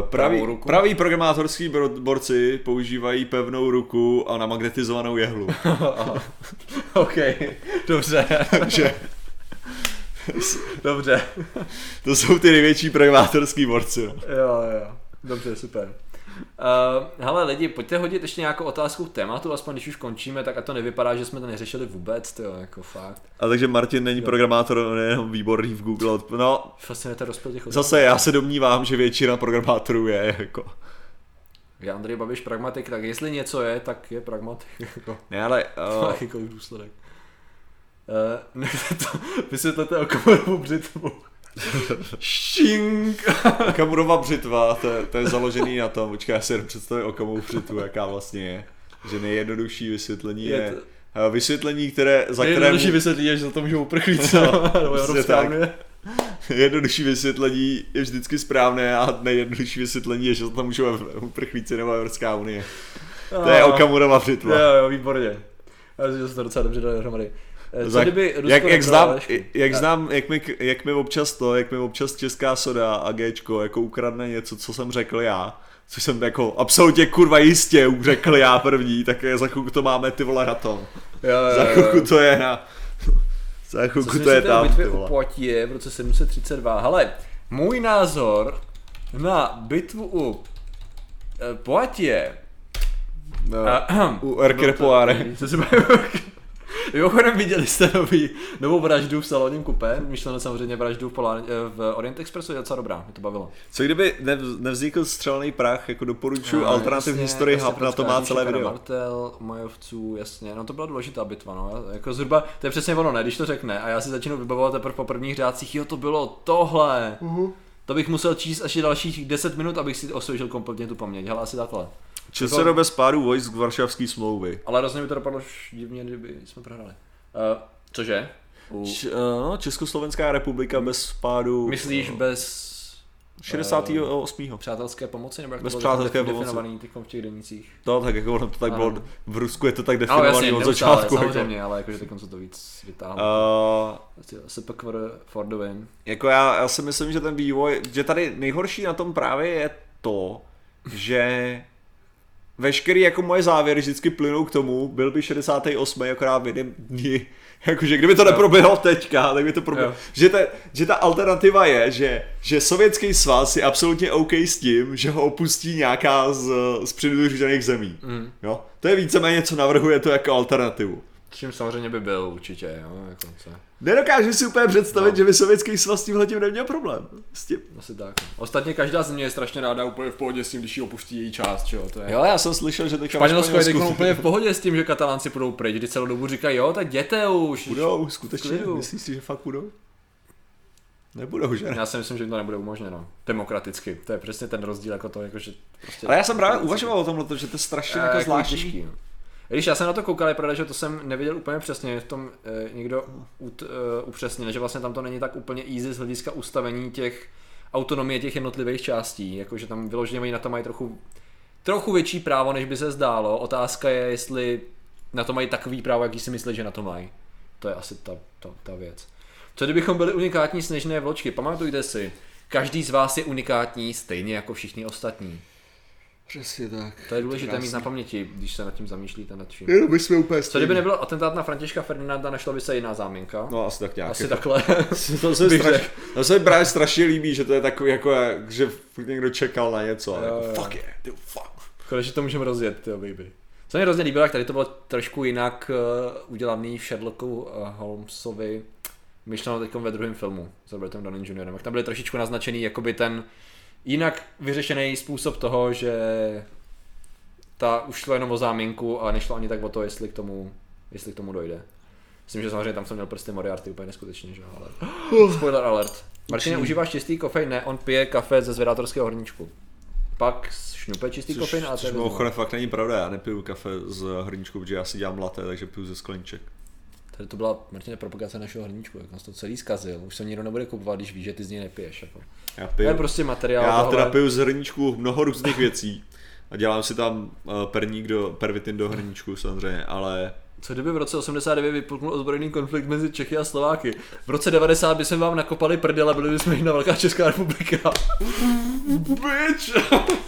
Speaker 1: uh, praví,
Speaker 2: ruku.
Speaker 1: praví programátorský borci používají pevnou ruku a namagnetizovanou jehlu. <laughs>
Speaker 2: OK, dobře.
Speaker 1: takže
Speaker 2: dobře.
Speaker 1: to jsou ty největší programátorský borci, no.
Speaker 2: Jo, jo. Dobře, super. Uh, hele lidi, pojďte hodit ještě nějakou otázku k tématu, aspoň když už končíme, tak a to nevypadá, že jsme to neřešili vůbec, to jako fakt.
Speaker 1: A takže Martin není programátor, on je jenom výborný v Google, no,
Speaker 2: Fascinujete rozpěl těch
Speaker 1: zase já se domnívám, že většina programátorů je jako,
Speaker 2: Je Andrej Babiš pragmatik, tak jestli něco je, tak je pragmatik. Jako,
Speaker 1: ne, ale, <laughs>
Speaker 2: uh, jakýkoliv důsledek. Uh, <laughs> ne, to, vysvětlete o komorovou břitvu. Šink! <laughs>
Speaker 1: Okamurova břitva, to je, to je založený na tom, počkej, já si jenom představím Okamovu břitvu, jaká vlastně je. Že nejjednodušší vysvětlení je,
Speaker 2: Je to-
Speaker 1: vysvětlení, které, za které...
Speaker 2: Nejjednodušší vysvětlí je, že za to můžou uprchlíci. <laughs>
Speaker 1: No, <laughs>
Speaker 2: Nebo Evropská unie.
Speaker 1: jednodušší vysvětlení je vždycky správné a nejjednodušší vysvětlení je, že tam můžeme uprchlíci nebo Evropská unie. To je Okamurova břitva.
Speaker 2: Jo, jo, výborně. Já myslím, že se to docela dobře dali dohromady. Eh, Co kdyby Rusko
Speaker 1: jak, jak, znám, jak znám, jak mi, jak mi občas to, jak mi občas česká soda a Gčko jako ukradne něco, co jsem řekl já, což jsem jako absolutně kurva jistě řekl já první, tak je za chvilku to máme ty vole na tom.
Speaker 2: Jo, jo,
Speaker 1: Za chvilku to je na... Za
Speaker 2: Co
Speaker 1: chvilku to je tam, ty
Speaker 2: u. Poitiers v roce 732? Hele, můj názor na bitvu u eh, Poitiers
Speaker 1: No,
Speaker 2: Ahem. <clears throat>
Speaker 1: u Erky Repoire.
Speaker 2: Co si <laughs> Mimochodem viděli jste nový, novou vraždu v salonním kupé, myšleno samozřejmě vraždu v, Polán, eh, v Orient Expressu, je docela dobrá, mě to bavilo.
Speaker 1: Co kdyby nev, nevznikl střelný prach, jako doporučuji
Speaker 2: No,
Speaker 1: alternativní
Speaker 2: jasně,
Speaker 1: historii
Speaker 2: prostě
Speaker 1: Hub, na to má celé video.
Speaker 2: Martel, Majovců, jasně, no to byla důležitá bitva, no, jako zhruba, to je přesně ono, ne, když to řekne a já si začnu vybavovat teprve po prvních řádcích, jo, to bylo tohle,
Speaker 1: Mhm.
Speaker 2: to bych musel číst až dalších 10 minut, abych si osvěžil kompletně tu paměť, hele, asi takhle.
Speaker 1: Časero bez pádu vojsk Varšavské smlouvy.
Speaker 2: Ale rozhodně by to dopadlo divně, kdyby jsme prohrali. Uh, cože? U,
Speaker 1: Č, no, Československá republika bez pádu.
Speaker 2: myslíš bez
Speaker 1: 68.
Speaker 2: přátelské pomoci, nebo jak
Speaker 1: Bez
Speaker 2: to bylo
Speaker 1: přátelské
Speaker 2: defi-
Speaker 1: pomoci.
Speaker 2: definovaný teď v těch denících?
Speaker 1: No, tak jako ono to tak
Speaker 2: Ano.
Speaker 1: bylo, v Rusku je to tak
Speaker 2: No
Speaker 1: definovaný
Speaker 2: jasně,
Speaker 1: od
Speaker 2: neustále,
Speaker 1: začátku. Jako,
Speaker 2: samozřejmě, ale jakože teď se to víc vytáhlo.
Speaker 1: uh,
Speaker 2: SPQR for the win.
Speaker 1: jako já, já si myslím, že ten vývoj, že tady nejhorší na tom právě je to, že veškerý jako moje závěry vždycky plynou k tomu, byl by 68. akorát v jeden dní. <laughs> Jakože kdyby to neproběhlo teďka, tak by to proběhlo. Že, te, že ta alternativa je, že, že sovětský svaz je absolutně OK s tím, že ho opustí nějaká z, z přidružených zemí.
Speaker 2: Mm.
Speaker 1: Jo? To je víceméně, co navrhuje to jako alternativu.
Speaker 2: Čím samozřejmě by byl určitě, jo, jako co.
Speaker 1: Nedokážu si úplně představit,
Speaker 2: No.
Speaker 1: že by sovětský svaz s tímhle tím neměl problém. S tím.
Speaker 2: Asi tak. Ostatně každá země je strašně ráda úplně v pohodě s tím, když ji opustí její část, jo, to je.
Speaker 1: Jo, já jsem slyšel, že teďka
Speaker 2: Španělsko je teď úplně v pohodě s tím, že katalánci půjdou pryč, kdy celou dobu říkají, jo, tak jděte už.
Speaker 1: Budou, skutečně? Myslíš si, že fakt budou? Nebudou, že?
Speaker 2: Já si myslím, že to nebude umožněno. Demokraticky. To je přesně ten rozdíl jako to, jako že prostě...
Speaker 1: Ale já jsem právě uvažoval o tomhle, že to je strašně
Speaker 2: Eh,
Speaker 1: jako
Speaker 2: jako
Speaker 1: zvláštní.
Speaker 2: těžký, no. Když já jsem na to koukal, je pravda, že to jsem nevěděl úplně přesně, v tom eh, někdo ut, eh, upřesnil, že vlastně tam to není tak úplně easy z hlediska ustavení těch autonomie těch jednotlivých částí, jakože tam vyloženě oni na to mají trochu, trochu větší právo, než by se zdálo. Otázka je, jestli na to mají takový právo, jaký si myslí, že na to mají. To je asi ta, ta, ta věc. Co kdybychom byli unikátní sněžné vločky? Pamatujte si, každý z vás je unikátní stejně jako všichni ostatní.
Speaker 1: Přesně tak.
Speaker 2: To je důležité
Speaker 1: Krásný.
Speaker 2: mít na paměti, když se nad tím zamýšlíte nad čím.
Speaker 1: Jenom my jsme úplně
Speaker 2: Co kdyby nebyl atentát na Františka Ferdinanda, našla by se jiná záminka?
Speaker 1: No asi tak nějak.
Speaker 2: Asi
Speaker 1: jako.
Speaker 2: takhle. <laughs>
Speaker 1: To se, mi straš... to se mi právě strašně líbí, že to je takový jako, že někdo čekal na něco. ale
Speaker 2: Jo,
Speaker 1: jako,
Speaker 2: jo.
Speaker 1: fuck yeah, dude, fuck.
Speaker 2: Konečně to můžeme rozjet, ty baby. Co mě hrozně líbilo, jak tady to bylo trošku jinak uh, udělaný v Sherlocku uh, Holmesovi, myšleno teď ve druhém filmu s Robertem Downey Jr. Jak tam byly trošičku naznačený jakoby ten jinak vyřešený způsob toho, že ta už šlo jenom o záminku a nešlo ani tak o to, jestli k tomu, jestli k tomu dojde. Myslím, že samozřejmě tam jsem měl prsty Moriarty úplně neskutečně, že jo, ale... Spoiler alert. Martine, užíváš čistý kofein? Ne, on pije kafe ze zvědátorského horníčku. Pak šňupe čistý
Speaker 1: Což,
Speaker 2: kofein a to
Speaker 1: což mimochodem fakt není pravda, já nepiju kafe z hrníčku, protože já si dělám latte, takže piju ze skleníček.
Speaker 2: Tady to byla Martine propagace našeho hrníčku, jak nás to celý zkazil. Už se nikdo nebude kupovat, když víš, že ty z něj nepiješ. Jako.
Speaker 1: Já
Speaker 2: To
Speaker 1: piju,
Speaker 2: je prostě materiál.
Speaker 1: já
Speaker 2: tohle-
Speaker 1: teda piju z hrníčku mnoho různých věcí. A dělám si tam uh, perník do, pervitin do hrníčku samozřejmě, ale
Speaker 2: Co kdyby v roce 89 vypuknul ozbrojený konflikt mezi Čechy a Slováky? V roce 90 by jsme vám nakopali prdele, byli bychom jedna velká Česká republika. Bitch! <laughs>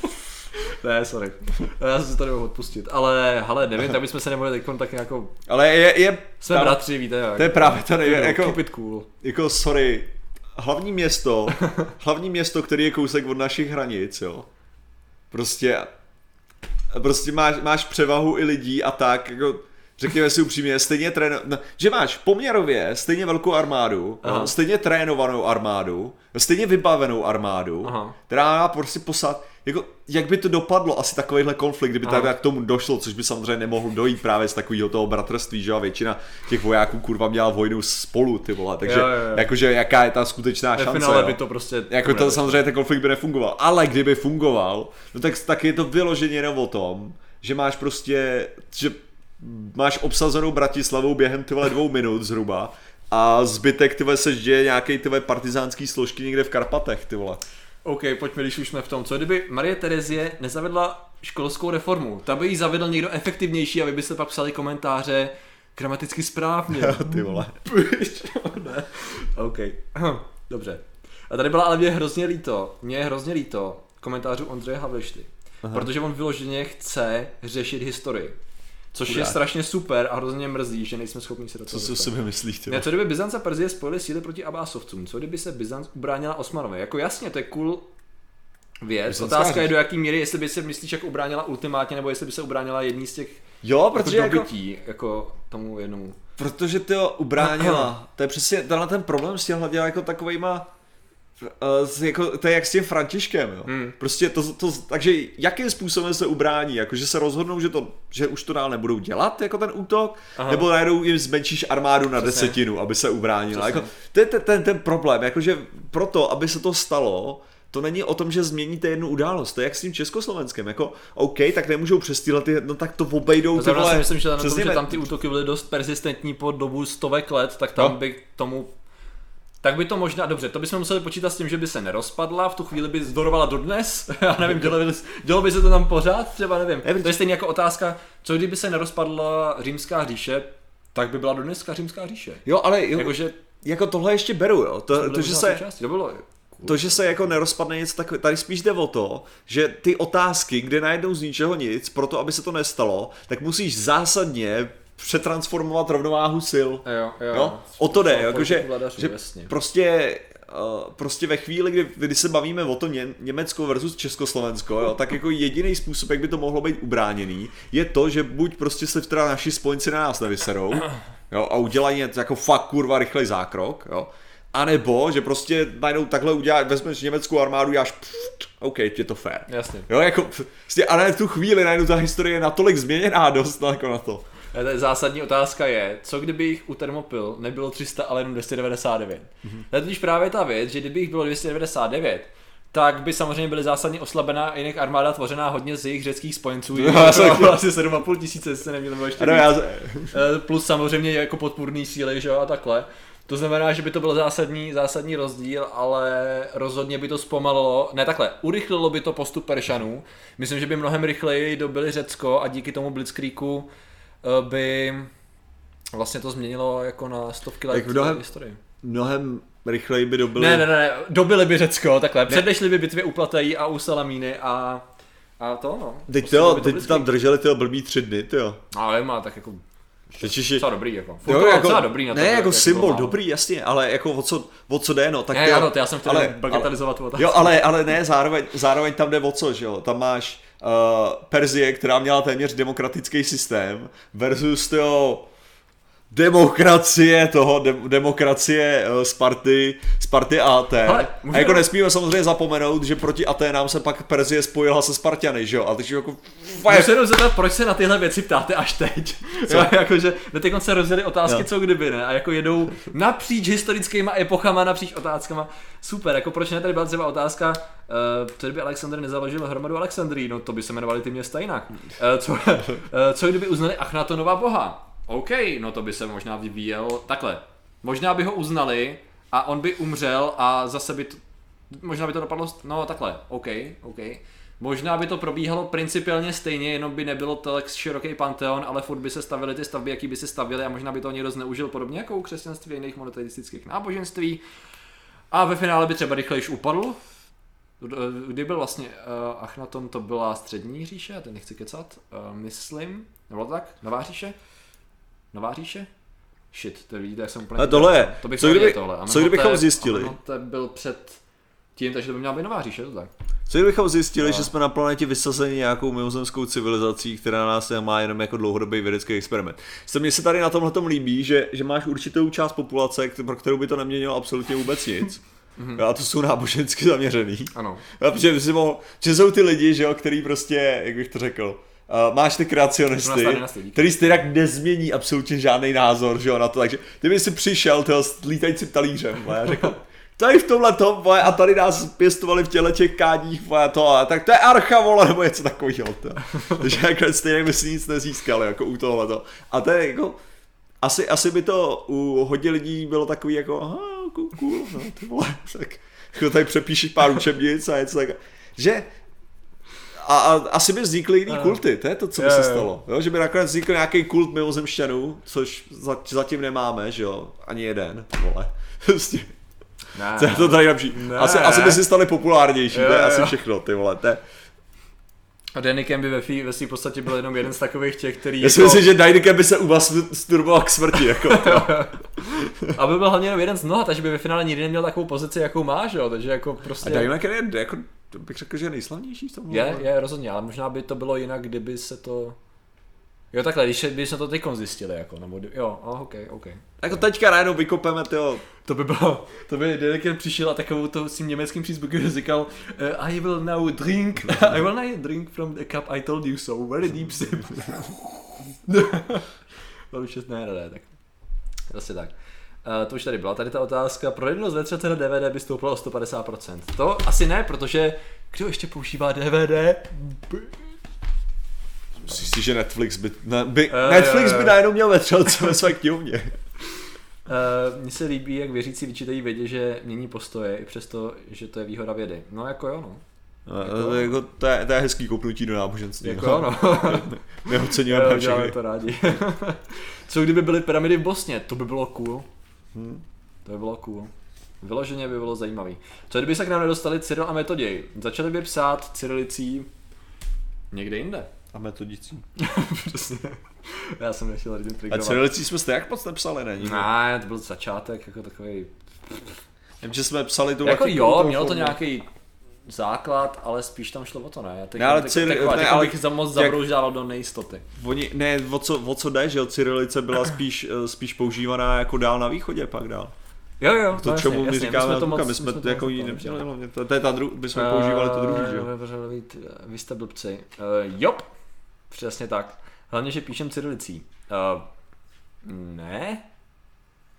Speaker 2: ne, sorry. Já jsem si to nemohl odpustit. Ale, hele, nevím, tak bychom se nemohli teď tak jako...
Speaker 1: ale je, je
Speaker 2: Jsme
Speaker 1: tam-
Speaker 2: bratři, víte jak.
Speaker 1: To je právě to nejde,
Speaker 2: Keep
Speaker 1: jako,
Speaker 2: it cool.
Speaker 1: jako sorry, hlavní město, <laughs> hlavní město, který je kousek od našich hranic, jo. Prostě, prostě máš, máš převahu i lidí a tak, jako, řekněme si upřímně, stejně tréno, no, že máš poměrově stejně velkou armádu,
Speaker 2: Aha.
Speaker 1: stejně trénovanou armádu, stejně vybavenou armádu,
Speaker 2: Aha.
Speaker 1: která má prostě poslat, jako, jak by to dopadlo, asi takovýhle konflikt, kdyby tak k tomu došlo, což by samozřejmě nemohlo dojít právě z takového toho bratrství, že a většina těch vojáků kurva měla vojnu spolu, ty vole, takže
Speaker 2: Jo, jo, jo.
Speaker 1: jakože jaká je ta skutečná
Speaker 2: Ve
Speaker 1: šance,
Speaker 2: finále
Speaker 1: jo?
Speaker 2: by to prostě...
Speaker 1: Jako to samozřejmě ten konflikt by nefungoval, ale kdyby fungoval, no tak, tak je to vyloženě jenom o tom, že máš prostě, že máš obsazenou Bratislavou během tyhle dvou minut zhruba, a zbytek tyhle se děje nějaký tyhle partizánský složky někde v Karpatech, ty vole.
Speaker 2: OK, pojďme, když už jsme v tom. Co kdyby Marie Terezie nezavedla školskou reformu? Ta by jí zavedl někdo efektivnější a vy byste pak psali komentáře gramaticky správně. <laughs>
Speaker 1: ty vole.
Speaker 2: ne. OK. <clears throat> Dobře. A tady byla ale mě hrozně líto, mě je hrozně líto komentářů Ondřeje Havlišty. Protože on vyloženě chce řešit historii. Což
Speaker 1: Chudák.
Speaker 2: je strašně super a hrozně mrzí, že nejsme schopni se do
Speaker 1: Co
Speaker 2: toho
Speaker 1: si o sebe myslíš, ty
Speaker 2: Ne, co kdyby Byzant a Perzie spojili síly proti Abásovcům? Co kdyby se Byzant ubránila Osmanovi? Jako jasně, to je cool věc.
Speaker 1: Byzantská
Speaker 2: Otázka je do jaký míry, jestli by se myslíš jako ubránila ultimátně, nebo jestli by se ubránila jedný z těch
Speaker 1: Jo, protože
Speaker 2: jako
Speaker 1: jako,
Speaker 2: dobytí, jako tomu jednomu.
Speaker 1: protože ty ubránila. To je přesně tenhle ten problém s těmhle jako takovejma Uh, jako, to je jak s tím Františkem, jo.
Speaker 2: Hmm.
Speaker 1: Prostě to, to, takže jakým způsobem se ubrání, jako že se rozhodnou, že, to, že už to dál nebudou dělat, jako ten útok,
Speaker 2: Aha.
Speaker 1: Nebo najednou jim zmenšíš armádu na
Speaker 2: Přesně.
Speaker 1: desetinu, aby se ubránila.
Speaker 2: Přesně.
Speaker 1: Jako, to je ten, ten, ten problém, jakože proto, aby se to stalo, to není o tom, že změníte jednu událost, to je jak s tím Československem, jako OK, tak nemůžou přestýlet, ty- no tak to obejdou ty
Speaker 2: Zrovna si myslím, že, na tom, že tam ty útoky byly dost persistentní po dobu stovek let, tak tam
Speaker 1: No.
Speaker 2: by k tomu tak by to možná, dobře, to bychom museli počítat s tím, že by se nerozpadla, v tu chvíli by zdorovala dodnes, <laughs> já nevím, dělo by, dělo by se to tam pořád, třeba nevím.
Speaker 1: Nevím.
Speaker 2: To je stejně jako otázka, co kdyby se nerozpadla římská říše, tak by byla dodneska římská říše.
Speaker 1: Jo, ale jo,
Speaker 2: Jakože
Speaker 1: jako tohle ještě beru, jo, to, to,
Speaker 2: byly
Speaker 1: že se,
Speaker 2: součástí, to bylo
Speaker 1: To, že se jako nerozpadne něco takové, tady spíš jde o to, že ty otázky, kde najednou z ničeho nic, proto aby se to nestalo, tak musíš zásadně přetransformovat rovnováhu sil.
Speaker 2: Jo, jo.
Speaker 1: Jo? O to jde, jakože, že prostě, uh, prostě ve chvíli, kdy, kdy se bavíme o to Ně, Německo versus Československo, jo, tak jako jediný způsob, jak by to mohlo být ubráněný, je to, že buď prostě se teda naši spojenci na nás nevyserou, jo, a udělají něco jako fakt kurva rychlej zákrok, jo, a nebo, že prostě najednou takhle udělá, vezmeš německou armádu, děláš pft, OK, je to fair.
Speaker 2: Jasně.
Speaker 1: Jo, jako, prostě, a ne v tu chvíli najednou ta historie je natolik změněná dost jako na to.
Speaker 2: Ta zásadní otázka je, co kdyby jich u Thermopyl nebylo 300, ale jenom 299. Mm-hmm. To je totiž právě ta věc, že kdyby jich bylo 299, tak by samozřejmě byly zásadně oslabená jinak armáda tvořená hodně z jejich řeckých spojenců.
Speaker 1: No, já jsem-
Speaker 2: bylo asi 7,5 tisíce, jestli se neměl, nebo ještě víc.
Speaker 1: já,
Speaker 2: Eh, Plus samozřejmě jako podpůrný síly, že jo, a takhle. To znamená, že by to byl zásadní, zásadní rozdíl, ale rozhodně by to zpomalilo, ne takhle, urychlilo by to postup Peršanů. Myslím, že by mnohem rychleji dobili Řecko a díky tomu Blitzkriegu eh, by vlastně to změnilo jako na stovky let
Speaker 1: mnohem-
Speaker 2: historii.
Speaker 1: mnohem rychleji by dobili.
Speaker 2: Ne, ne, ne, ne, dobili by Řecko, takhle, předešli by bitvě u Platejí a u Salamíny a, a to no.
Speaker 1: Teď,
Speaker 2: Prostě
Speaker 1: to, teď
Speaker 2: Blitzkrieg.
Speaker 1: tam drželi ty blbý tři dny, ty jo.
Speaker 2: Ale má tak jako
Speaker 1: Teď je,
Speaker 2: docela dobrý jako. Furt to docela dobrý na to,
Speaker 1: ne,
Speaker 2: jak
Speaker 1: jako
Speaker 2: bylo
Speaker 1: symbol,
Speaker 2: málo.
Speaker 1: dobrý, jasně, ale jako o co, o co jde, no, tak
Speaker 2: Ne,
Speaker 1: jo,
Speaker 2: ano, to já jsem chtěl
Speaker 1: ale-
Speaker 2: ale, bagatelizovat tu otázku.
Speaker 1: Jo, ale, ale ne, zároveň, zároveň tam jde o co, že jo, tam máš Perzie, která měla téměř demokratický systém versus to demokracie toho, de, demokracie uh, Sparty, Sparty a Aten.
Speaker 2: Hele,
Speaker 1: A
Speaker 2: můžeme-
Speaker 1: jako nesmíme samozřejmě zapomenout, že proti Aténám se pak Perzie spojila se Spartiany, že jo, a takže jako
Speaker 2: Můžu se jenom zeptat, proč se na tyhle věci ptáte až teď?
Speaker 1: Co? <laughs>
Speaker 2: Jo, jakože na ty se rozdělili otázky,
Speaker 1: Jo.
Speaker 2: co kdyby, ne? A jako jedou napříč historickými epochama, napříč otázkama. Super, jako proč ne tady byla třeba otázka, uh, co kdyby Alexander nezaložil hromadu Alexandrii, no to by se jmenovali ty města jinak. Uh, co, uh, <laughs> co kdyby uznali Achnatonova boha? OK, no to by se možná vyvíjel takhle. Možná by ho uznali a on by umřel a zase by to, možná by to dopadlo, no takhle, OK, OK. Možná by to probíhalo principiálně stejně, jenom by nebylo tak široký panteon, ale furt by se stavily ty stavby, jaký by se stavily a možná by to někdo zneužil podobně jako u křesťanství a jiných monoteistických náboženství. A ve finále by třeba rychlejš upadl. Kdy byl vlastně uh, Achnaton, to byla střední říše, já teď nechci kecat, uh, myslím, nebylo to tak? Nová říše? Nová říše? Shit, to vidíte, jak jsem úplně...
Speaker 1: Ale tohle je.
Speaker 2: To bych
Speaker 1: Co kdyby-
Speaker 2: tohle.
Speaker 1: co kdybychom zjistili?
Speaker 2: Amenhotep byl před tím, takže to by měla být nová říše, to tak.
Speaker 1: Co kdybychom zjistili,
Speaker 2: No.
Speaker 1: že jsme na planetě vysazeni nějakou mimozemskou civilizací, která nás má jenom jako dlouhodobý vědecký experiment. Se mně se tady na tomhle líbí, že, že máš určitou část populace, pro kterou by to neměnilo absolutně vůbec nic. <laughs>
Speaker 2: Mhm.
Speaker 1: A to jsou nábožensky zaměřený.
Speaker 2: Ano.
Speaker 1: A protože, mohl, že jsou ty lidi, že jo, který prostě, jak bych to řekl, Uh, máš ty kreacionisty, který stejně nezmění absolutně žádný názor že jo, na to, takže ty by si přišel tyho, s lítajícím talířem a řekl, <laughs> tady v tomhle tom, vole, a tady nás pěstovali v těle těch kádích, vole, to, a tak to je archa, vole, nebo něco takového. To. <laughs> Takže jako stejně by si nic nezískali, jako u tohohle. A to je jako, asi, asi by to u hodně lidí bylo takový jako, aha, cool, cool no, ty vole, <laughs> tak jako tady přepíšeš pár učebnic a něco tak, že a, a asi by vznikly jiný kulty, to je to, co by se stalo. Jo? Že by nakonec vznikl nějaký kult mimozemšťanů, což zatím nemáme, že jo, ani jeden, vole. <laughs> Prostě. Ne. To je to tady lepší. Asi, asi by si stali populárnější, jo, to je jo. asi všechno, ty vole. To je,
Speaker 2: a Danikem by ve, fí, ve svým podstatě byl jenom jeden z takových těch, který...
Speaker 1: Já si jako... myslím, že Danikem by se u vás sturboval k smrti, jako. <laughs>
Speaker 2: a by byl hlavně jenom jeden z mnoha, takže by ve finále nikdy neměl takovou pozici, jakou máš, jo, takže jako prostě...
Speaker 1: A Daniken je jako, bych řekl, že je nejslavnější v tom.
Speaker 2: Je, je, rozhodně, ale možná by to bylo jinak, kdyby se to Jo, takhle, když, když jsme to teď zjistili, jako, nebo, jo, oh, ok, ok.
Speaker 1: Jako teďka najednou vykopeme, tyjo.
Speaker 2: To by bylo, to by Dedeken přišel a takovou to s tím německým přízvukem říkal uh, I will now drink, <laughs> I will now drink from the cup I told you so, very deep sip. <laughs> <laughs> to už je, ne, ne, tak. Zase tak. Uh, to už tady byla tady ta otázka. Projednost ve třetí na DVD by stouplo o 150%. To asi ne, protože kdo ještě používá DVD?
Speaker 1: Myslíš si, že Netflix by, ne, by uh, Netflix by najednou měl vetřelce ve své knihovně?
Speaker 2: Uh, <laughs> Mně se líbí, jak věřící vyčítají vědě, že mění postoje, i přesto, že to je výhoda vědy. No jako jo, no.
Speaker 1: Jako, jako, to, je, to je hezký kopnutí do náboženství.
Speaker 2: Jako no. <laughs>
Speaker 1: My oceňujeme
Speaker 2: všechny. to rádi. <laughs> Co kdyby byly pyramidy v Bosně? To by bylo cool. Hmm. To by bylo cool. Vyloženě by bylo zajímavý. Co kdyby se k nám nedostali Cyril a Metoděj? Začali by psát cyrilicí někde jinde.
Speaker 1: A metodicí. <laughs>
Speaker 2: Přesně. Já jsem nechtěl lidi
Speaker 1: A cyrilicí jsme jste jak moc nepsali, není?
Speaker 2: Ne, to byl začátek, jako takový.
Speaker 1: Vím, že jsme psali tu
Speaker 2: Jako jo, mělo to nějaký základ, ale spíš tam šlo o to, ne? Teď,
Speaker 1: ne, ale Cyr...
Speaker 2: taková, ne, ale bych za moc zabroužával do nejistoty.
Speaker 1: Oni, ne, o co, o co jde, že jo, Cyrilice byla spíš, eh, spíš používaná jako dál na východě pak dál.
Speaker 2: Jo, jo,
Speaker 1: to,
Speaker 2: no,
Speaker 1: čemu
Speaker 2: my
Speaker 1: říkáme, my jsme to moc, my jsme, to jako jiný neměli, to, to je ta dru, my jsme uh, používali to druhý, že jo.
Speaker 2: Vy jste blbci. Uh, jop, Přesně tak. Hlavně, že píšem cyrilicí. Uh, ne?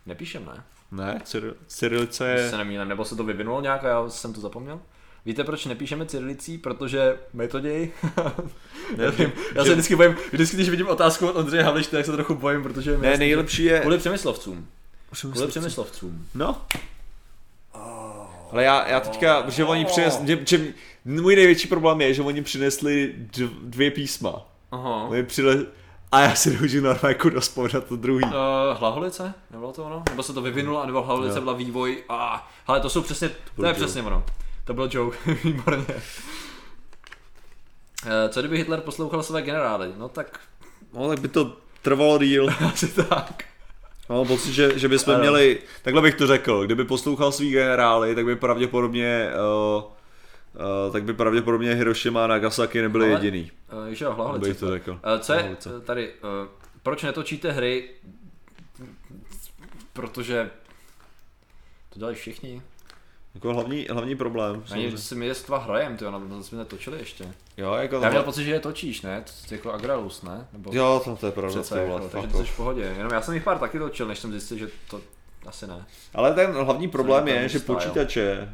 Speaker 2: Nepíšem, ne?
Speaker 1: Ne, cyr, cyrilice je...
Speaker 2: Se nemýlím, nebo se to vyvinulo nějak a já jsem to zapomněl? Víte, proč nepíšeme cyrilicí? Protože metoděj. <laughs> Nevím, já se vždycky bojím, vždycky, když vidím otázku od Ondřeje Havliště, tak se trochu bojím, protože...
Speaker 1: Ne, nejlepší je...
Speaker 2: Kvůli přemyslovcům. Kvůli přemyslovcům.
Speaker 1: No. Oh. Ale já, já teďka, že oni přines, že, že, můj největší problém je, že oni přinesli dvě písma.
Speaker 2: Aha.
Speaker 1: Oni přile... A já si nemůžu normálně jako rozpomínat to druhý. Uh,
Speaker 2: hlaholice? Nebylo to ono? Nebo se to vyvinulo, nebo hlaholice no. byla vývoj a... Ale to jsou přesně, to, to je přesně ono. To byl joke, <laughs> výborně. Uh, co kdyby Hitler poslouchal své generály? No tak...
Speaker 1: No tak by to trvalo díl. <laughs>
Speaker 2: Asi tak.
Speaker 1: Mám pocit, že, že bychom ano. měli, takhle bych to řekl, kdyby poslouchal svý generály, tak by pravděpodobně uh, Uh, tak by pravděpodobně Hiroshima a Nagasaki nebyly Ale, jediný.
Speaker 2: Uh, že jo, hlaholice.
Speaker 1: Bych to řekl. Uh,
Speaker 2: co je tady, uh, proč netočíte hry? Protože to dělají všichni.
Speaker 1: Jako hlavní, hlavní problém.
Speaker 2: Ani si my jestva hrajem, ty na to jsme netočili ještě.
Speaker 1: Jo, jako
Speaker 2: Já měl pocit, že je točíš, ne? To jako Agralus, ne?
Speaker 1: Nebo... Jo, to, to je pravda.
Speaker 2: Přece, jako, takže to jsi v pohodě. Jenom já jsem jich pár taky točil, než jsem zjistil, že to asi ne.
Speaker 1: Ale ten hlavní problém je, že počítače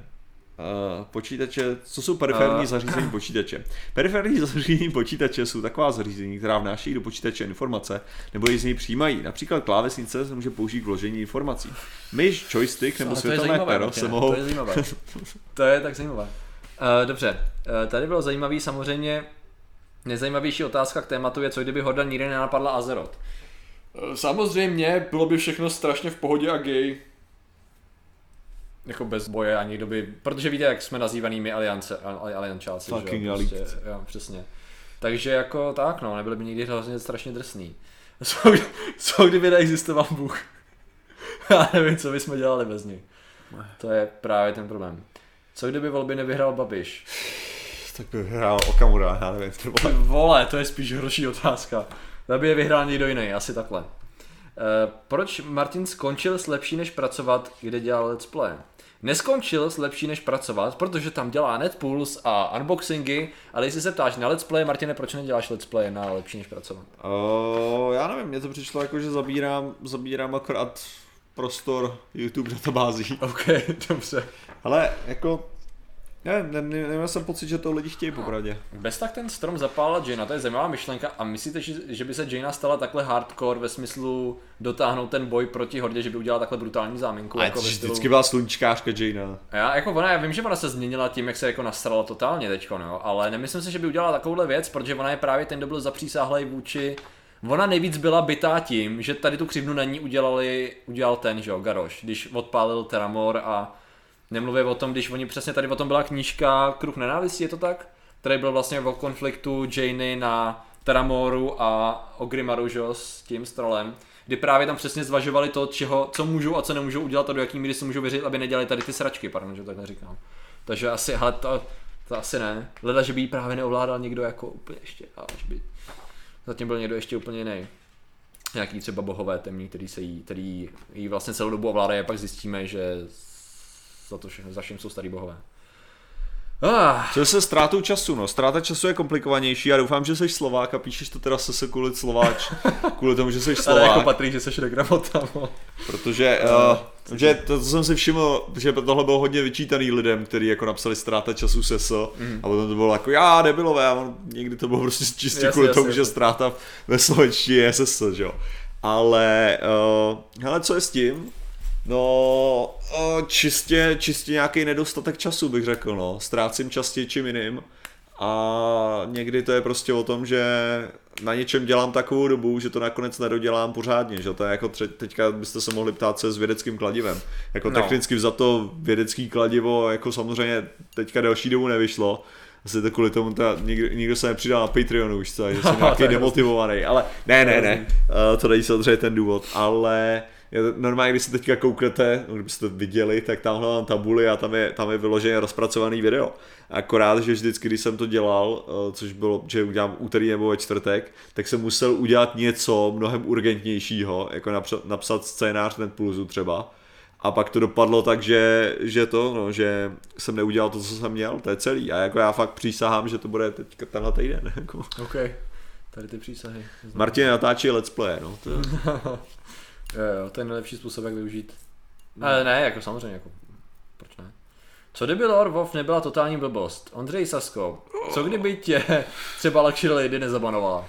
Speaker 1: počítače, co jsou periferní uh. zařízení počítače? Periferní <laughs> zařízení počítače jsou taková zařízení, která vnáší do počítače informace nebo ji z něj přijímají. Například klávesnice se může použít k vložení informací. Myš, joystick nebo světelné pero se mohou...
Speaker 2: To je zajímavé. <laughs> to je tak zajímavé. Uh, dobře, uh, tady bylo zajímavý samozřejmě Nejzajímavější otázka k tématu je, co kdyby Horda nikdy nenapadla Azeroth. Samozřejmě bylo by všechno strašně v pohodě a gay jako bez boje ani doby, protože víte, jak jsme nazývanými aliance, aliančáci,
Speaker 1: Fucking
Speaker 2: že
Speaker 1: jo, prostě,
Speaker 2: jo, přesně. Takže jako tak, no, nebyly by nikdy hrozně strašně drsný. <laughs> Co, co kdyby neexistoval Bůh? <laughs> Já nevím, co bychom dělali bez něj. To je právě ten problém. Co kdyby volby nevyhrál Babiš?
Speaker 1: Tak by vyhrál Okamura, já nevím. To
Speaker 2: vole. vole, to je spíš horší otázka. Aby je vyhrál někdo jiný, asi takhle. Uh, proč Martin skončil s lepší než pracovat, kde dělal let's play? Neskončil s lepší než pracovat, protože tam dělá Netpools a unboxingy, ale jestli se ptáš na let's play, Martine, proč neděláš let's play na lepší než pracovat?
Speaker 1: Uh, já nevím, mně to přišlo jako, že zabírám, zabírám akorát prostor YouTube databází. <laughs>
Speaker 2: OK, dobře.
Speaker 1: Ale jako Ne, ne, ne, neměl jsem pocit, že to lidi chtějí popravdě.
Speaker 2: Bez tak ten strom zapálila Jaina, to je zajímavá myšlenka. A myslíte, že, že by se Jaina stala takhle hardcore ve smyslu dotáhnout ten boj proti hordě, že by udělala takhle brutální záminku?
Speaker 1: A
Speaker 2: jako
Speaker 1: vždycky
Speaker 2: stylu...
Speaker 1: byla sluníčkářka Jaina.
Speaker 2: Já, jako ona, já vím, že ona se změnila tím, jak se jako nasrala totálně teď, no, ale nemyslím si, že by udělala takovouhle věc, protože ona je právě ten, kdo byl zapřísáhlej vůči Ona nejvíc byla bytá tím, že tady tu křivnu na ní udělali, udělal ten, že jo, Garoš, když odpálil Teramor a nemluví o tom, když oni přesně tady o tom byla knížka Kruh nenávistí, je to tak? Který byl vlastně o konfliktu Janey na Teramoru a Ogrimaru, že s tím strolem kdy právě tam přesně zvažovali to, čeho, co můžou a co nemůžou udělat a do jaký míry si můžou věřit, aby nedělali tady ty sračky, pardon, že tak neříkám. Takže asi, hele, to, to asi ne. Leda, že by jí právě neovládal někdo jako úplně ještě, ale že by zatím byl někdo ještě úplně jiný. Nějaký třeba bohové temný, který se jí, který jí vlastně celou dobu ovládají a pak zjistíme, že za to za vším jsou starý bohové.
Speaker 1: Ah. Co se ztrátou času, no. Ztráta času je komplikovanější. Já doufám, že jsi Slovák a píšeš to teda se kvůli Slováč. <laughs> kvůli tomu, že jsi Slovák.
Speaker 2: Ale jako Patrik, že jsi negramota, no.
Speaker 1: Protože, uh, že to, to, jsem si všiml, že tohle bylo hodně vyčítaný lidem, kteří jako napsali ztráta času seso mm. a potom to bylo jako já debilové a on, někdy to bylo prostě čistě kvůli jasný, tomu, jasný. že ztráta ve slovenštině je že jo. Ale, uh, hele, co je s tím? No, čistě, čistě nějaký nedostatek času bych řekl, no. Ztrácím čas čím jiným. A někdy to je prostě o tom, že na něčem dělám takovou dobu, že to nakonec nedodělám pořádně, že to je jako tře- teďka byste se mohli ptát, je s vědeckým kladivem. Jako no. technicky za to vědecký kladivo, jako samozřejmě teďka další dobu nevyšlo, asi to kvůli tomu ta, nikdo, nikdo se nepřidal na Patreonu už, co, že jsem <laughs> nějaký demotivovaný, ale ne, ne, ne, uh, to není samozřejmě ten důvod, ale normálně, když se teďka kouknete, kdybyste to viděli, tak tamhle mám tabuli a tam je, tam je vyloženě rozpracovaný video. Akorát, že vždycky, když jsem to dělal, eh, což bylo, že udělám úterý nebo ve čtvrtek, tak jsem musel udělat něco mnohem urgentnějšího, jako napsat, scénář Netplusu třeba. A pak to dopadlo tak, že, že to, no, že jsem neudělal to, co jsem měl, to je celý. A jako já fakt přísahám, že to bude teďka tenhle týden. <laughs> Jako.
Speaker 2: OK, tady ty přísahy.
Speaker 1: Martin natáčí let's play, no. To... <laughs>
Speaker 2: Jo, jo, to je nejlepší způsob, jak využít. No. Ale ne, jako samozřejmě, jako, proč ne? Co kdyby Lord Wolf nebyla totální blbost? Ondřej Sasko, co kdyby tě <laughs> třeba Luxury Lady nezabanovala?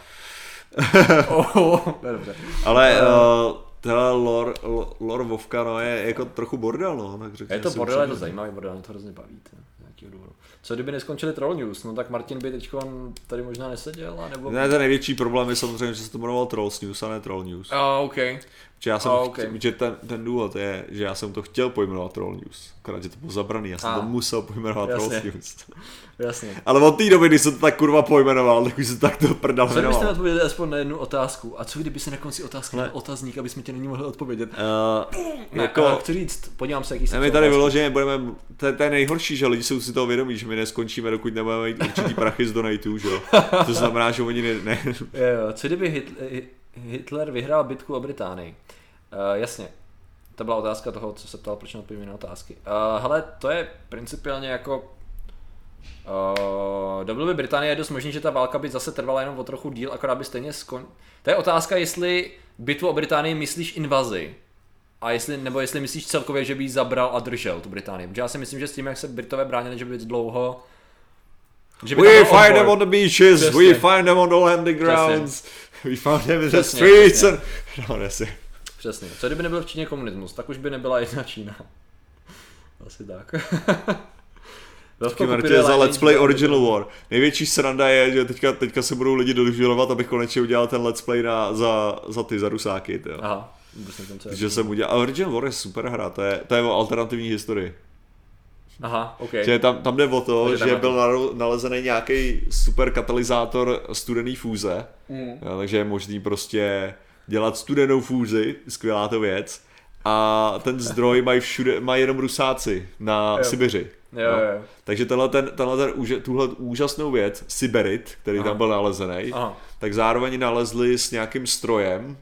Speaker 2: <laughs>
Speaker 1: oh, oh, dobře. Ale uh, teda Lord, Vovka no, je jako trochu bordel, no. Tak
Speaker 2: je to bordel, je to zajímavý bordel, mě to hrozně baví. důvodu. Co kdyby neskončili Troll News? No tak Martin by teď tady možná neseděl, nebo...
Speaker 1: Ne, ten největší problém je samozřejmě, že se to jmenoval Troll News a ne Troll News.
Speaker 2: Oh, okay.
Speaker 1: Že já jsem, oh, okay. že ten, ten důvod je, že já jsem to chtěl pojmenovat Troll News, akorát, že to bylo zabraný, já jsem ah. to musel pojmenovat Jasně. Troll News. <laughs>
Speaker 2: Jasně.
Speaker 1: Ale od té doby, kdy jsem to tak kurva pojmenoval, tak už se tak to prdal
Speaker 2: Co kdybyste odpověděli aspoň na jednu otázku? A co kdyby se na konci otázky ne. otazník, aby jsme tě není mohli odpovědět? Uh, ne, jako, chci říct, podívám se, jaký
Speaker 1: se My tady vyloženě budeme, to, to, je nejhorší, že lidi jsou si toho vědomí, že my neskončíme, dokud nebudeme mít určitý <laughs> prachy z donatů, že jo. To znamená, že oni ne... ne.
Speaker 2: Jo, co kdyby Hitler, Hitler vyhrál bitku o Británii? Uh, jasně, to byla otázka toho, co se ptal, proč neodpovím na otázky. Uh, hele, to je principiálně jako Uh, do by Británie je dost možný, že ta válka by zase trvala jenom o trochu díl, akorát by stejně skon... To je otázka, jestli bitvu o Británii myslíš invazi, a jestli, nebo jestli myslíš celkově, že by ji zabral a držel tu Británii. Protože já si myslím, že s tím, jak se Britové bránili, že by dlouho
Speaker 1: že by we find them on the beaches, Přesně. we find them on the landing grounds, Přesně. we found them in the streets. And... <laughs> No, nesi.
Speaker 2: Přesně. Co kdyby nebyl v Číně komunismus, tak už by nebyla jedna Čína. <laughs> Asi tak. <laughs>
Speaker 1: Martě za Let's Play Original War. Největší sranda je, že teďka, teďka se budou lidi dožilovat, abych konečně udělal ten Let's Play na, za, za ty, za Rusáky. Tyjo.
Speaker 2: Aha.
Speaker 1: Že jsem udělal, a Original War je super hra, to je, to je o alternativní historii.
Speaker 2: Aha, ok.
Speaker 1: Že tam, tam jde o to, takže že byl nalezený nějaký super katalyzátor studený fúze, mm. jo, takže je možný prostě dělat studenou fúzi, skvělá to věc. A ten zdroj mají všude, mají jenom rusáci na jo. Sibiři.
Speaker 2: Jo, no. jo.
Speaker 1: Takže tenhle ten, tenhle ten, tuhle úžasnou věc, Siberit, který Aha. tam byl nalezený, Aha. tak zároveň nalezli s nějakým strojem,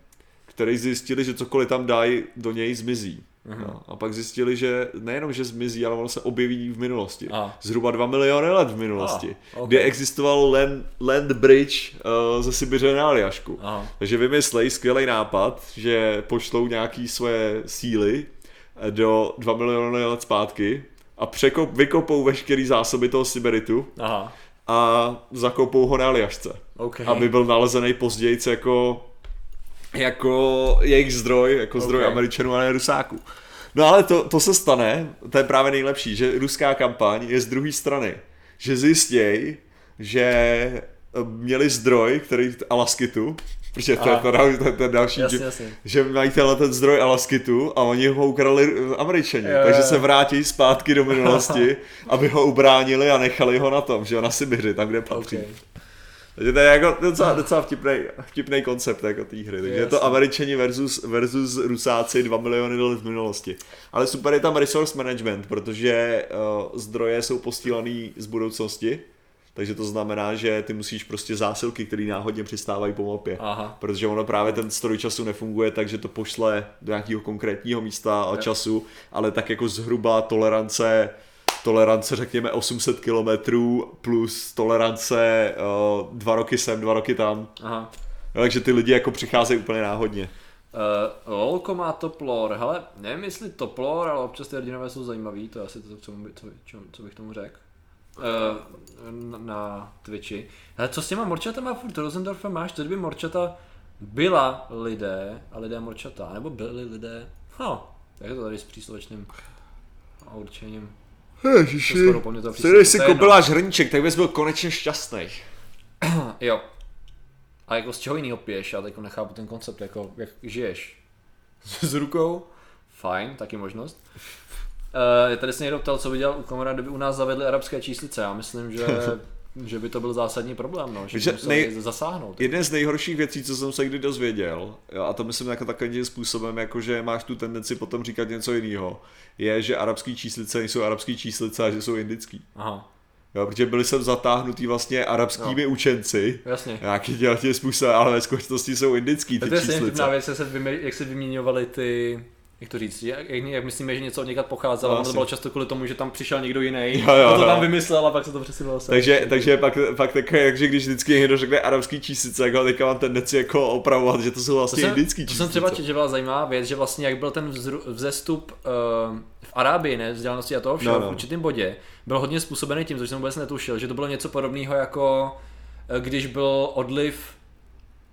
Speaker 1: který zjistili, že cokoliv tam dají, do něj zmizí. No, a pak zjistili, že nejenom, že zmizí, ale ono se objeví v minulosti. Aha. Zhruba 2 miliony let v minulosti. Aha, okay. Kde existoval land, land bridge uh, ze Sibiře na Aljašku. Aha. Takže vymyslej skvělý nápad, že pošlou nějaký svoje síly do 2 miliony let zpátky a překop, vykopou veškerý zásoby toho Siberitu
Speaker 2: Aha.
Speaker 1: a zakopou ho na Aljašce.
Speaker 2: Okay.
Speaker 1: Aby byl nalezený později jako, jako jejich zdroj, jako zdroj
Speaker 2: Okay.
Speaker 1: Američanů a ne Rusáků. No ale to, to se stane, to je právě nejlepší, že ruská kampaň je z druhé strany. Že zjistěj, že eh, měli zdroj, který Alaskitu, protože to je, to, to je ten další,
Speaker 2: Jasně,
Speaker 1: že-
Speaker 2: jasně.
Speaker 1: že mají tenhle ten zdroj Alaskitu a oni ho ukrali eh, američani,
Speaker 2: Jo,
Speaker 1: takže
Speaker 2: jo.
Speaker 1: se vrátí zpátky do minulosti, <laughs> aby ho ubránili a nechali ho na tom, že jo, na Sibiři, tam, kde patří.
Speaker 2: Okay.
Speaker 1: Takže to je jako docela, docela vtipný, vtipný koncept jako té hry. Takže je to američani versus, versus rusáci 2 miliony let v minulosti. Ale super je tam resource management, protože uh, zdroje jsou postílaný z budoucnosti, takže to znamená, že ty musíš prostě zásilky, které náhodně přistávají po mapě.
Speaker 2: Aha.
Speaker 1: Protože ono právě ten stroj času nefunguje tak, že to pošle do nějakého konkrétního místa a času, ale tak jako zhruba tolerance tolerance řekněme 800 km plus tolerance uh, dva roky sem, dva roky tam.
Speaker 2: Aha.
Speaker 1: No, takže ty lidi jako přicházejí úplně náhodně.
Speaker 2: Uh, Lolko má toplor, hele, nevím jestli toplor, ale občas ty hrdinové jsou zajímavý, to je asi to, co, by- co, čo, co bych tomu řekl. Uh, na, na Twitchi. Ale co s těma morčatama furt Rosendorfa máš, to kdyby morčata byla lidé a lidé morčata, nebo byli lidé, no, jak je to tady s příslovečným určením.
Speaker 1: Ježiši,
Speaker 2: To
Speaker 1: když si
Speaker 2: jedno.
Speaker 1: koupila hrníček, tak bys byl konečně šťastný. <clears throat>
Speaker 2: Jo. A jako z čeho jiného piješ? Já teď nechápu ten koncept, jako jak žiješ. S rukou? Fajn, taky možnost. Uh, tady se někdo ptal, co by dělal u komora, kdyby u nás zavedli arabské číslice. Já myslím, že, <laughs> že by to byl zásadní problém, no, že
Speaker 1: Že nej-
Speaker 2: zasáhnout.
Speaker 1: Jeden z nejhorších věcí, co jsem se kdy dozvěděl, jo, a to myslím jako takovým tím způsobem, jako že máš tu tendenci potom říkat něco jiného, je, že arabský číslice nejsou arabský číslice, a že jsou indický.
Speaker 2: Aha,
Speaker 1: Jo, protože byli jsem zatáhnutý vlastně arabskými učenci,
Speaker 2: jasně.
Speaker 1: nějaký dělatě způsob, ale ve skutečnosti jsou indický ty
Speaker 2: To je
Speaker 1: číslice.
Speaker 2: věc, jak se vyměňovaly ty, jak to říct, jak, jak, myslíme, že něco od někud pocházelo,
Speaker 1: No,
Speaker 2: to bylo často kvůli tomu, že tam přišel někdo jiný,
Speaker 1: Jo, jo,
Speaker 2: to, to tam vymyslel a pak se to přesunulo.
Speaker 1: Takže, takže pak, pak takové, jak že když vždycky někdo řekne arabský číslice, jako teďka mám tendenci jako opravovat, že to jsou
Speaker 2: To
Speaker 1: vlastně
Speaker 2: jsem,
Speaker 1: indický
Speaker 2: to
Speaker 1: číslice.
Speaker 2: jsem třeba četl, že byla zajímavá věc, že vlastně jak byl ten vzru, vzestup uh, v Arábii, ne, vzdělanosti a toho všeho,
Speaker 1: No,
Speaker 2: no,
Speaker 1: no.
Speaker 2: v určitém bodě, byl hodně způsobený tím, což jsem vůbec netušil, že to bylo něco podobného jako eh, když byl odliv,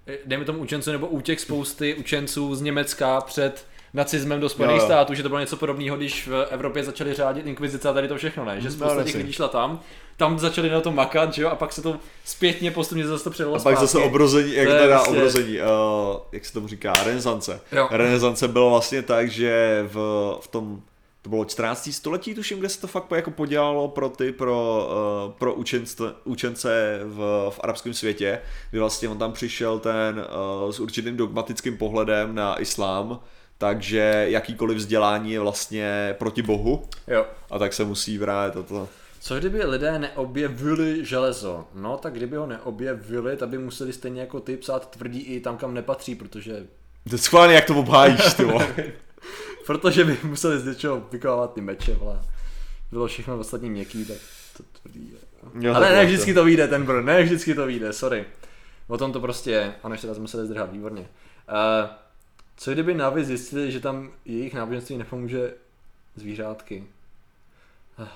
Speaker 2: eh, dejme tomu učenců, nebo útěk spousty učenců z Německa před nacismem do Spojených států, že to bylo něco podobného, když v Evropě začali řádit inkvizice a tady to všechno, ne? Že spousta
Speaker 1: No,
Speaker 2: těch lidí šla tam, tam začali na to makat, že jo, a pak se to zpětně postupně zase to předalo
Speaker 1: A pak zase
Speaker 2: zpátky.
Speaker 1: obrození, jak
Speaker 2: To
Speaker 1: teda
Speaker 2: prostě-
Speaker 1: obrození, uh, jak se tomu říká, renesance.
Speaker 2: Jo.
Speaker 1: Renesance bylo vlastně tak, že v, v tom, to bylo 14. století, tuším, kde se to fakt jako podělalo pro ty, pro, uh, pro učence, učence v, v arabském světě, kdy vlastně on tam přišel ten uh, s určitým dogmatickým pohledem na islám, takže jakýkoliv vzdělání je vlastně proti bohu
Speaker 2: Jo.
Speaker 1: a tak se musí právě toto.
Speaker 2: Co kdyby lidé neobjevili železo? No, tak kdyby ho neobjevili, tak by museli stejně jako ty psát tvrdí i tam, kam nepatří, protože,
Speaker 1: To je schválně, jak to obhájíš, ty <laughs>
Speaker 2: protože by museli z něčeho vykonávat ty meče, vole. Bylo všechno ostatní měkký, tak to tvrdí. je.
Speaker 1: Jo,
Speaker 2: Ale ne vždycky to vyjde ten bro, ne vždycky to vyjde, sorry. O tom to prostě je. Ano, ještě raz museli zdrhat, výborně. Uh, co kdyby Navi zjistili, že tam jejich náboženství nepomůže zvířátky? Ah.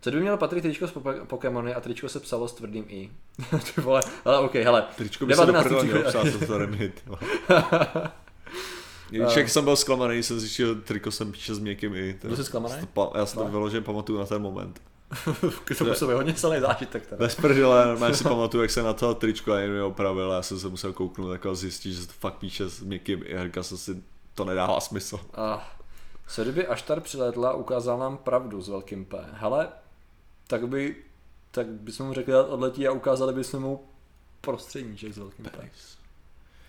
Speaker 2: Co kdyby měl Patrik tričko z Pokémony a tričko se psalo s tvrdým i? <laughs> Ty vole, ale ok, hele.
Speaker 1: Tričko by se do
Speaker 2: 19.
Speaker 1: prdele mělo
Speaker 2: příchod-
Speaker 1: psát, co to. <laughs> Když <laughs> jak jsem byl zklamaný, jsem zjistil, triko jsem píše s měkkým i. to-
Speaker 2: Byl jsi zklamaný?
Speaker 1: Já si to vyloženě pamatuju na ten moment. <laughs>
Speaker 2: to působí hodně silný zážitek teda.
Speaker 1: Bez prdele, <laughs> normálně si pamatuju, jak se na to tričko a jenom opravil a já jsem se musel kouknout jako a zjistit, že to fakt píše s i. A říkal jsem si, to nedává smysl.
Speaker 2: A co kdyby Aštar přilétla a ukázal nám pravdu s velkým P? Hele, tak by, tak bychom mu řekli, ať odletí a ukázali bychom mu prostředníček s velkým P.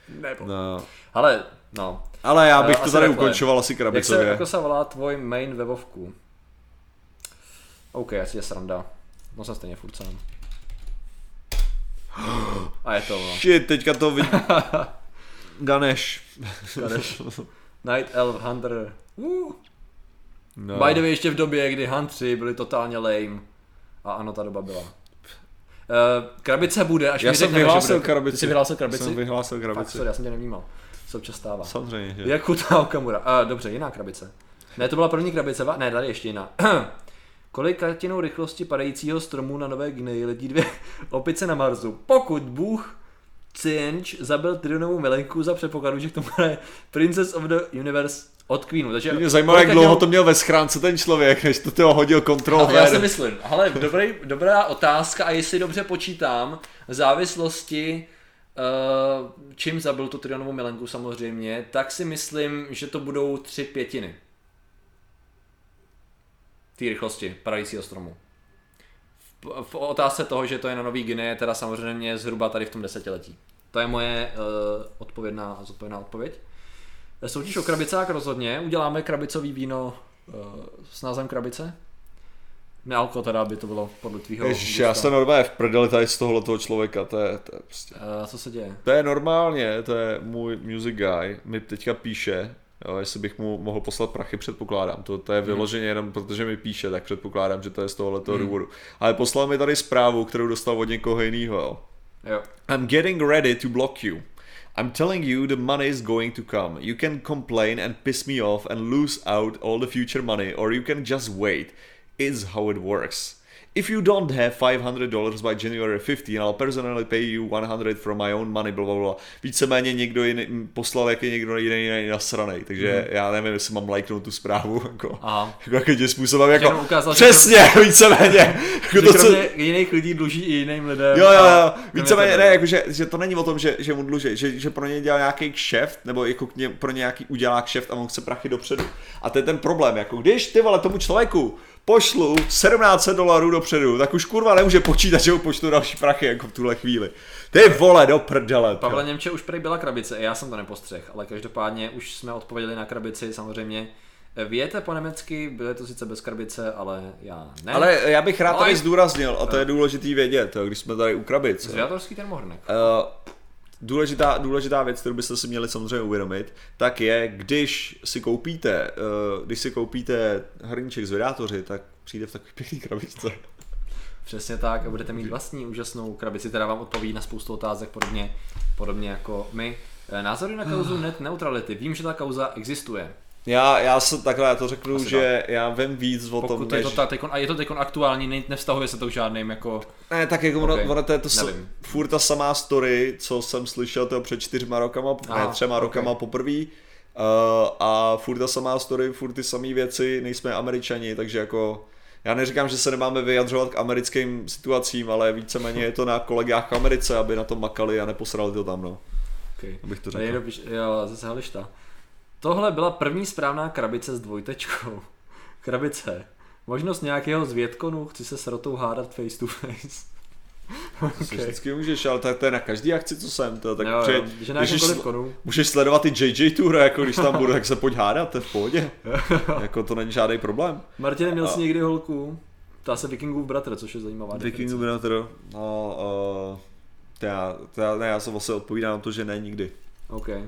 Speaker 2: Nebo.
Speaker 1: No.
Speaker 2: Hele, no.
Speaker 1: Ale já
Speaker 2: Eh,
Speaker 1: bych to
Speaker 2: asi
Speaker 1: tady
Speaker 2: takhle.
Speaker 1: ukončoval asi
Speaker 2: Jak se,
Speaker 1: krabicově.
Speaker 2: jako se volá tvoj main ve OK, asi je sranda. No jsem stejně furt sám. A je to, no.
Speaker 1: Shit, teďka to vidí. <laughs> Ganesh.
Speaker 2: Ganesh. Night Elf Hunter. Uh.
Speaker 1: No.
Speaker 2: By the way, ještě v době, kdy Huntři byli totálně lame. A ano, ta doba byla. Uh, krabice bude, až
Speaker 1: Já
Speaker 2: mi
Speaker 1: jsem
Speaker 2: řekneme,
Speaker 1: vyhlásil
Speaker 2: bude.
Speaker 1: krabici.
Speaker 2: Ty jsi vyhlásil krabici?
Speaker 1: Jsem vyhlásil
Speaker 2: Fakt,
Speaker 1: krabici.
Speaker 2: sorry, já jsem tě nevnímal. Se občas stává.
Speaker 1: Samozřejmě, že.
Speaker 2: Jak chutná Okamura. Uh, dobře, jiná krabice. Ne, to byla první krabice, va? Ne, tady ještě jiná. <clears throat>
Speaker 4: Kolikatinou rychlosti padajícího stromu na Nové Guineji letí dvě <laughs> opice na Marsu? Pokud Bůh Cinch zabil Tyrionovou milenku za předpokladu, že k tomu je Princess of the Universe od Queenu. Takže
Speaker 1: Mě zajímalo, jak dlouho to měl ve schránce ten člověk, než to toho hodil kontrol.
Speaker 2: Já si myslím, ale dobrý, dobrá otázka a jestli dobře počítám, v závislosti uh, čím zabil tu Tyrionovou milenku samozřejmě, tak si myslím, že to budou tři pětiny. Té rychlosti padajícího stromu. V, v otázce toho, že to je na Nový Guinea, teda samozřejmě zhruba tady v tom desetiletí. To je moje uh, odpovědná, zodpovědná odpověď. Soutěž o krabicák rozhodně. Uděláme krabicový víno uh, s názvem krabice? Nealko teda by to bylo podle tvýho
Speaker 1: Ježiš, já jsem normálně v prdeli tady z tohohle toho člověka, to je, to je prostě...
Speaker 2: Uh, co se děje?
Speaker 1: To je normálně, to je můj music guy, mi teďka píše, jo, jestli bych mu mohl poslat prachy, předpokládám, to, to je hmm. vyloženě hmm. jenom protože mi píše, tak předpokládám, že to je z tohohle toho hmm. důvodu. Ale poslal mi tady zprávu, kterou dostal od někoho jiného, jo.
Speaker 2: jo.
Speaker 1: I'm getting ready to block you. I'm telling you the money is going to come. You can complain and piss me off and lose out all the future money, or you can just wait. Is how it works. If you don't have $500 by January 15, I'll personally pay you 100 from my own money, bla, bla, bla. Víceméně někdo jiný, poslal jak je někdo jiný, jiný nasranej, takže mm. já nevím, jestli mám lajknout tu zprávu, <laughs> jako,
Speaker 2: Aha.
Speaker 1: jako jakým způsobem, jako,
Speaker 2: ukázal,
Speaker 1: přesně, <laughs>
Speaker 2: že
Speaker 1: víceméně.
Speaker 2: Jako to, co... jiných lidí dluží i jiným lidem.
Speaker 1: Jo, jo, jo, víceméně, ne, jako, že, že, to není o tom, že, že mu dluží, že, že pro ně dělá nějaký kšeft, nebo jako ně, pro ně nějaký udělá kšeft a on chce prachy dopředu. A to je ten problém, jako když ty vole tomu člověku pošlu 1700 dolarů dopředu, tak už kurva nemůže počítat, že mu pošlu další prachy jako v tuhle chvíli. Ty vole, do prdele.
Speaker 2: Pavle Němče už prý byla krabice, já jsem to nepostřeh, ale každopádně už jsme odpověděli na krabici, samozřejmě. Vějete po německy, bylo to sice bez krabice, ale já ne.
Speaker 1: Ale já bych rád ale... tady zdůraznil, a to je důležitý vědět, když jsme tady u krabic.
Speaker 2: Zvědatorský termohrnek.
Speaker 1: Uh, důležitá, důležitá věc, kterou byste si měli samozřejmě uvědomit, tak je, když si koupíte, uh, když si koupíte hrníček z vydátoři, tak přijde v takové pěkné krabičce.
Speaker 2: Přesně tak a budete mít vlastní úžasnou krabici, která vám odpoví na spoustu otázek podobně, podobně jako my. Eh, názory na kauzu <sighs> net neutrality. Vím, že ta kauza existuje.
Speaker 1: Já, já se takhle já to řeknu, Asi že tak. já vím víc o Pokud tom,
Speaker 2: než... je to ta, tekon, a je to teď aktuální, ne, nevztahuje se to k žádným jako...
Speaker 1: Ne, tak jako okay. ono, to je to s, furt ta samá story, co jsem slyšel to před čtyřma rokama, Aha, ne třema okay. rokama poprvé. Uh, a furt ta samá story, furt ty samé věci, nejsme američani, takže jako... Já neříkám, že se nemáme vyjadřovat k americkým situacím, ale víceméně je to na kolegách v Americe, aby na to makali a neposrali to tam, no.
Speaker 2: Okay. Abych to řekl. jo, zase hališta. Tohle byla první správná krabice s dvojtečkou. <laughs> Krabice. Možnost nějakého zvětkonu, chci se s rotou hádat face to face. <laughs>
Speaker 1: okay. Vždycky můžeš, ale to, to je na každý akci, co jsem. To, tak
Speaker 2: jo, jo, že můžeš, konu.
Speaker 1: můžeš sledovat i JJ Tour, jako když tam budu, <laughs> tak se pojď hádat, to je v pohodě. jako to není žádný problém.
Speaker 2: Martin, měl jsi někdy holku? Ptá se Vikingův bratr, což je zajímavá
Speaker 1: Vikingův bratr, no, uh, to já, to já, ne, já se vlastně odpovídám na to, že ne nikdy.
Speaker 2: Okay.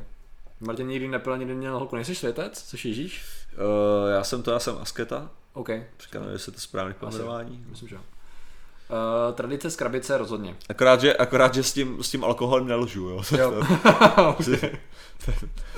Speaker 2: Martin nikdy nepil, nikdy měl holku. Nejsi světec? Což Ježíš?
Speaker 1: Uh, já jsem to, já jsem asketa.
Speaker 2: OK.
Speaker 1: Říkám, jestli to správně pojmenování.
Speaker 2: Myslím, že jo. Uh, tradice z krabice rozhodně.
Speaker 1: Akorát, že, akorát, že s tím, s tím alkoholem nelžu, jo.
Speaker 2: jo. <laughs>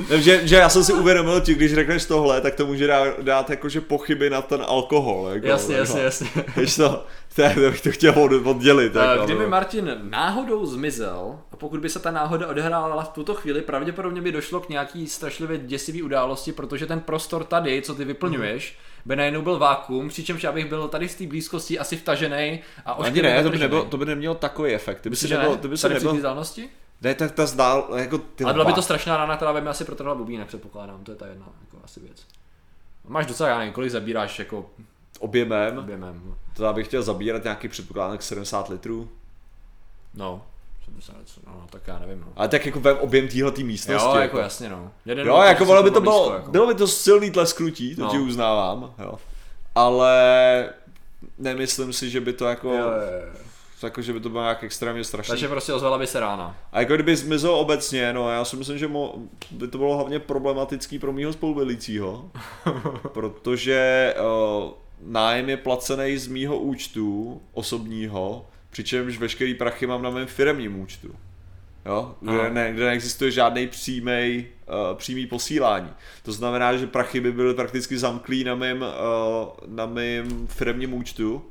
Speaker 2: <laughs>
Speaker 1: že, že já jsem si uvědomil, že když řekneš tohle, tak to může dát, dát jakože pochyby na ten alkohol. Jako,
Speaker 2: jasně, jasně, jasně.
Speaker 1: Víš to, to, bych to chtěl oddělit.
Speaker 2: Uh, jako, kdyby no. Martin náhodou zmizel, pokud by se ta náhoda odehrála v tuto chvíli, pravděpodobně by došlo k nějaký strašlivě děsivý události, protože ten prostor tady, co ty vyplňuješ, mm by najednou byl vákum, přičemž já bych byl tady v té blízkosti asi vtažený a
Speaker 1: Ani ne, to by, nebylo, to by nemělo takový efekt. Ty by si nebyl, ty by
Speaker 2: se
Speaker 1: nebyl...
Speaker 2: vzdálenosti?
Speaker 1: Ne, tak ta zdál, jako
Speaker 2: ty Ale byla by to strašná rána, která by mi asi protrhla bubínek, předpokládám, to je ta jedna jako asi věc. Máš docela, já nevím, kolik zabíráš jako
Speaker 1: objemem.
Speaker 2: Objemem. No.
Speaker 1: To já bych chtěl zabírat nějaký předpokládám 70 litrů.
Speaker 2: No, no, tak já nevím. No.
Speaker 1: Ale tak jako ve objem téhle místnosti.
Speaker 2: Jo, jako, jako jasně, no.
Speaker 1: Jeden jo, jako bylo by to bylo, jako. bylo by to silný tleskrutí, to no. ti uznávám, jo. Ale nemyslím si, že by to jako... Jo, jo, jo. Jako, že by to bylo nějak extrémně strašné.
Speaker 2: Takže prostě ozvala by se rána.
Speaker 1: A jako kdyby zmizel obecně, no já si myslím, že mo, by to bylo hlavně problematický pro mýho spolubydlícího, <laughs> protože uh, nájem je placený z mýho účtu osobního, přičemž veškerý prachy mám na mém firmním účtu. Jo, kde, ne, kde neexistuje žádný přímý, uh, přímý posílání. To znamená, že prachy by byly prakticky zamklý na mém, uh, na mém firmním účtu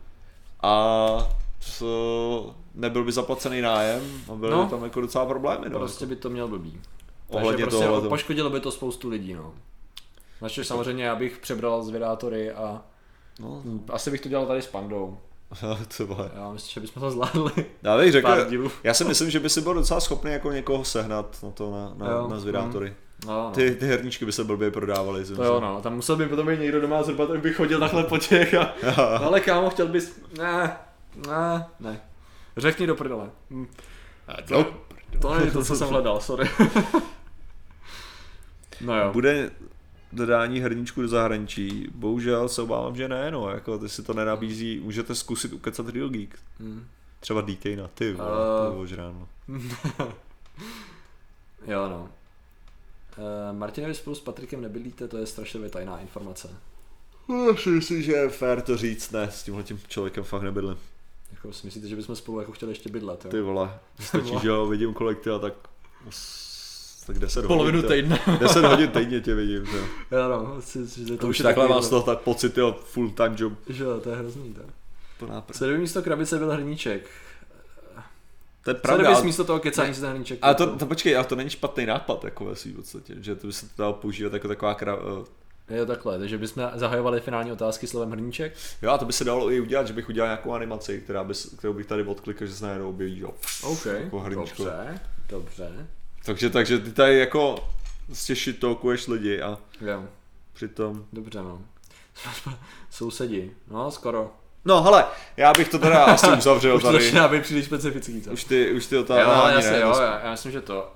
Speaker 1: a co, nebyl by zaplacený nájem a byly no, tam jako docela problémy. No,
Speaker 2: prostě
Speaker 1: jako.
Speaker 2: by to měl blbý. Ohledně Takže prostě poškodilo by to spoustu lidí, no. Načež samozřejmě já bych přebral zvědátory a no. asi bych to dělal tady s Pandou. <laughs>
Speaker 1: Co bude?
Speaker 2: Já myslím, že bychom to zvládli.
Speaker 1: Já bych řekl, já si myslím, že by si byl docela schopný jako někoho sehnat na to, na, na, jo, na zvědátory. Mm. No, no. Ty, ty herníčky by se blbě prodávaly.
Speaker 2: To jo, no, tam musel by potom být někdo doma zhruba, tak bych chodil takhle po těch a... <laughs> no, ale kámo, chtěl bys... Ne, ne, ne. Řekni do prdele. Hm. To, to není to, co jsem hledal, sorry. <laughs>
Speaker 1: no jo. Bude dodání hrníčku do zahraničí. Bohužel se obávám, že ne, no, jako ty si to nenabízí, můžete zkusit ukecat Real Geek. Hmm. Třeba na ty vole, uh... to ožrán, <laughs>
Speaker 2: jo, no. Uh, Martinovi spolu s Patrikem nebydlíte, to je strašně tajná informace.
Speaker 1: Si myslím, že je fér to říct, ne, s tímhle tím člověkem fakt nebydlím.
Speaker 2: Jako si myslíte, že bychom spolu jako chtěli ještě bydlet, jo?
Speaker 1: Ty vole, <laughs> stačí, že jo, vidím kolik ty a tak tak 10
Speaker 2: Polovinu hodin. týdne. <laughs>
Speaker 1: 10 hodin týdně tě vidím. Že?
Speaker 2: Jo, no, si,
Speaker 1: si, to, to už takhle mám z toho tak pocit, jo, full time job.
Speaker 2: Že jo, to je hrozný, tak. Sedmý místo krabice byl hrníček.
Speaker 1: To je pravda.
Speaker 2: Co místo toho kecání si ten hrníček?
Speaker 1: Ale to, to, počkej, ale to není špatný nápad, jako ve svým podstatě, že to by se to dalo používat jako taková kra...
Speaker 2: Eh, jo, takhle, takže bychom zahajovali finální otázky slovem hrníček.
Speaker 1: Jo, a to by se dalo i udělat, že bych udělal nějakou animaci, která by, kterou bych tady odklikl, že se najednou objeví, jo.
Speaker 2: OK, jako dobře, dobře.
Speaker 1: Takže, takže ty tady jako stěžit tolkuješ lidi a
Speaker 2: jo.
Speaker 1: přitom...
Speaker 2: Dobře no. <laughs> Sousedi, no skoro.
Speaker 1: No hele, já bych to teda asi uzavřel
Speaker 2: už
Speaker 1: tady.
Speaker 2: Už to být příliš specifický, co?
Speaker 1: Už ty, už ty otázky.
Speaker 2: Jo, já, ne, jo, já, já, myslím, že to.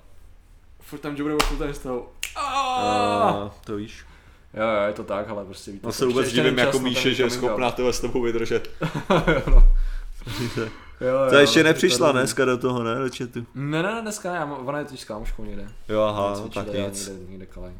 Speaker 2: Furt tam Joe furt tam toho.
Speaker 1: Uh, to víš.
Speaker 2: Jo, jo, je to tak, ale prostě
Speaker 1: víte. No se vůbec divím jako Míše, že je schopná tyhle s tebou vydržet. <laughs>
Speaker 2: no.
Speaker 1: Jo, jo, to ještě nepřišla tady... dneska do toho, ne, do chatu?
Speaker 2: Ne, ne, dneska ne, ona je teď s kámoškou někde.
Speaker 1: Jo, aha, no, tak nic.
Speaker 2: Někde, někde kalej,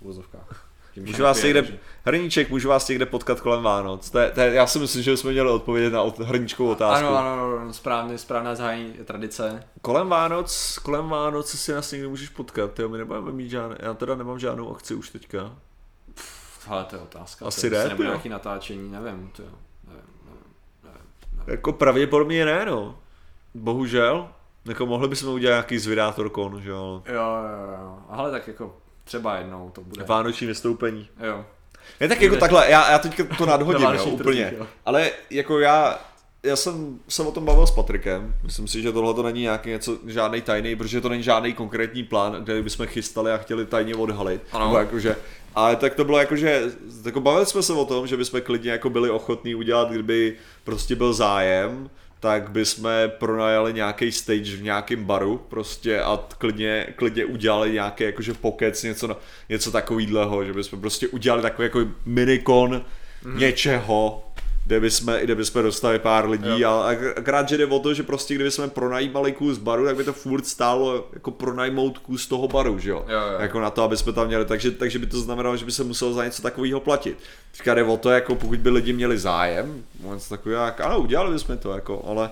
Speaker 2: v úzovkách.
Speaker 1: Můžu vás někde, Hrníček, můžu vás někde potkat kolem Vánoc. To je, to je, já si myslím, že bychom měli odpovědět na hrníčkovou otázku.
Speaker 2: Ano, ano, ano, správně, správná zahájení tradice.
Speaker 1: Kolem Vánoc, kolem Vánoc si nás někdy můžeš potkat, jo, my nebudeme mít žádné, já teda nemám žádnou akci už teďka.
Speaker 2: Pff, ale to je otázka.
Speaker 1: Asi ne,
Speaker 2: Nebude nějaký natáčení, nevím, to jo.
Speaker 1: Jako pravděpodobně ne, no. Bohužel. Jako mohli bychom udělat nějaký zvědátor kon, že jo.
Speaker 2: Jo, jo, jo. Ale tak jako třeba jednou to bude.
Speaker 1: Vánoční vystoupení.
Speaker 2: Jo.
Speaker 1: Je tak jako takhle, já, já teď to <laughs> nadhodím, jo, úplně. jo. Ale jako já, já jsem se o tom bavil s Patrikem. Myslím si, že tohle to není nějaký něco, žádný tajný, protože to není žádný konkrétní plán, kde bychom chystali a chtěli tajně odhalit. Ano. jakože, ale tak to bylo jako, že jako bavili jsme se o tom, že bychom klidně jako byli ochotní udělat, kdyby prostě byl zájem, tak bychom pronajali nějaký stage v nějakém baru prostě a klidně, klidně udělali nějaký jakože pokec, něco, něco takovýhleho, že bychom prostě udělali takový jako minikon mm. něčeho, kde bychom, kde bychom dostali pár lidí jo. a akorát, že jde o to, že prostě kdybychom pronajímali kus baru, tak by to furt stálo jako pronajmout kus toho baru, že jo?
Speaker 2: jo, jo.
Speaker 1: Jako na to, aby jsme tam měli, takže, takže by to znamenalo, že by se muselo za něco takového platit. Teďka jde o to, jako pokud by lidi měli zájem, něco takového, jak, ano, udělali bychom to, jako, ale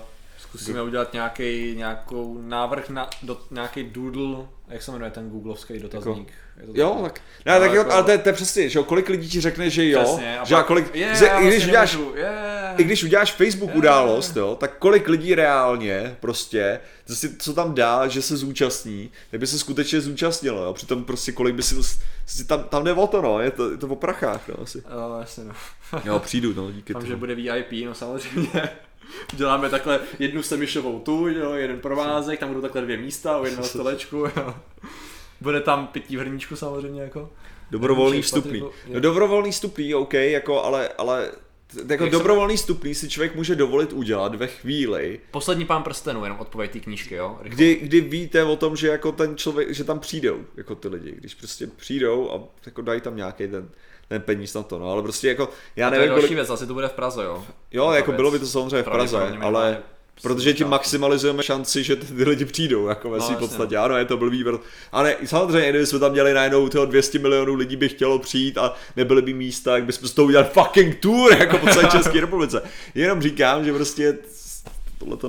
Speaker 2: Zkusíme udělat nějaký, nějakou návrh na do, nějaký doodle, jak se jmenuje ten googlovský dotazník.
Speaker 1: Jako, je to jo, tak. Ne, tak jo, jako, ale to je, to je přesně, že jo, kolik lidí ti řekne, že jo, přesně, že a kolik,
Speaker 2: yeah, ze,
Speaker 1: i, když uděláš, yeah, i když uděláš Facebook yeah. událost, jo, tak kolik lidí reálně prostě, si, co tam dá, že se zúčastní, tak by se skutečně zúčastnilo, jo, přitom prostě kolik by si, si tam, tam jde o to, no, je to, je to o prachách, no, asi.
Speaker 2: Jo, jasně, no.
Speaker 1: jo, přijdu, no, díky
Speaker 2: Tam, že bude VIP, no samozřejmě. <laughs> Děláme takhle jednu semišovou tu, jo, jeden provázek, tam budou takhle dvě místa o jednom stolečku. Jo. Bude tam pití v hrníčku samozřejmě jako.
Speaker 1: Dobrovolný vstupný. No, dobrovolný vstupný, OK, jako, ale, ale jako Jak dobrovolný vstupný si člověk může dovolit udělat ve chvíli.
Speaker 2: Poslední pán prstenů, jenom odpověď té knížky, jo?
Speaker 1: Kdy, kdy víte o tom, že jako ten člověk, že tam přijdou, jako ty lidi, když prostě přijdou a jako dají tam nějaký ten, ten peníz na to, no, ale prostě jako, já nevím,
Speaker 2: to je další věc, asi to bude v Praze, jo?
Speaker 1: Jo, jako věc. bylo by to samozřejmě v Praze, ale Protože tím maximalizujeme šanci, že ty lidi přijdou, jako ve no, svým podstatě. No. Ano, je to blbý, ale samozřejmě, kdyby jsme tam měli najednou toho 200 milionů lidí by chtělo přijít a nebyly by místa, tak bychom z toho udělali fucking tour, jako po celé <laughs> České republice. Jenom říkám, že prostě tohleto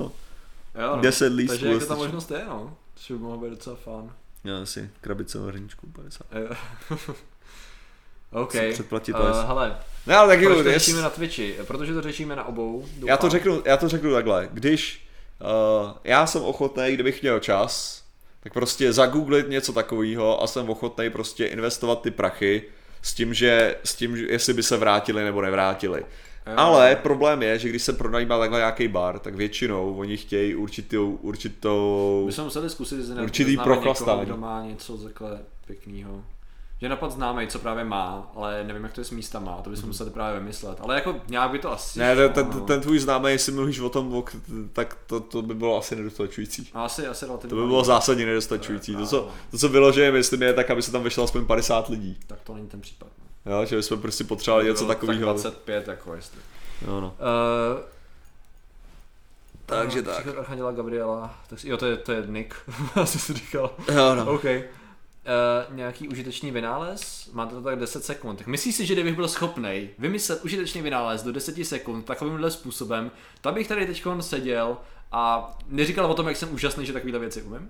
Speaker 2: jo, no.
Speaker 1: 10 lístků.
Speaker 2: Takže jako ta možnost je, no. Což by mohlo být docela fun.
Speaker 1: Já si krabice hrničku 50. <laughs>
Speaker 2: OK.
Speaker 1: Předplatit
Speaker 2: uh, hele,
Speaker 1: Ne, ale taky
Speaker 2: proč to řešíme na Twitchi? Protože to řešíme na obou.
Speaker 1: Já to
Speaker 2: doufám.
Speaker 1: řeknu, já to řeknu takhle. Když uh, já jsem ochotný, kdybych měl čas, tak prostě zagooglit něco takového a jsem ochotný prostě investovat ty prachy s tím, že, s tím, že jestli by se vrátili nebo nevrátili.
Speaker 2: Jo.
Speaker 1: Ale problém je, že když se pronajímá takhle nějaký bar, tak většinou oni chtějí určitou, určitou...
Speaker 2: My jsme museli zkusit, že
Speaker 1: Určitý
Speaker 2: někoho,
Speaker 1: prochlastání.
Speaker 2: kdo má něco takhle pěkného. Že napad známý, co právě má, ale nevím, jak to je s místama, to bychom museli právě vymyslet. Ale jako nějak by to asi
Speaker 1: Ne,
Speaker 2: šlo,
Speaker 1: ten,
Speaker 2: no.
Speaker 1: ten tvůj známý, jestli mluvíš o tom, tak to, to by bylo asi nedostačující.
Speaker 2: No, asi, asi relativně.
Speaker 1: To by bylo zásadně nedostačující. To,
Speaker 2: No.
Speaker 1: co, to, co vyloženě myslím, je tak, aby se tam vešlo aspoň 50 lidí.
Speaker 2: Tak to není ten případ. No.
Speaker 1: Jo, že bychom prostě potřebovali něco takového.
Speaker 2: Tak 25, jako jestli.
Speaker 1: Jo, no.
Speaker 2: Uh,
Speaker 1: Takže tak.
Speaker 2: Příchod Archanděla Gabriela, tak jo, to je, to je Nick, <laughs> asi si říkal.
Speaker 1: Jo, no.
Speaker 2: OK. Uh, nějaký užitečný vynález? Máte to tak 10 sekund. Tak myslíš si, že kdybych byl schopný vymyslet užitečný vynález do 10 sekund takovýmhle způsobem, tak bych tady teď seděl a neříkal o tom, jak jsem úžasný, že takovýhle věci umím?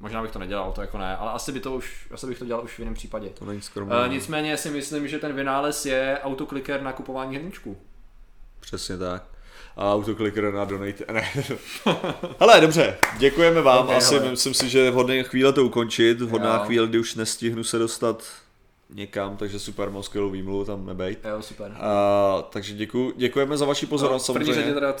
Speaker 2: Možná bych to nedělal, to jako ne, ale asi, by to už, asi bych to dělal už v jiném případě.
Speaker 1: To není skromné.
Speaker 2: Uh, nicméně si myslím, že ten vynález je autokliker na kupování hrníčků.
Speaker 1: Přesně tak. A autokliker na donate. Ne. <laughs> Hele, dobře, děkujeme vám.
Speaker 2: Ok,
Speaker 1: Asi
Speaker 2: hele.
Speaker 1: myslím si, že je vhodné chvíle to ukončit. Vhodná
Speaker 2: Jo.
Speaker 1: chvíle, kdy už nestihnu se dostat někam, takže super, moc skvělou výmluvu tam nebejt.
Speaker 2: Jo, super.
Speaker 1: A, takže děkuji, děkujeme za vaši pozornost
Speaker 2: No, v první řadě teda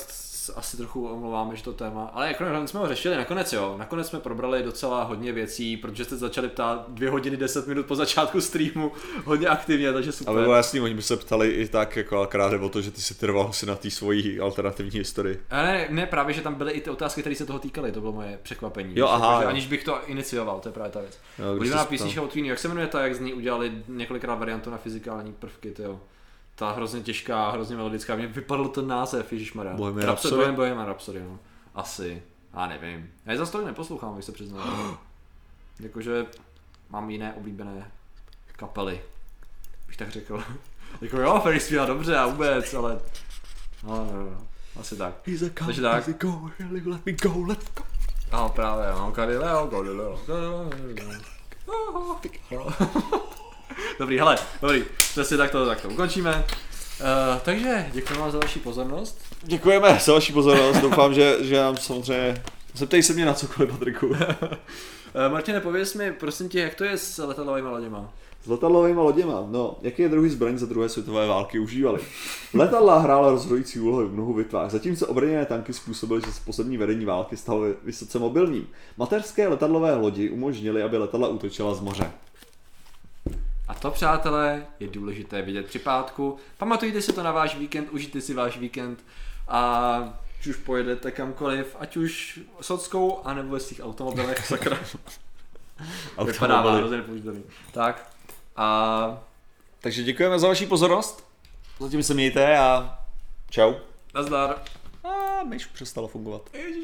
Speaker 2: asi trochu omlouváme, že to téma, ale jako nakonec jsme ho řešili, nakonec jo, nakonec jsme probrali docela hodně věcí, protože jste začali ptát dvě hodiny 10 minut po začátku streamu <laughs> hodně aktivně, takže super.
Speaker 1: Ale bylo jasný, oni by se ptali i tak, jako akorát o to, že ty si trval si na té svojí alternativní historii.
Speaker 2: A ne, ne, právě, že tam byly i ty otázky, které se toho týkaly, to bylo moje překvapení.
Speaker 1: Jo, aha,
Speaker 2: že
Speaker 1: jo.
Speaker 2: Aniž bych to inicioval, to je právě ta věc.
Speaker 1: Jo, když
Speaker 2: Oblíbená písnička od Tweeny, jak se jmenuje ta, jak z ní udělali několikrát variantu na fyzikální prvky, tyjo. Ta hrozně těžká, hrozně melodická, mě vypadl ten název, ježišmarja.
Speaker 1: Bohemian
Speaker 2: Rhapsody. Bohem, Bohemian Rhapsody, no. Asi. Já nevím. Já je za tolik neposlouchám, bych se přiznal. <gasps> Jakože mám jiné oblíbené kapely. Bych tak řekl. <laughs> jako jo, Ferris zpívá dobře a vůbec, ale... No, no, no. Asi tak.
Speaker 1: He's a
Speaker 2: Takže tak.
Speaker 1: he's a go, really let me go, let go.
Speaker 2: No právě, no, Galileo, Galileo, Galileo. <laughs> <laughs> <laughs> Dobrý, hele, dobrý, přesně tak to, tak to ukončíme. Uh, takže děkuji vám za vaši pozornost.
Speaker 1: Děkujeme za vaši pozornost, doufám, že, že nám samozřejmě... Zeptej se mě na cokoliv, Patriku.
Speaker 2: Uh, <laughs> Martine, pověz mi, prosím tě, jak to je s letadlovými loděma?
Speaker 1: S letadlovými loděma, no, jaký je druhý zbraň za druhé světové války užívali? Letadla hrála rozhodující úlohu v mnohu bitvách, zatímco obrněné tanky způsobily, že se poslední vedení války stalo vysoce mobilním. Mateřské letadlové lodi umožnily, aby letadla útočila z moře.
Speaker 2: A to, přátelé, je důležité vidět při pátku. Pamatujte si to na váš víkend, užijte si váš víkend a ať už pojedete kamkoliv, ať už sockou, anebo ve svých automobilech, <laughs> sakra. <laughs> Vypadá nepoužitelný. Tak. A
Speaker 1: Takže děkujeme za vaši pozornost. Zatím se mějte a čau.
Speaker 2: nazdar.
Speaker 1: A myš přestalo fungovat.